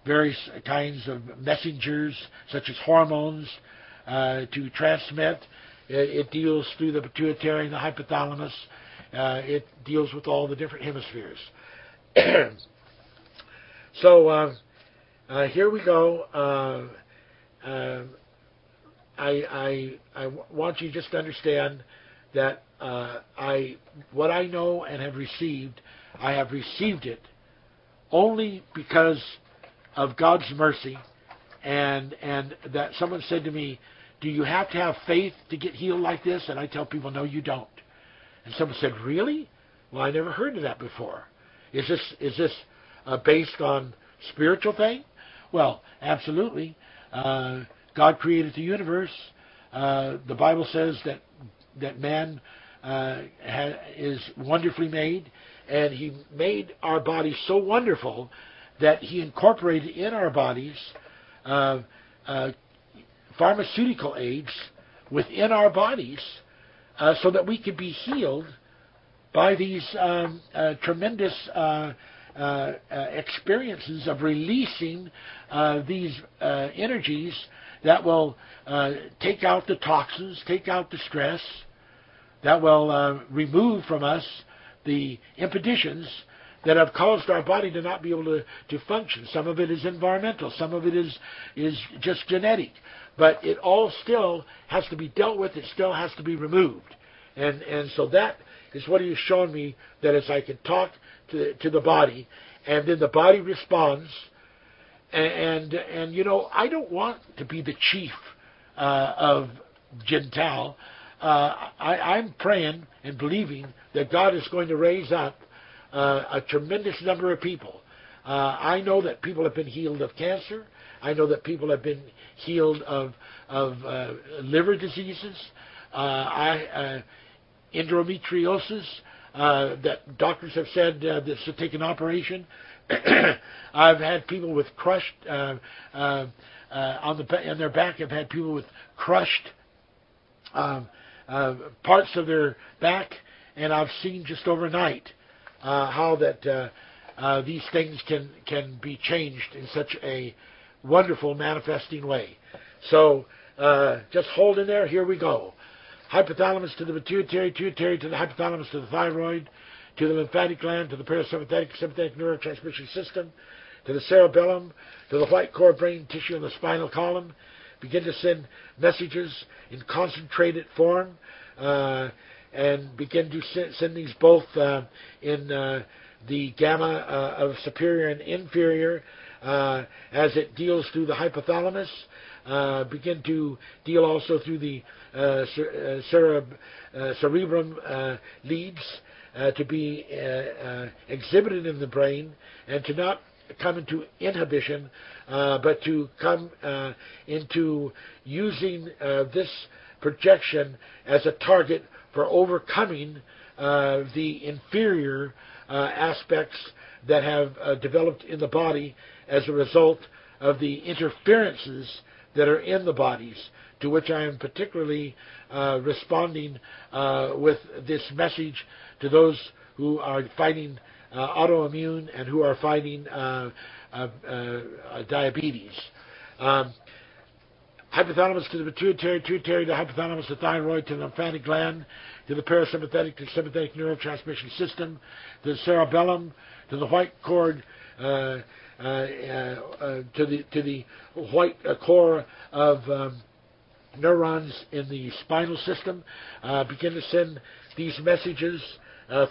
various kinds of messengers, such as hormones, to transmit. It, it, deals through the pituitary and the hypothalamus. Uh, it deals with all the different hemispheres. so uh, uh, here we go. Uh, uh, I, I, I want you just to understand that uh, I what I know and have received, I have received it only because of God's mercy, and and that someone said to me, "Do you have to have faith to get healed like this?" And I tell people, "No, you don't." And someone said, "Really? Well, I never heard of that before. Is this is this uh, based on spiritual thing?" Well, absolutely. Uh, God created the universe. Uh, the Bible says that that man uh, ha- is wonderfully made, and He made our bodies so wonderful that He incorporated in our bodies uh, uh, pharmaceutical aids within our bodies so that we could be healed by these um, tremendous Uh, uh, experiences of releasing uh, these uh, energies that will take out the toxins, take out the stress, that will remove from us the impeditions that have caused our body to not be able to, to function. Some of it is environmental, some of it is is just genetic. But it all still has to be dealt with, it still has to be removed. And and so that is what he has shown me that as I can talk to the, to the body, and then the body responds. And, and and you know I don't want to be the chief uh, of Jin-Tao. Uh, I, I'm praying and believing that God is going to raise up uh, a tremendous number of people. Uh, I know that people have been healed of cancer. I know that people have been healed of of uh, liver diseases. Uh, I, endometriosis uh, that doctors have said uh, this will take an operation. I've had people with crushed uh, on the in their back. I've had people with crushed um, parts of their back, and I've seen just overnight how that uh, these things can can be changed in such a wonderful manifesting way. So uh, just hold in there. Here we go. Hypothalamus to the pituitary, pituitary to the hypothalamus to the thyroid, to the lymphatic gland, to the parasympathetic sympathetic neurotransmission system, to the cerebellum, to the white core brain tissue and the spinal column. Begin to send messages in concentrated form, uh, and begin to send, send these both uh, in uh, the gamma uh, of superior and inferior uh, as it deals through the hypothalamus. Uh, begin to deal also through the uh, uh, cereb- uh, cerebrum leads to be exhibited in the brain and to not come into inhibition, uh, but to come uh, into using uh, this projection as a target for overcoming the inferior aspects that have developed in the body as a result of the interferences that are in the bodies, to which I am particularly uh, responding uh, with this message to those who are fighting uh, autoimmune and who are fighting uh, uh, diabetes. Um, hypothalamus to the pituitary, pituitary to the hypothalamus to thyroid to the lymphatic gland to the parasympathetic to sympathetic neurotransmission system to the cerebellum to the white cord uh, uh, uh, to the to the white core of um, neurons in the spinal system begin to send these messages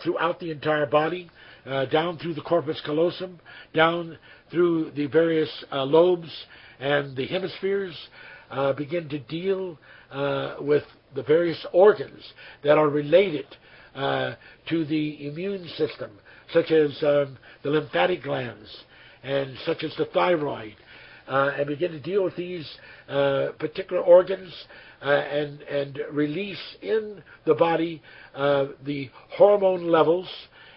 throughout the entire body uh, down through the corpus callosum, down through the various uh, lobes and the hemispheres, uh, begin to deal uh, with the various organs that are related uh, to the immune system, such as um, the lymphatic glands and such as the thyroid, uh, and begin to deal with these particular organs and and release in the body the hormone levels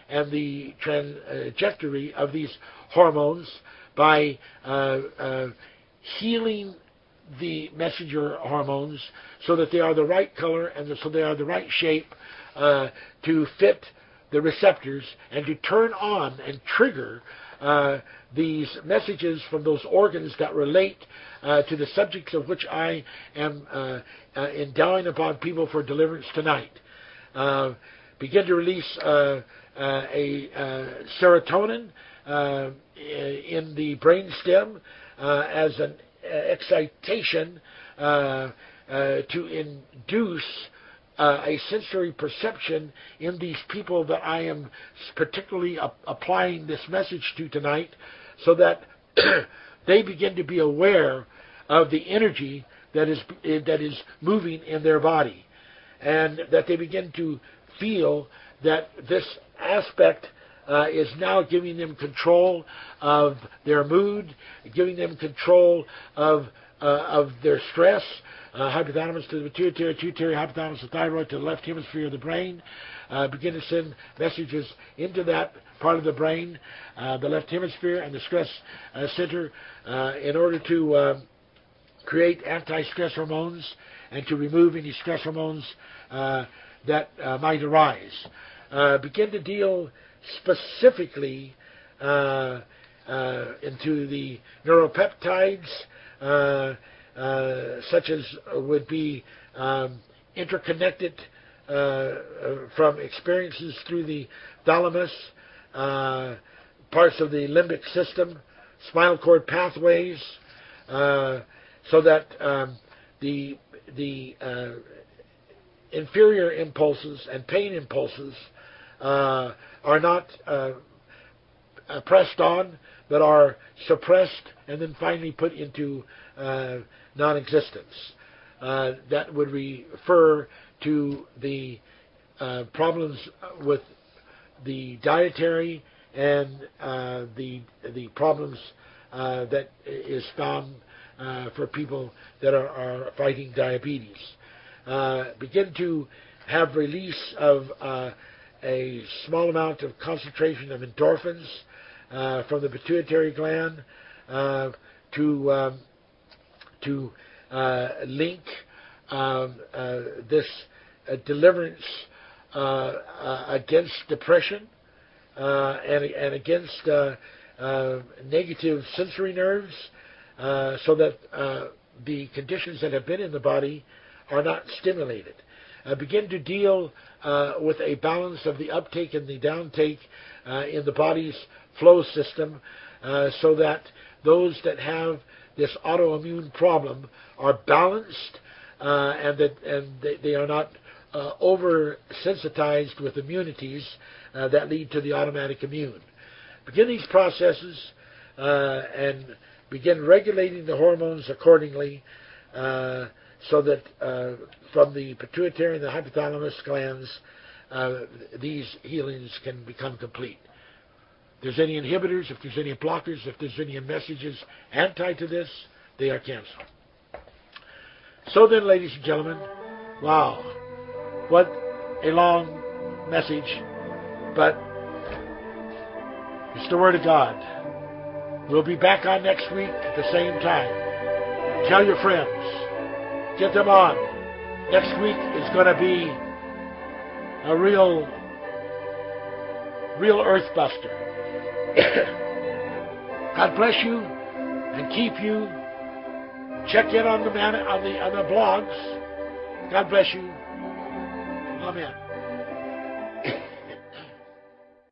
and the trajectory of these hormones by uh, uh, healing the messenger hormones so that they are the right color and so they are the right shape uh, to fit the receptors and to turn on and trigger uh, these messages from those organs that relate uh, to the subjects of which I am uh, endowing upon people for deliverance tonight. begin to release uh, a uh, serotonin uh, in the brainstem as an excitation to induce uh, a sensory perception in these people that I am particularly applying this message to tonight, so that they begin to be aware of the energy that is that is moving in their body, and that they begin to feel that this aspect uh, is now giving them control of their mood, giving them control of uh, of their stress. Uh, hypothalamus to the pituitary, pituitary hypothalamus to thyroid to the left hemisphere of the brain. Uh, begin to send messages into that part of the brain, uh, the left hemisphere and the stress uh, center, in order to create anti-stress hormones and to remove any stress hormones that might arise uh, begin to deal specifically uh, uh, into the neuropeptides, uh, uh, such as would be um, interconnected uh, from experiences through the thalamus, parts of the limbic system, spinal cord pathways, so that um, the the inferior impulses and pain impulses uh, are not uh, uh, pressed on, but are suppressed and then finally put into uh, non existence. Uh, that would refer to the uh, problems with the dietary and the the problems that is found for people that are, are fighting diabetes. begin to have release of a small amount of concentration of endorphins uh, from the pituitary gland uh, to um, to uh, link um, uh, this uh, deliverance against depression and, and against negative sensory nerves so that the conditions that have been in the body are not stimulated. Uh, begin to deal uh, with a balance of the uptake and the downtake uh, in the body's flow system so that those that have this autoimmune problem are balanced uh, and that and they, they are not uh, over-sensitized with immunities that lead to the automatic immune. Begin these processes and begin regulating the hormones accordingly uh, so that uh, from the pituitary and the hypothalamus glands, uh, these healings can become complete. There's any inhibitors, if there's any blockers, if there's any messages anti to this, they are canceled. So then, ladies and gentlemen, wow, what a long message, but it's the Word of God. We'll be back on next week at the same time. Tell your friends. Get them on. Next week is going to be a real, real earth buster. God bless you and keep you. Check in on the man on the on the blogs. God bless you. Amen.